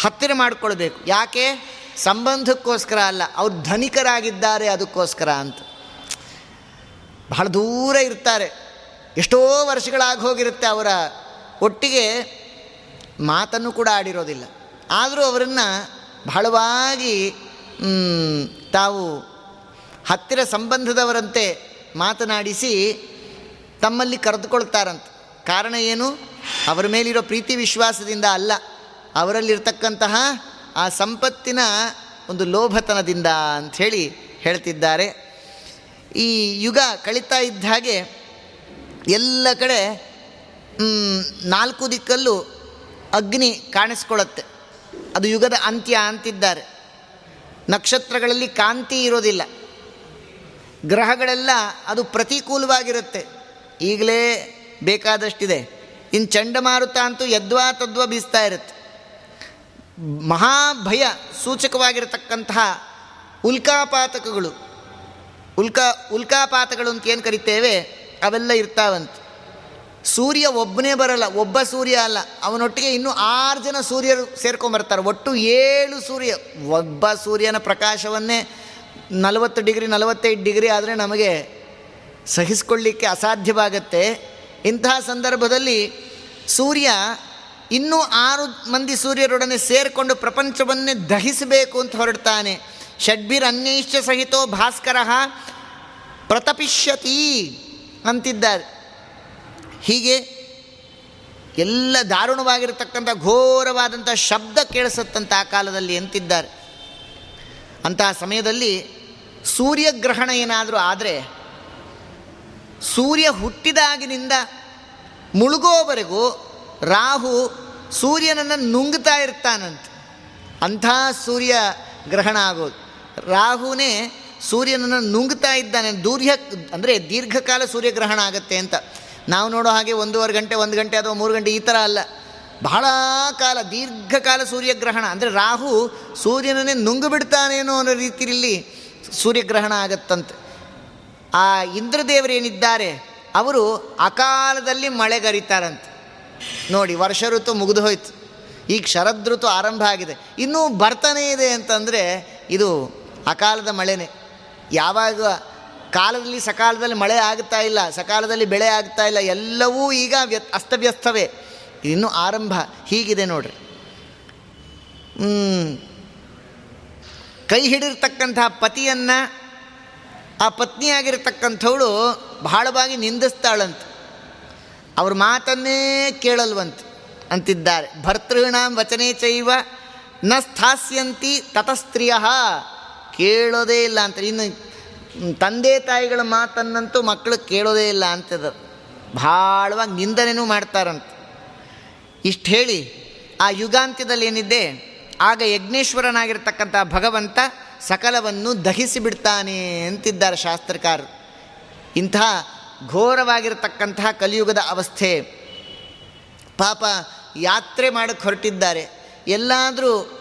A: ಹತ್ತಿರ ಮಾಡಿಕೊಳ್ಬೇಕು. ಯಾಕೆ? ಸಂಬಂಧಕ್ಕೋಸ್ಕರ ಅಲ್ಲ, ಅವ್ರು ಧನಿಕರಾಗಿದ್ದಾರೆ ಅದಕ್ಕೋಸ್ಕರ ಅಂತ. ಬಹಳ ದೂರ ಇರ್ತಾರೆ. ಎಷ್ಟೋ ವರ್ಷಗಳಾಗಿ ಹೋಗಿರುತ್ತೆ ಅವರ ಒಟ್ಟಿಗೆ, ಮಾತನ್ನು ಕೂಡ ಆಡಿರೋದಿಲ್ಲ. ಆದರೂ ಅವರನ್ನು ಬಹಳವಾಗಿ ತಾವು ಹತ್ತಿರ ಸಂಬಂಧದವರಂತೆ ಮಾತನಾಡಿಸಿ ತಮ್ಮಲ್ಲಿ ಕರೆದುಕೊಳ್ತಾರಂತ. ಕಾರಣ ಏನು? ಅವರ ಮೇಲಿರೋ ಪ್ರೀತಿ ವಿಶ್ವಾಸದಿಂದ ಅಲ್ಲ. ಅವರಲ್ಲಿರ್ತಕ್ಕಂತಹ ಆ ಸಂಪತ್ತಿನ ಒಂದು ಲೋಭತನದಿಂದ ಅಂಥೇಳಿ ಹೇಳ್ತಿದ್ದಾರೆ. ಈ ಯುಗ ಕಳೀತಾ ಇದ್ದ ಹಾಗೆ ಎಲ್ಲ ಕಡೆ ನಾಲ್ಕು ದಿಕ್ಕಲ್ಲೂ ಅಗ್ನಿ ಕಾಣಿಸ್ಕೊಳ್ಳುತ್ತೆ ಅದು ಯುಗದ ಅಂತ್ಯ ಅಂತಿದ್ದಾರೆ. ನಕ್ಷತ್ರಗಳಲ್ಲಿ ಕಾಂತಿ ಇರೋದಿಲ್ಲ. ಗ್ರಹಗಳೆಲ್ಲ ಅದು ಪ್ರತಿಕೂಲವಾಗಿರುತ್ತೆ. ಈಗಲೇ ಬೇಕಾದಷ್ಟಿದೆ. ಇನ್ನು ಚಂಡಮಾರುತ ಅಂತೂ ಯದ್ವಾ ತದ್ವಾ ಬೀಸ್ತಾ ಇರುತ್ತೆ. ಮಹಾಭಯ ಸೂಚಕವಾಗಿರತಕ್ಕಂತಹ ಉಲ್ಕಾಪಾತಕಗಳು. ಉಲ್ಕಾ, ಉಲ್ಕಾಪಾತಗಳು ಅಂತ ಏನು ಕರಿತೇವೆ? ಅವೆಲ್ಲ ಇರ್ತಾವಂತೆ. ಸೂರ್ಯ ಒಬ್ಬನೇ ಬರಲ್ಲ, ಒಬ್ಬ ಸೂರ್ಯ ಅಲ್ಲ. ಅವನೊಟ್ಟಿಗೆ ಇನ್ನೂ ಆರು ಜನ ಸೂರ್ಯರು ಸೇರ್ಕೊಂಬರ್ತಾರೆ ಒಟ್ಟು ಏಳು ಸೂರ್ಯ. ಒಬ್ಬ ಸೂರ್ಯನ ಪ್ರಕಾಶವನ್ನೇ ನಲವತ್ತು ಡಿಗ್ರಿ, ನಲವತ್ತೈದು ಡಿಗ್ರಿ ಆದರೆ ನಮಗೆ ಸಹಿಸ್ಕೊಳ್ಳಿಕ್ಕೆ ಅಸಾಧ್ಯವಾಗತ್ತೆ. ಇಂತಹ ಸಂದರ್ಭದಲ್ಲಿ ಸೂರ್ಯ ಇನ್ನೂ ಆರು ಮಂದಿ ಸೂರ್ಯರೊಡನೆ ಸೇರಿಕೊಂಡು ಪ್ರಪಂಚವನ್ನೇ ದಹಿಸಬೇಕು ಅಂತ ಹೊರಡ್ತಾನೆ. ಅನ್ಯೈಶ್ಚ ಸಹಿತೋ ಭಾಸ್ಕರ ಪ್ರತಪಿಷ್ಯತಿ ಅಂತಿದ್ದಾರೆ. ಹೀಗೆ ಎಲ್ಲ ದಾರುಣವಾಗಿರತಕ್ಕಂಥ ಘೋರವಾದಂಥ ಶಬ್ದ ಕೇಳಿಸತ್ತಂಥ ಆ ಕಾಲದಲ್ಲಿ ಅಂತಿದ್ದಾರೆ. ಅಂತಹ ಸಮಯದಲ್ಲಿ ಸೂರ್ಯಗ್ರಹಣ ಏನಾದರೂ ಆದರೆ ಸೂರ್ಯ ಹುಟ್ಟಿದಾಗಿನಿಂದ ಮುಳುಗೋವರೆಗೂ ರಾಹು ಸೂರ್ಯನನ್ನು ನುಂಗ್ತಾ ಇರ್ತಾನಂತೆ. ಅಂಥ ಸೂರ್ಯ ಗ್ರಹಣ ಆಗೋದು. ರಾಹುನೇ ಸೂರ್ಯನನ್ನು ನುಂಗ್ತಾ ಇದ್ದಾನೆ. ದೂರ್ಯ ಅಂದರೆ ದೀರ್ಘಕಾಲ ಸೂರ್ಯಗ್ರಹಣ ಆಗುತ್ತೆ ಅಂತ. ನಾವು ನೋಡೋ ಹಾಗೆ ಒಂದೂವರೆ ಗಂಟೆ, ಒಂದು ಗಂಟೆ ಅಥವಾ ಮೂರು ಗಂಟೆ ಈ ಥರ ಅಲ್ಲ. ಬಹಳ ಕಾಲ, ದೀರ್ಘಕಾಲ ಸೂರ್ಯಗ್ರಹಣ. ಅಂದರೆ ರಾಹು ಸೂರ್ಯನನ್ನೇ ನುಂಗುಬಿಡ್ತಾನೇನೋ ಅನ್ನೋ ರೀತಿಯಲ್ಲಿ ಸೂರ್ಯಗ್ರಹಣ ಆಗತ್ತಂತೆ. ಆ ಇಂದ್ರದೇವರೇನಿದ್ದಾರೆ ಅವರು ಅಕಾಲದಲ್ಲಿ ಮಳೆಗರಿತಾರಂತೆ ನೋಡಿ, ವರ್ಷ ಋತು ಮುಗಿದು ಹೋಯ್ತು. ಈಗ ಶರದ್ ಋತು ಆರಂಭ ಆಗಿದೆ. ಇನ್ನೂ ಬರ್ತಾನೆ ಇದೆ ಅಂತಂದರೆ ಇದು ಅಕಾಲದ ಮಳೆನೇ. ಯಾವಾಗ ಕಾಲದಲ್ಲಿ ಸಕಾಲದಲ್ಲಿ ಮಳೆ ಆಗ್ತಾ ಇಲ್ಲ, ಸಕಾಲದಲ್ಲಿ ಬೆಳೆ ಆಗ್ತಾ ಇಲ್ಲ, ಎಲ್ಲವೂ ಈಗ ವ್ಯ ಅಸ್ತವ್ಯಸ್ತವೇ. ಇನ್ನೂ ಆರಂಭ. ಹೀಗಿದೆ ನೋಡ್ರಿ. ಕೈ ಹಿಡಿರ್ತಕ್ಕಂತಹ ಪತಿಯನ್ನು, ಆ ಪತ್ನಿಯಾಗಿರ್ತಕ್ಕಂಥವಳು ಬಹಳವಾಗಿ ನಿಂದಿಸ್ತಾಳಂತ. ಅವ್ರ ಮಾತನ್ನೇ ಕೇಳಲ್ವಂತೆ ಅಂತಿದ್ದಾರೆ. ಭರ್ತೃಣಾಂ ವಚನೆ ಚೈವ ನ ಸ್ಥಾಸ್ಯಂತಿ ತತಸ್ತ್ರೀಯ. ಕೇಳೋದೇ ಇಲ್ಲ ಅಂತ ಇನ್ನು ತಂದೆ ತಾಯಿಗಳ ಮಾತನ್ನಂತೂ ಮಕ್ಕಳು ಕೇಳೋದೇ ಇಲ್ಲ ಅಂತದ ಭಾಳವಾಗಿ ನಿಂದನೆನೂ ಮಾಡ್ತಾರಂತೆ. ಇಷ್ಟು ಹೇಳಿ ಆ ಯುಗಾಂತ್ಯದಲ್ಲಿ ಏನಿದೆ? ಆಗ ಯಜ್ಞೇಶ್ವರನಾಗಿರ್ತಕ್ಕಂಥ ಭಗವಂತ ಸಕಲವನ್ನು ದಹಿಸಿಬಿಡ್ತಾನೆ ಅಂತಿದ್ದಾರೆ ಶಾಸ್ತ್ರಕಾರರು. ಇಂತಹ ಘೋರವಾಗಿರತಕ್ಕಂತಹ ಕಲಿಯುಗದ ಅವಸ್ಥೆ. ಪಾಪ ಯಾತ್ರೆ ಮಾಡಕ್ಕೆ ಹೊರಟಿದ್ದಾರೆ. ಎಲ್ಲಾದರೂ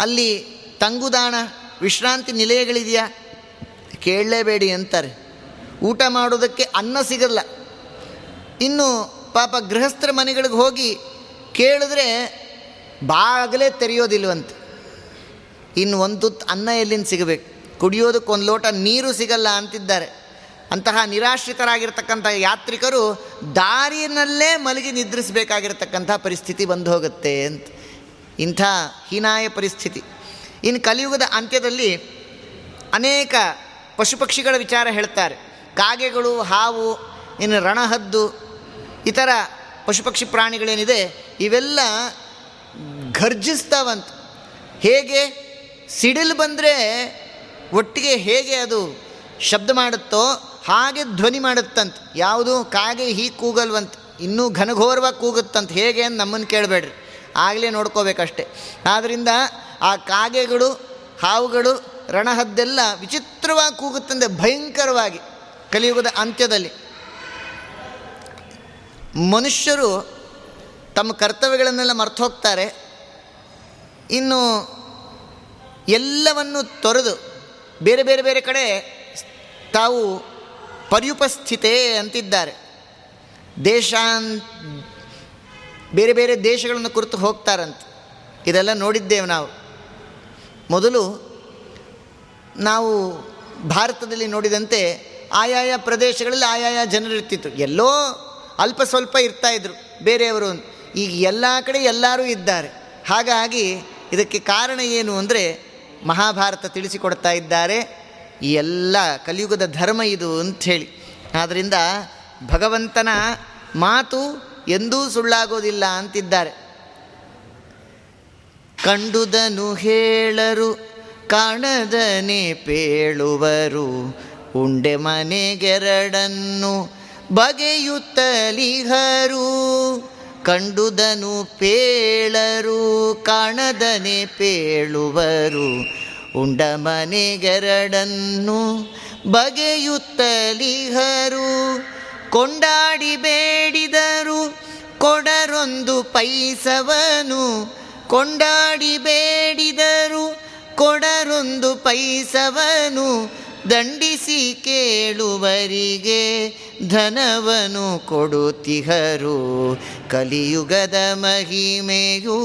A: ಅಲ್ಲಿ ತಂಗುದಾಣ, ವಿಶ್ರಾಂತಿ ನಿಲಯಗಳಿದೆಯಾ? ಕೇಳಲೇಬೇಡಿ ಅಂತಾರೆ. ಊಟ ಮಾಡೋದಕ್ಕೆ ಅನ್ನ ಸಿಗಲ್ಲ. ಇನ್ನು ಪಾಪ ಗೃಹಸ್ಥರ ಮನೆಗಳಿಗೆ ಹೋಗಿ ಕೇಳಿದ್ರೆ ಬಾಗಲೇ ತೆರೆಯೋದಿಲ್ವಂತ. ಇನ್ನು ಒಂದು ತುತ್ತು ಅನ್ನ ಎಲ್ಲಿಂದ ಸಿಗಬೇಕು? ಕುಡಿಯೋದಕ್ಕೆ ಒಂದು ಲೋಟ ನೀರು ಸಿಗಲ್ಲ ಅಂತಿದ್ದಾರೆ. ಅಂತಹ ನಿರಾಶ್ರಿತರಾಗಿರ್ತಕ್ಕಂಥ ಯಾತ್ರಿಕರು ದಾರಿಯಲ್ಲೇ ಮಲಗಿ ನಿದ್ರಿಸಬೇಕಾಗಿರ್ತಕ್ಕಂಥ ಪರಿಸ್ಥಿತಿ ಬಂದು ಹೋಗುತ್ತೆ ಅಂತ. ಇಂಥ ಹೀನಾಯ ಪರಿಸ್ಥಿತಿ. ಇನ್ನು ಕಲಿಯುಗದ ಅಂತ್ಯದಲ್ಲಿ ಅನೇಕ ಪಶು ಪಕ್ಷಿಗಳ ವಿಚಾರ ಹೇಳ್ತಾರೆ. ಕಾಗೆಗಳು, ಹಾವು, ಇನ್ನು ರಣಹದ್ದು, ಇತರ ಪಶು ಪಕ್ಷಿ ಪ್ರಾಣಿಗಳೇನಿದೆ, ಇವೆಲ್ಲ ಘರ್ಜಿಸ್ತಾವಂತ. ಹೇಗೆ? ಸಿಡಿಲು ಬಂದರೆ ಒಟ್ಟಿಗೆ ಹೇಗೆ ಅದು ಶಬ್ದ ಮಾಡುತ್ತೋ ಹಾಗೆ ಧ್ವನಿ ಮಾಡುತ್ತಂತ, ಯಾವುದು ಕಾಗೆ ಹೀಗೆ ಕೂಗಲ್ವಂತ, ಇನ್ನೂ ಘನಘೋರವಾಗಿ ಕೂಗುತ್ತಂತ ಹೇಗೆ ಅಂತ ನಮ್ಮನ್ನು ಕೇಳಬೇಡ್ರಿ. ಆಗಲೇ ನೋಡ್ಕೋಬೇಕಷ್ಟೆ. ಆದ್ದರಿಂದ ಆ ಕಾಗೆಗಳು, ಹಾವುಗಳು, ರಣಹದ್ದೆಲ್ಲ ವಿಚಿತ್ರವಾಗಿ ಕೂಗುತ್ತಂದೆ ಭಯಂಕರವಾಗಿ ಕಲಿಯುಗದ ಅಂತ್ಯದಲ್ಲಿ. ಮನುಷ್ಯರು ತಮ್ಮ ಕರ್ತವ್ಯಗಳನ್ನೆಲ್ಲ ಮರ್ತು ಹೋಗ್ತಾರೆ. ಇನ್ನು ಎಲ್ಲವನ್ನು ತೊರೆದು ಬೇರೆ ಬೇರೆ ಬೇರೆ ಕಡೆ ತಾವು ಪರ್ಯುಪಸ್ಥಿತೆ ಅಂತಿದ್ದಾರೆ. ದೇಶಾನ್, ಬೇರೆ ಬೇರೆ ದೇಶಗಳನ್ನು ಕುರಿತು ಹೋಗ್ತಾರಂತೆ. ಇದೆಲ್ಲ ನೋಡಿದ್ದೇವೆ ನಾವು. ಮೊದಲು ನಾವು ಭಾರತದಲ್ಲಿ ನೋಡಿದಂತೆ ಆಯಾಯ ಪ್ರದೇಶಗಳಲ್ಲಿ ಆಯಾಯ ಜನರು ಇರ್ತಿತ್ತು ಎಲ್ಲೋ ಅಲ್ಪ ಸ್ವಲ್ಪ ಇರ್ತಾಯಿದ್ರು ಬೇರೆಯವರು ಈಗ ಎಲ್ಲ ಕಡೆ ಎಲ್ಲರೂ ಇದ್ದಾರೆ. ಹಾಗಾಗಿ ಇದಕ್ಕೆ ಕಾರಣ ಏನು ಅಂದರೆ ಮಹಾಭಾರತ ತಿಳಿಸಿಕೊಡ್ತಾ ಇದ್ದಾರೆ. ಈ ಎಲ್ಲ ಕಲಿಯುಗದ ಧರ್ಮ ಇದು ಅಂಥೇಳಿ. ಆದ್ದರಿಂದ ಭಗವಂತನ ಮಾತು ಎಂದೂ ಸುಳ್ಳಾಗೋದಿಲ್ಲ ಅಂತಿದ್ದಾರೆ. ಕಂಡುದನು ಹೇಳರು, ಕಾಣದನೆ ಪೇಳುವರು, ಉಂಡೆ ಮನೆಗೆರಡನ್ನು ಬಗೆಯುತ್ತಲಿಹರು, ಕಂಡುದನು ಪೇಳರು, ಕಾಣದನೆ ಪೇಳುವರು ಉಂಡ ಮನೆಗೆರಡನ್ನು ಬಗೆಯುತ್ತಲಿಹರು, ಕೊಂಡಾಡಿ ಬೇಡಿದರು ಕೊಡರೊಂದು ಪೈಸವನು, ಕೊಂಡಾಡಿ ಬೇಡಿದರು ಕೊಡರೊಂದು ಪೈಸವನು, ದಂಡಿಸಿ ಕೇಳುವರಿಗೆ ಧನವನು ಕೊಡುತ್ತಿಹರು. ಕಲಿಯುಗದ ಮಹಿಮೆಯು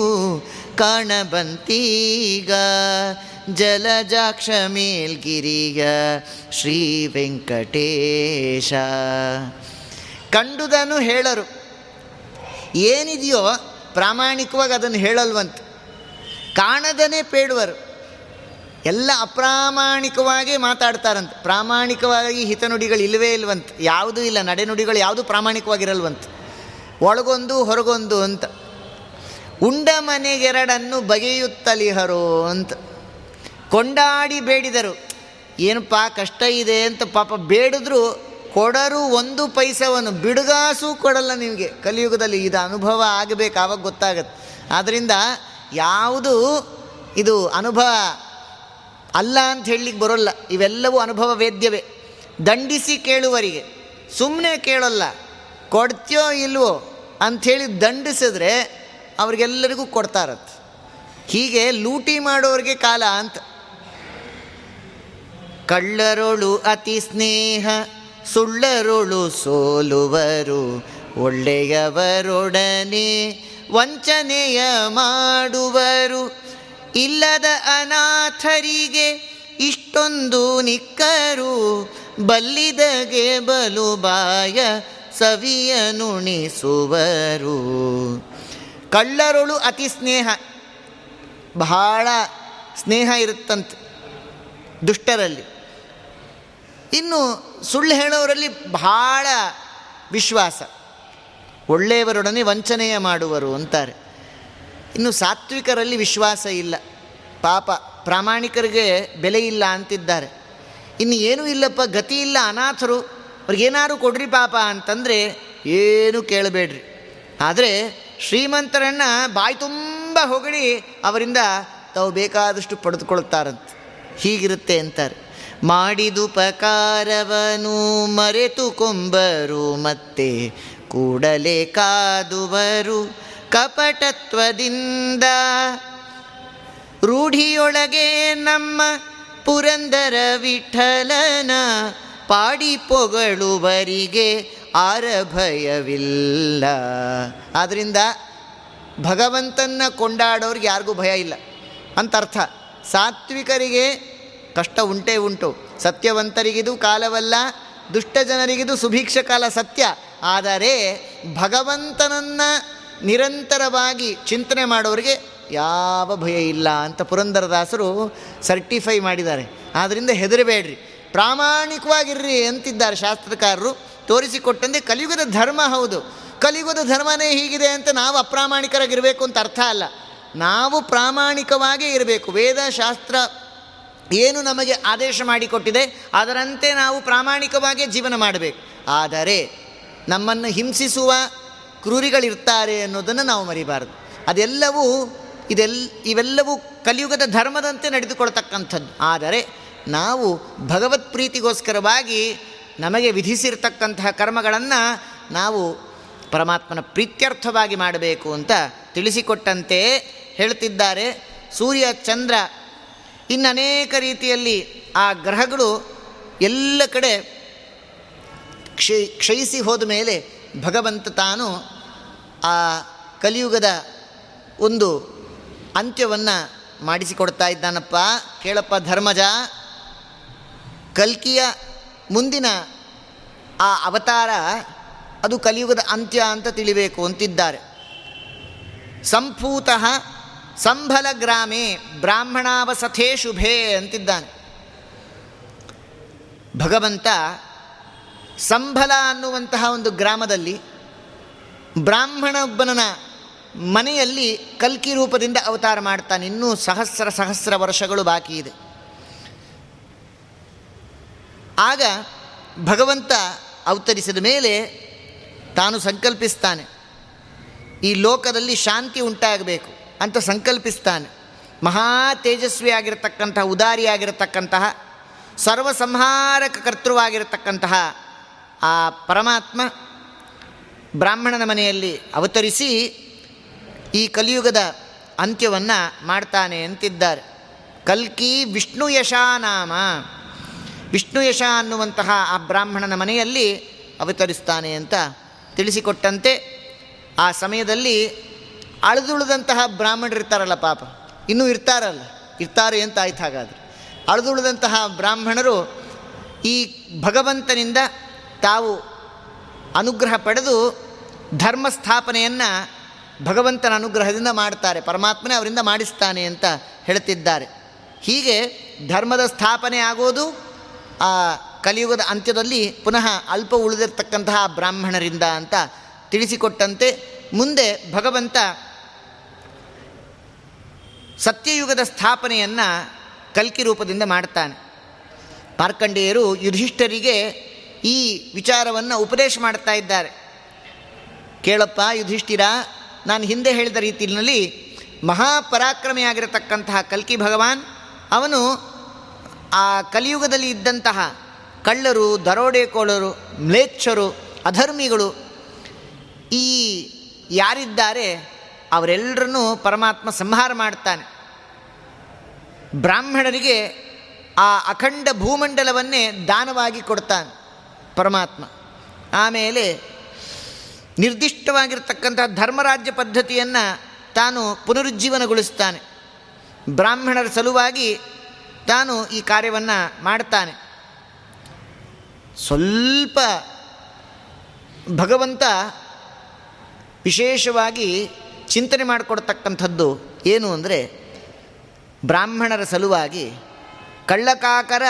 A: ಕಾಣಬಂತೀಗ ಜಲಜಾಕ್ಷ ಮೇಲ್ಗಿರಿಯ ಶ್ರೀ ವೆಂಕಟೇಶ. ಕಂಡುದನು ಹೇಳರು. ಏನಿದೆಯೋ ಪ್ರಾಮಾಣಿಕವಾಗಿ ಅದನ್ನು ಹೇಳಲ್ವಂತ. ಕಾಣದನೇ ಪೇಡುವರು. ಎಲ್ಲ ಅಪ್ರಾಮಾಣಿಕವಾಗಿ ಮಾತಾಡ್ತಾರಂತೆ. ಪ್ರಾಮಾಣಿಕವಾಗಿ ಹಿತನುಡಿಗಳು ಇಲ್ಲವೇ ಇಲ್ವಂತ. ಯಾವುದೂ ಇಲ್ಲ. ನಡೆನುಡಿಗಳು ಯಾವುದೂ ಪ್ರಾಮಾಣಿಕವಾಗಿರಲ್ವಂತ. ಒಳಗೊಂದು, ಹೊರಗೊಂದು ಅಂತ. ಉಂಡ ಮನೆಗೆರಡನ್ನು ಬಗೆಯುತ್ತಲಿಹರು ಅಂತ. ಕೊಂಡಾಡಿ ಬೇಡಿದರು. ಏನಪ್ಪ, ಕಷ್ಟ ಇದೆ ಅಂತ ಪಾಪ ಬೇಡಿದ್ರು, ಕೊಡರು ಒಂದು ಪೈಸವನ್ನು, ಬಿಡುಗಾಸು ಕೊಡಲ್ಲ ನಿಮಗೆ. ಕಲಿಯುಗದಲ್ಲಿ ಇದು ಅನುಭವ ಆಗಬೇಕು, ಆವಾಗ ಗೊತ್ತಾಗತ್ತೆ. ಆದ್ದರಿಂದ ಯಾವುದು ಇದು ಅನುಭವ ಅಲ್ಲ ಅಂತ ಹೇಳಲಿಕ್ಕೆ ಬರೋಲ್ಲ. ಇವೆಲ್ಲವೂ ಅನುಭವ ವೇದ್ಯವೇ. ದಂಡಿಸಿ ಕೇಳುವರಿಗೆ. ಸುಮ್ಮನೆ ಕೇಳೋಲ್ಲ. ಕೊಡ್ತೀಯೋ ಇಲ್ವೋ ಅಂಥೇಳಿ ದಂಡಿಸಿದ್ರೆ ಅವ್ರಿಗೆಲ್ಲರಿಗೂ ಕೊಡ್ತಾರತ್ತೆ ಹೀಗೆ ಲೂಟಿ ಮಾಡೋರಿಗೆ ಕಾಲ ಅಂತ. ಕಳ್ಳರೊಳು ಅತಿ ಸ್ನೇಹ, ಸುಳ್ಳರೊಳು ಸೋಲುವರು. ಒಳ್ಳೆಯವರೊಡನೆ ವಂಚನೆಯ ಮಾಡುವರು. ಇಲ್ಲದ ಅನಾಥರಿಗೆ ಇಷ್ಟೊಂದು ನಿಕ್ಕರು. ಬಲ್ಲಿದಗೆ ಬಲುಬಾಯ ಸವಿಯ ನುಣಿಸುವರು. ಕಳ್ಳರೊಳು ಅತಿ ಸ್ನೇಹ, ಬಹಳ ಸ್ನೇಹ ಇರುತ್ತಂತೆ ದುಷ್ಟರಲ್ಲಿ. ಇನ್ನು ಸುಳ್ಳು ಹೇಳೋರಲ್ಲಿ ಬಹಳ ವಿಶ್ವಾಸ. ಒಳ್ಳೆಯವರೊಡನೆ ವಂಚನೆಯ ಮಾಡುವರು ಅಂತಾರೆ. ಇನ್ನು ಸಾತ್ವಿಕರಲ್ಲಿ ವಿಶ್ವಾಸ ಇಲ್ಲ. ಪಾಪ ಪ್ರಾಮಾಣಿಕರಿಗೆ ಬೆಲೆ ಇಲ್ಲ ಅಂತಿದ್ದಾರೆ. ಇನ್ನು ಏನೂ ಇಲ್ಲಪ್ಪ, ಗತಿ ಇಲ್ಲ, ಅನಾಥರು ಅವ್ರಿಗೇನಾದ್ರು ಕೊಡ್ರಿ ಪಾಪ ಅಂತಂದರೆ ಏನು ಕೇಳಬೇಡ್ರಿ. ಆದರೆ ಶ್ರೀಮಂತರನ್ನು ಬಾಯಿ ತುಂಬ ಹೊಗಳಿ ಅವರಿಂದ ತಾವು ಬೇಕಾದಷ್ಟು ಪಡೆದುಕೊಳ್ತಾರಂತೆ. ಹೀಗಿರುತ್ತೆ ಅಂತಾರೆ. ಮಾಡಿದುಪಕಾರವನು ಮರೆತು ಕೊಂಬರು ಮತ್ತೆ ಕೂಡಲೇ ಕಾದುವರು ಕಪಟತ್ವದಿಂದ. ರೂಢಿಯೊಳಗೆ ನಮ್ಮ ಪುರಂದರ ವಿಠಲನ ಪಾಡಿ ಪೊಗಳುವರಿಗೆ ಆರಭಯವಿಲ್ಲ. ಆದ್ದರಿಂದ ಭಗವಂತನ ಕೊಂಡಾಡೋರಿಗೆ ಯಾರಿಗೂ ಭಯ ಇಲ್ಲ. ಅಂತ ಅರ್ಥ ಸಾತ್ವಿಕರಿಗೆ ಕಷ್ಟ ಉಂಟೇ ಉಂಟು. ಸತ್ಯವಂತರಿಗಿದು ಕಾಲವಲ್ಲ ದುಷ್ಟ ಜನರಿಗಿದು ಸುಭೀಕ್ಷ ಕಾಲ ಸತ್ಯ. ಆದರೆ ಭಗವಂತನನ್ನು ನಿರಂತರವಾಗಿ ಚಿಂತನೆ ಮಾಡೋರಿಗೆ ಯಾವ ಭಯ ಇಲ್ಲ ಅಂತ ಪುರಂದರದಾಸರು ಸರ್ಟಿಫೈ ಮಾಡಿದ್ದಾರೆ. ಆದ್ದರಿಂದ ಹೆದರಬೇಡ್ರಿ. ಪ್ರಾಮಾಣಿಕವಾಗಿರ್ರಿ ಅಂತಿದ್ದಾರೆ ಶಾಸ್ತ್ರಕಾರರು. ತೋರಿಸಿಕೊಟ್ಟಂತೆ ಕಲಿಯುಗದ ಧರ್ಮ ಹೌದು. ಕಲಿಯುಗದ ಧರ್ಮನೇ ಹೀಗಿದೆ ಅಂತ ನಾವು ಅಪ್ರಾಮಾಣಿಕರಾಗಿರಬೇಕು ಅಂತ ಅರ್ಥ ಅಲ್ಲ. ನಾವು ಪ್ರಾಮಾಣಿಕವಾಗೇ ಇರಬೇಕು. ವೇದ ಶಾಸ್ತ್ರ ಏನು ನಮಗೆ ಆದೇಶ ಮಾಡಿಕೊಟ್ಟಿದೆ ಅದರಂತೆ ನಾವು ಪ್ರಾಮಾಣಿಕವಾಗಿ ಜೀವನ ಮಾಡಬೇಕು. ಆದರೆ ನಮ್ಮನ್ನು ಹಿಂಸಿಸುವ ಕ್ರೂರಿಗಳಿರ್ತಾರೆ ಅನ್ನೋದನ್ನು ನಾವು ಮರಿಬಾರದು. ಅದೆಲ್ಲವೂ ಇದೆಲ್ಲ ಇವೆಲ್ಲವೂ ಕಲಿಯುಗದ ಧರ್ಮದಂತೆ ನಡೆದುಕೊಳ್ತಕ್ಕಂಥದ್ದು. ಆದರೆ ನಾವು ಭಗವತ್ ಪ್ರೀತಿಗೋಸ್ಕರವಾಗಿ ನಮಗೆ ವಿಧಿಸಿರ್ತಕ್ಕಂತಹ ಕರ್ಮಗಳನ್ನು ನಾವು ಪರಮಾತ್ಮನ ಪ್ರೀತ್ಯರ್ಥವಾಗಿ ಮಾಡಬೇಕು ಅಂತ ತಿಳಿಸಿಕೊಟ್ಟಂತೆ ಹೇಳ್ತಿದ್ದಾರೆ ಸೂರ್ಯ ಚಂದ್ರ ಇನ್ನು ಅನೇಕ ರೀತಿಯಲ್ಲಿ ಆ ಗ್ರಹಗಳು ಎಲ್ಲ ಕಡೆ ಕ್ಷಯ ಕ್ಷಯಿಸಿ ಹೋದ ಮೇಲೆ ಭಗವಂತ ತಾನು ಆ ಕಲಿಯುಗದ ಒಂದು ಅಂತ್ಯವನ್ನು ಮಾಡಿಸಿಕೊಡ್ತಾ ಇದ್ದಾನಪ್ಪ. ಕೇಳಪ್ಪ ಧರ್ಮಜ. ಕಲ್ಕಿಯ ಮುಂದಿನ ಆ ಅವತಾರ ಅದು ಕಲಿಯುಗದ ಅಂತ್ಯ ಅಂತ ತಿಳಿಬೇಕು ಅಂತಿದ್ದಾರೆ. ಸಂಪೂತ ಸಂಭಲ ಗ್ರಾಮೇ ಬ್ರಾಹ್ಮಣಾವಸಥೇ ಶುಭೇ ಅಂತಿದ್ದಾನೆ. ಭಗವಂತ ಸಂಭಲ ಅನ್ನುವಂತಹ ಒಂದು ಗ್ರಾಮದಲ್ಲಿ ಬ್ರಾಹ್ಮಣೊಬ್ಬನ ಮನೆಯಲ್ಲಿ ಕಲ್ಕಿ ರೂಪದಿಂದ ಅವತಾರ ಮಾಡ್ತಾನೆ. ಇನ್ನೂ ಸಹಸ್ರ ಸಹಸ್ರ ವರ್ಷಗಳು ಬಾಕಿ ಇದೆ. ಆಗ ಭಗವಂತ ಅವತರಿಸಿದ ಮೇಲೆ ತಾನು ಸಂಕಲ್ಪಿಸ್ತಾನೆ. ಈ ಲೋಕದಲ್ಲಿ ಶಾಂತಿ ಉಂಟಾಗಬೇಕು. ಅಂತ ಸಂಕಲ್ಪಿಸ್ತಾನೆ. ಮಹಾ ತೇಜಸ್ವಿಯಾಗಿರತಕ್ಕಂತಹ, ಉದಾರಿಯಾಗಿರತಕ್ಕಂತಹ, ಸರ್ವಸಂಹಾರಕ ಕರ್ತೃವಾಗಿರತಕ್ಕಂತಹ ಆ ಪರಮಾತ್ಮ ಬ್ರಾಹ್ಮಣನ ಮನೆಯಲ್ಲಿ ಅವತರಿಸಿ ಈ ಕಲಿಯುಗದ ಅಂತ್ಯವನ್ನು ಮಾಡ್ತಾನೆ ಅಂತಿದ್ದಾರೆ. ಕಲ್ಕಿ ವಿಷ್ಣು ಯಶಾನಾಮ ವಿಷ್ಣು ಯಶ ಅನ್ನುವಂತಹ ಆ ಬ್ರಾಹ್ಮಣನ ಮನೆಯಲ್ಲಿ ಅವತರಿಸ್ತಾನೆ ಅಂತ ತಿಳಿಸಿಕೊಟ್ಟಂತೆ ಆ ಸಮಯದಲ್ಲಿ ಅಳೆದುಳಿದಂತಹ ಬ್ರಾಹ್ಮಣರಿರ್ತಾರಲ್ಲ ಪಾಪ. ಇನ್ನೂ ಇರ್ತಾರಲ್ಲ. ಇರ್ತಾರೆ ಅಂತ ಆಯ್ತು ಹಾಗಾದರೆ. ಅಳಿದುಳಿದಂತಹ ಬ್ರಾಹ್ಮಣರು ಈ ಭಗವಂತನಿಂದ ತಾವು ಅನುಗ್ರಹ ಪಡೆದು ಧರ್ಮ ಸ್ಥಾಪನೆಯನ್ನು ಭಗವಂತನ ಅನುಗ್ರಹದಿಂದ ಮಾಡ್ತಾರೆ. ಪರಮಾತ್ಮನೇ ಅವರಿಂದ ಮಾಡಿಸ್ತಾನೆ ಅಂತ ಹೇಳ್ತಿದ್ದಾರೆ. ಹೀಗೆ ಧರ್ಮದ ಸ್ಥಾಪನೆ ಆಗೋದು ಆ ಕಲಿಯುಗದ ಅಂತ್ಯದಲ್ಲಿ ಪುನಃ ಅಲ್ಪ ಉಳಿದಿರ್ತಕ್ಕಂತಹ ಬ್ರಾಹ್ಮಣರಿಂದ ಅಂತ ತಿಳಿಸಿಕೊಟ್ಟಂತೆ ಮುಂದೆ ಭಗವಂತ ಸತ್ಯಯುಗದ ಸ್ಥಾಪನೆಯನ್ನು ಕಲ್ಕಿ ರೂಪದಿಂದ ಮಾಡ್ತಾನೆ. ಪಾರ್ಕಂಡೇಯರು ಯುಧಿಷ್ಠರಿಗೆ ಈ ವಿಚಾರವನ್ನು ಉಪದೇಶ ಮಾಡ್ತಾ ಇದ್ದಾರೆ. ಕೇಳಪ್ಪ ಯುಧಿಷ್ಠಿರ, ನಾನು ಹಿಂದೆ ಹೇಳಿದ ರೀತಿಯಲ್ಲಿ ಮಹಾಪರಾಕ್ರಮಿಯಾಗಿರತಕ್ಕಂತಹ ಕಲ್ಕಿ ಭಗವಾನ್, ಅವನು ಆ ಕಲಿಯುಗದಲ್ಲಿ ಇದ್ದಂತಹ ಕಳ್ಳರು ದರೋಡೆಕೋಳರು ಮ್ಲೇಚ್ಛರು, ಅಧರ್ಮಿಗಳು ಈ ಯಾರಿದ್ದಾರೆ? ಅವರೆಲ್ಲರನ್ನೂ ಪರಮಾತ್ಮ ಸಂಹಾರ ಮಾಡ್ತಾನೆ. ಬ್ರಾಹ್ಮಣರಿಗೆ ಆ ಅಖಂಡ ಭೂಮಂಡಲವನ್ನೇ ದಾನವಾಗಿ ಕೊಡ್ತಾನೆ ಪರಮಾತ್ಮ. ಆಮೇಲೆ ನಿರ್ದಿಷ್ಟವಾಗಿರ್ತಕ್ಕಂಥ ಧರ್ಮರಾಜ್ಯ ಪದ್ಧತಿಯನ್ನು ತಾನು ಪುನರುಜ್ಜೀವನಗೊಳಿಸ್ತಾನೆ. ಬ್ರಾಹ್ಮಣರ ಸಲುವಾಗಿ ತಾನು ಈ ಕಾರ್ಯವನ್ನು ಮಾಡ್ತಾನೆ. ಸ್ವಲ್ಪ ಭಗವಂತ ವಿಶೇಷವಾಗಿ ಚಿಂತನೆ ಮಾಡಿಕೊಡ್ತಕ್ಕಂಥದ್ದು ಏನು ಅಂದರೆ ಬ್ರಾಹ್ಮಣರ ಸಲುವಾಗಿ ಕಳ್ಳಕಾಕರ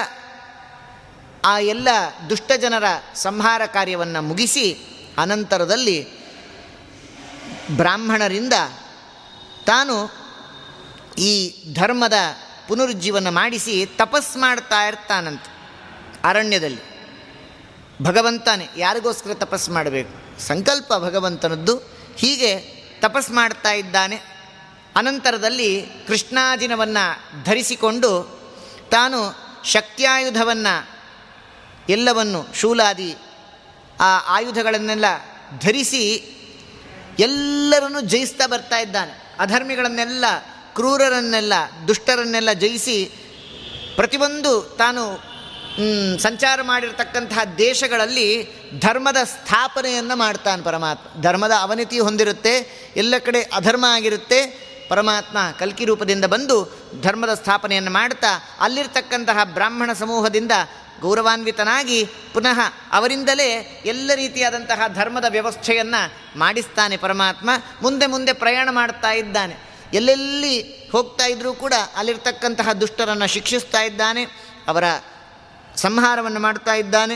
A: ಆ ಎಲ್ಲ ದುಷ್ಟ ಜನರ ಸಂಹಾರ ಕಾರ್ಯವನ್ನು ಮುಗಿಸಿ ಅನಂತರದಲ್ಲಿ ಬ್ರಾಹ್ಮಣರಿಂದ ತಾನು ಈ ಧರ್ಮದ ಪುನರುಜ್ಜೀವನ ಮಾಡಿಸಿ ತಪಸ್ ಮಾಡ್ತಾ ಇರ್ತಾನಂತೆ ಅರಣ್ಯದಲ್ಲಿ. ಭಗವಂತನೇ ಯಾರಿಗೋಸ್ಕರ ತಪಸ್ ಮಾಡಬೇಕು? ಸಂಕಲ್ಪ ಭಗವಂತನದ್ದು. ಹೀಗೆ ತಪಸ್ ಮಾಡ್ತಾ ಇದ್ದಾನೆ. ಅನಂತರದಲ್ಲಿ ಕೃಷ್ಣಾಜಿನವನ್ನು ಧರಿಸಿಕೊಂಡು ತಾನು ಶಕ್ತಿಯಾಯುಧವನ್ನು ಎಲ್ಲವನ್ನು ಶೂಲಾದಿ ಆ ಆಯುಧಗಳನ್ನೆಲ್ಲ ಧರಿಸಿ ಎಲ್ಲರನ್ನು ಜಯಿಸ್ತಾ ಬರ್ತಾ ಇದ್ದಾನೆ. ಅಧರ್ಮಿಗಳನ್ನೆಲ್ಲ, ಕ್ರೂರರನ್ನೆಲ್ಲ, ದುಷ್ಟರನ್ನೆಲ್ಲ ಜಯಿಸಿ ಪ್ರತಿಯೊಂದು ತಾನು ಸಂಚಾರ ಮಾಡಿರ್ತಕ್ಕಂತಹ ದೇಶಗಳಲ್ಲಿ ಧರ್ಮದ ಸ್ಥಾಪನೆಯನ್ನು ಮಾಡ್ತಾನೆ ಪರಮಾತ್ಮ. ಧರ್ಮದ ಅವನತಿ ಹೊಂದಿರುತ್ತೆ, ಎಲ್ಲ ಕಡೆ ಅಧರ್ಮ ಆಗಿರುತ್ತೆ. ಪರಮಾತ್ಮ ಕಲ್ಕಿ ರೂಪದಿಂದ ಬಂದು ಧರ್ಮದ ಸ್ಥಾಪನೆಯನ್ನು ಮಾಡ್ತಾ, ಅಲ್ಲಿರ್ತಕ್ಕಂತಹ ಬ್ರಾಹ್ಮಣ ಸಮೂಹದಿಂದ ಗೌರವಾನ್ವಿತನಾಗಿ ಪುನಃ ಅವರಿಂದಲೇ ಎಲ್ಲ ರೀತಿಯಾದಂತಹ ಧರ್ಮದ ವ್ಯವಸ್ಥೆಯನ್ನು ಮಾಡಿಸ್ತಾನೆ ಪರಮಾತ್ಮ. ಮುಂದೆ ಮುಂದೆ ಪ್ರಯಾಣ ಮಾಡ್ತಾ ಇದ್ದಾನೆ. ಎಲ್ಲೆಲ್ಲಿ ಹೋಗ್ತಾ ಇದ್ದರೂ ಕೂಡ ಅಲ್ಲಿರ್ತಕ್ಕಂತಹ ದುಷ್ಟರನ್ನು ಶಿಕ್ಷಿಸ್ತಾ ಇದ್ದಾನೆ. ಅವರ ಸಂಹಾರವನ್ನು ಮಾಡ್ತಾ ಇದ್ದಾನೆ.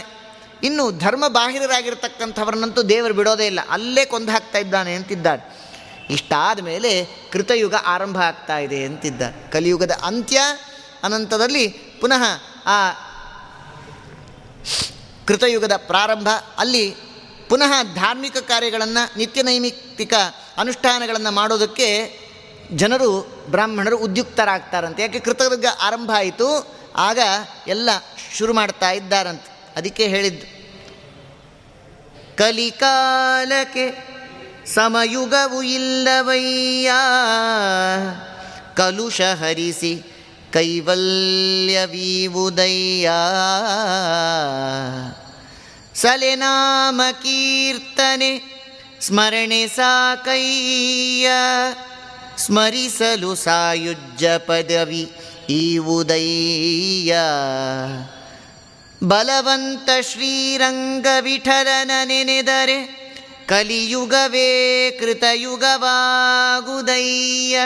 A: ಇನ್ನು ಧರ್ಮ ಬಾಹಿರರಾಗಿರ್ತಕ್ಕಂಥವ್ರನ್ನಂತೂ ದೇವರು ಬಿಡೋದೇ ಇಲ್ಲ. ಅಲ್ಲೇ ಕೊಂದು ಹಾಕ್ತಾ ಇದ್ದಾನೆ ಅಂತಿದ್ದಾರೆ ಇಷ್ಟಾದ ಮೇಲೆ ಕೃತಯುಗ ಆರಂಭ ಆಗ್ತಾ ಇದೆ ಅಂತಿದ್ದ ಕಲಿಯುಗದ ಅಂತ್ಯ ಅನಂತದಲ್ಲಿ ಪುನಃ ಆ ಕೃತಯುಗದ ಪ್ರಾರಂಭ. ಅಲ್ಲಿ ಪುನಃ ಧಾರ್ಮಿಕ ಕಾರ್ಯಗಳನ್ನು, ನಿತ್ಯ ನೈಮಿತ್ತಿಕ ಅನುಷ್ಠಾನಗಳನ್ನು ಮಾಡೋದಕ್ಕೆ ಜನರು ಬ್ರಾಹ್ಮಣರು ಉದ್ಯುಕ್ತರಾಗ್ತಾರಂತೆ. ಯಾಕೆ ಕೃತಯುಗ ಆರಂಭ ಆಯಿತು? ಆಗ ಎಲ್ಲ ಶುರು ಮಾಡ್ತಾ ಇದ್ದಾರಂತೆ. ಅದಕ್ಕೆ ಹೇಳಿದ್ದು, ಕಲಿಕಾಲಕ್ಕೆ ಸಮಯುಗವು ಇಲ್ಲವಯ್ಯ, ಕಲುಷ ಹರಿಸಿ ಕೈವಲ್ಯವೀವುದಯ್ಯ. ಸಲೆನಾಮ ಕೀರ್ತನೆ ಸ್ಮರಣೆ ಸಾಕಯ್ಯ, ಸ್ಮರಿಸಲು ಸಾಯುಜ್ಯ ಪದವಿ ಈ ಉದಯ ಬಲವಂತ ಶ್ರೀರಂಗ ವಿಠಲನ ನೆನೆದರೆ ಕಲಿಯುಗವೇ ಕೃತಯುಗವಾಗುದಯ್ಯ.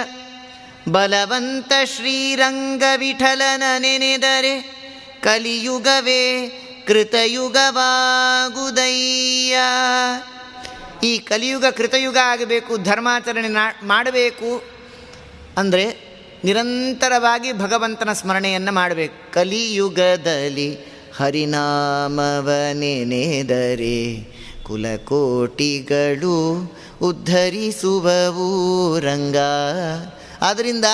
A: ಬಲವಂತ ಶ್ರೀರಂಗ ವಿಠಲನ ನೆನೆದರೆ ಕಲಿಯುಗವೇ ಕೃತಯುಗವಾಗುದಯ್ಯ. ಈ ಕಲಿಯುಗ ಕೃತಯುಗ ಆಗಬೇಕು, ಧರ್ಮಾಚರಣೆ ಮಾಡಬೇಕು ಅಂದರೆ ನಿರಂತರವಾಗಿ ಭಗವಂತನ ಸ್ಮರಣೆಯನ್ನು ಮಾಡಬೇಕು. ಕಲಿಯುಗದಲ್ಲಿ ಹರಿನಾಮವ ನೆನೆದರೆ ಕುಲಕೋಟಿಗಳು ಉದ್ಧರಿಸುವವು ರಂಗ. ಆದ್ದರಿಂದ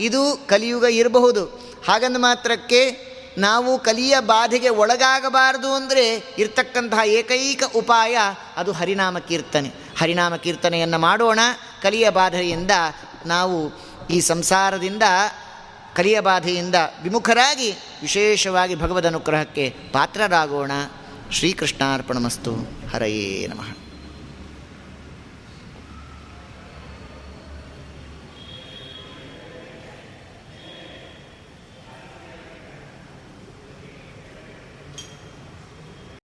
A: ಇದು ಕಲಿಯುಗ ಇರಬಹುದು. ಹಾಗಂದ ಮಾತ್ರಕ್ಕೆ ನಾವು ಕಲಿಯ ಬಾಧೆಗೆ ಒಳಗಾಗಬಾರದು ಅಂದರೆ ಇರ್ತಕ್ಕಂತಹ ಏಕೈಕ ಉಪಾಯ ಅದು ಹರಿನಾಮ ಕೀರ್ತನೆ. ಹರಿನಾಮ ಕೀರ್ತನೆಯನ್ನು ಮಾಡೋಣ. ಕಲಿಯ ಬಾಧೆಯಿಂದ ನಾವು ಈ ಸಂಸಾರದಿಂದ ಕಲಿಯ ಬಾಧೆಯಿಂದ ವಿಮುಖರಾಗಿ ವಿಶೇಷವಾಗಿ ಭಗವದ್ ಅನುಗ್ರಹಕ್ಕೆ ಪಾತ್ರರಾಗೋಣ. ಶ್ರೀಕೃಷ್ಣಾರ್ಪಣಮಸ್ತು. ಹರಯೇ ನಮಃ.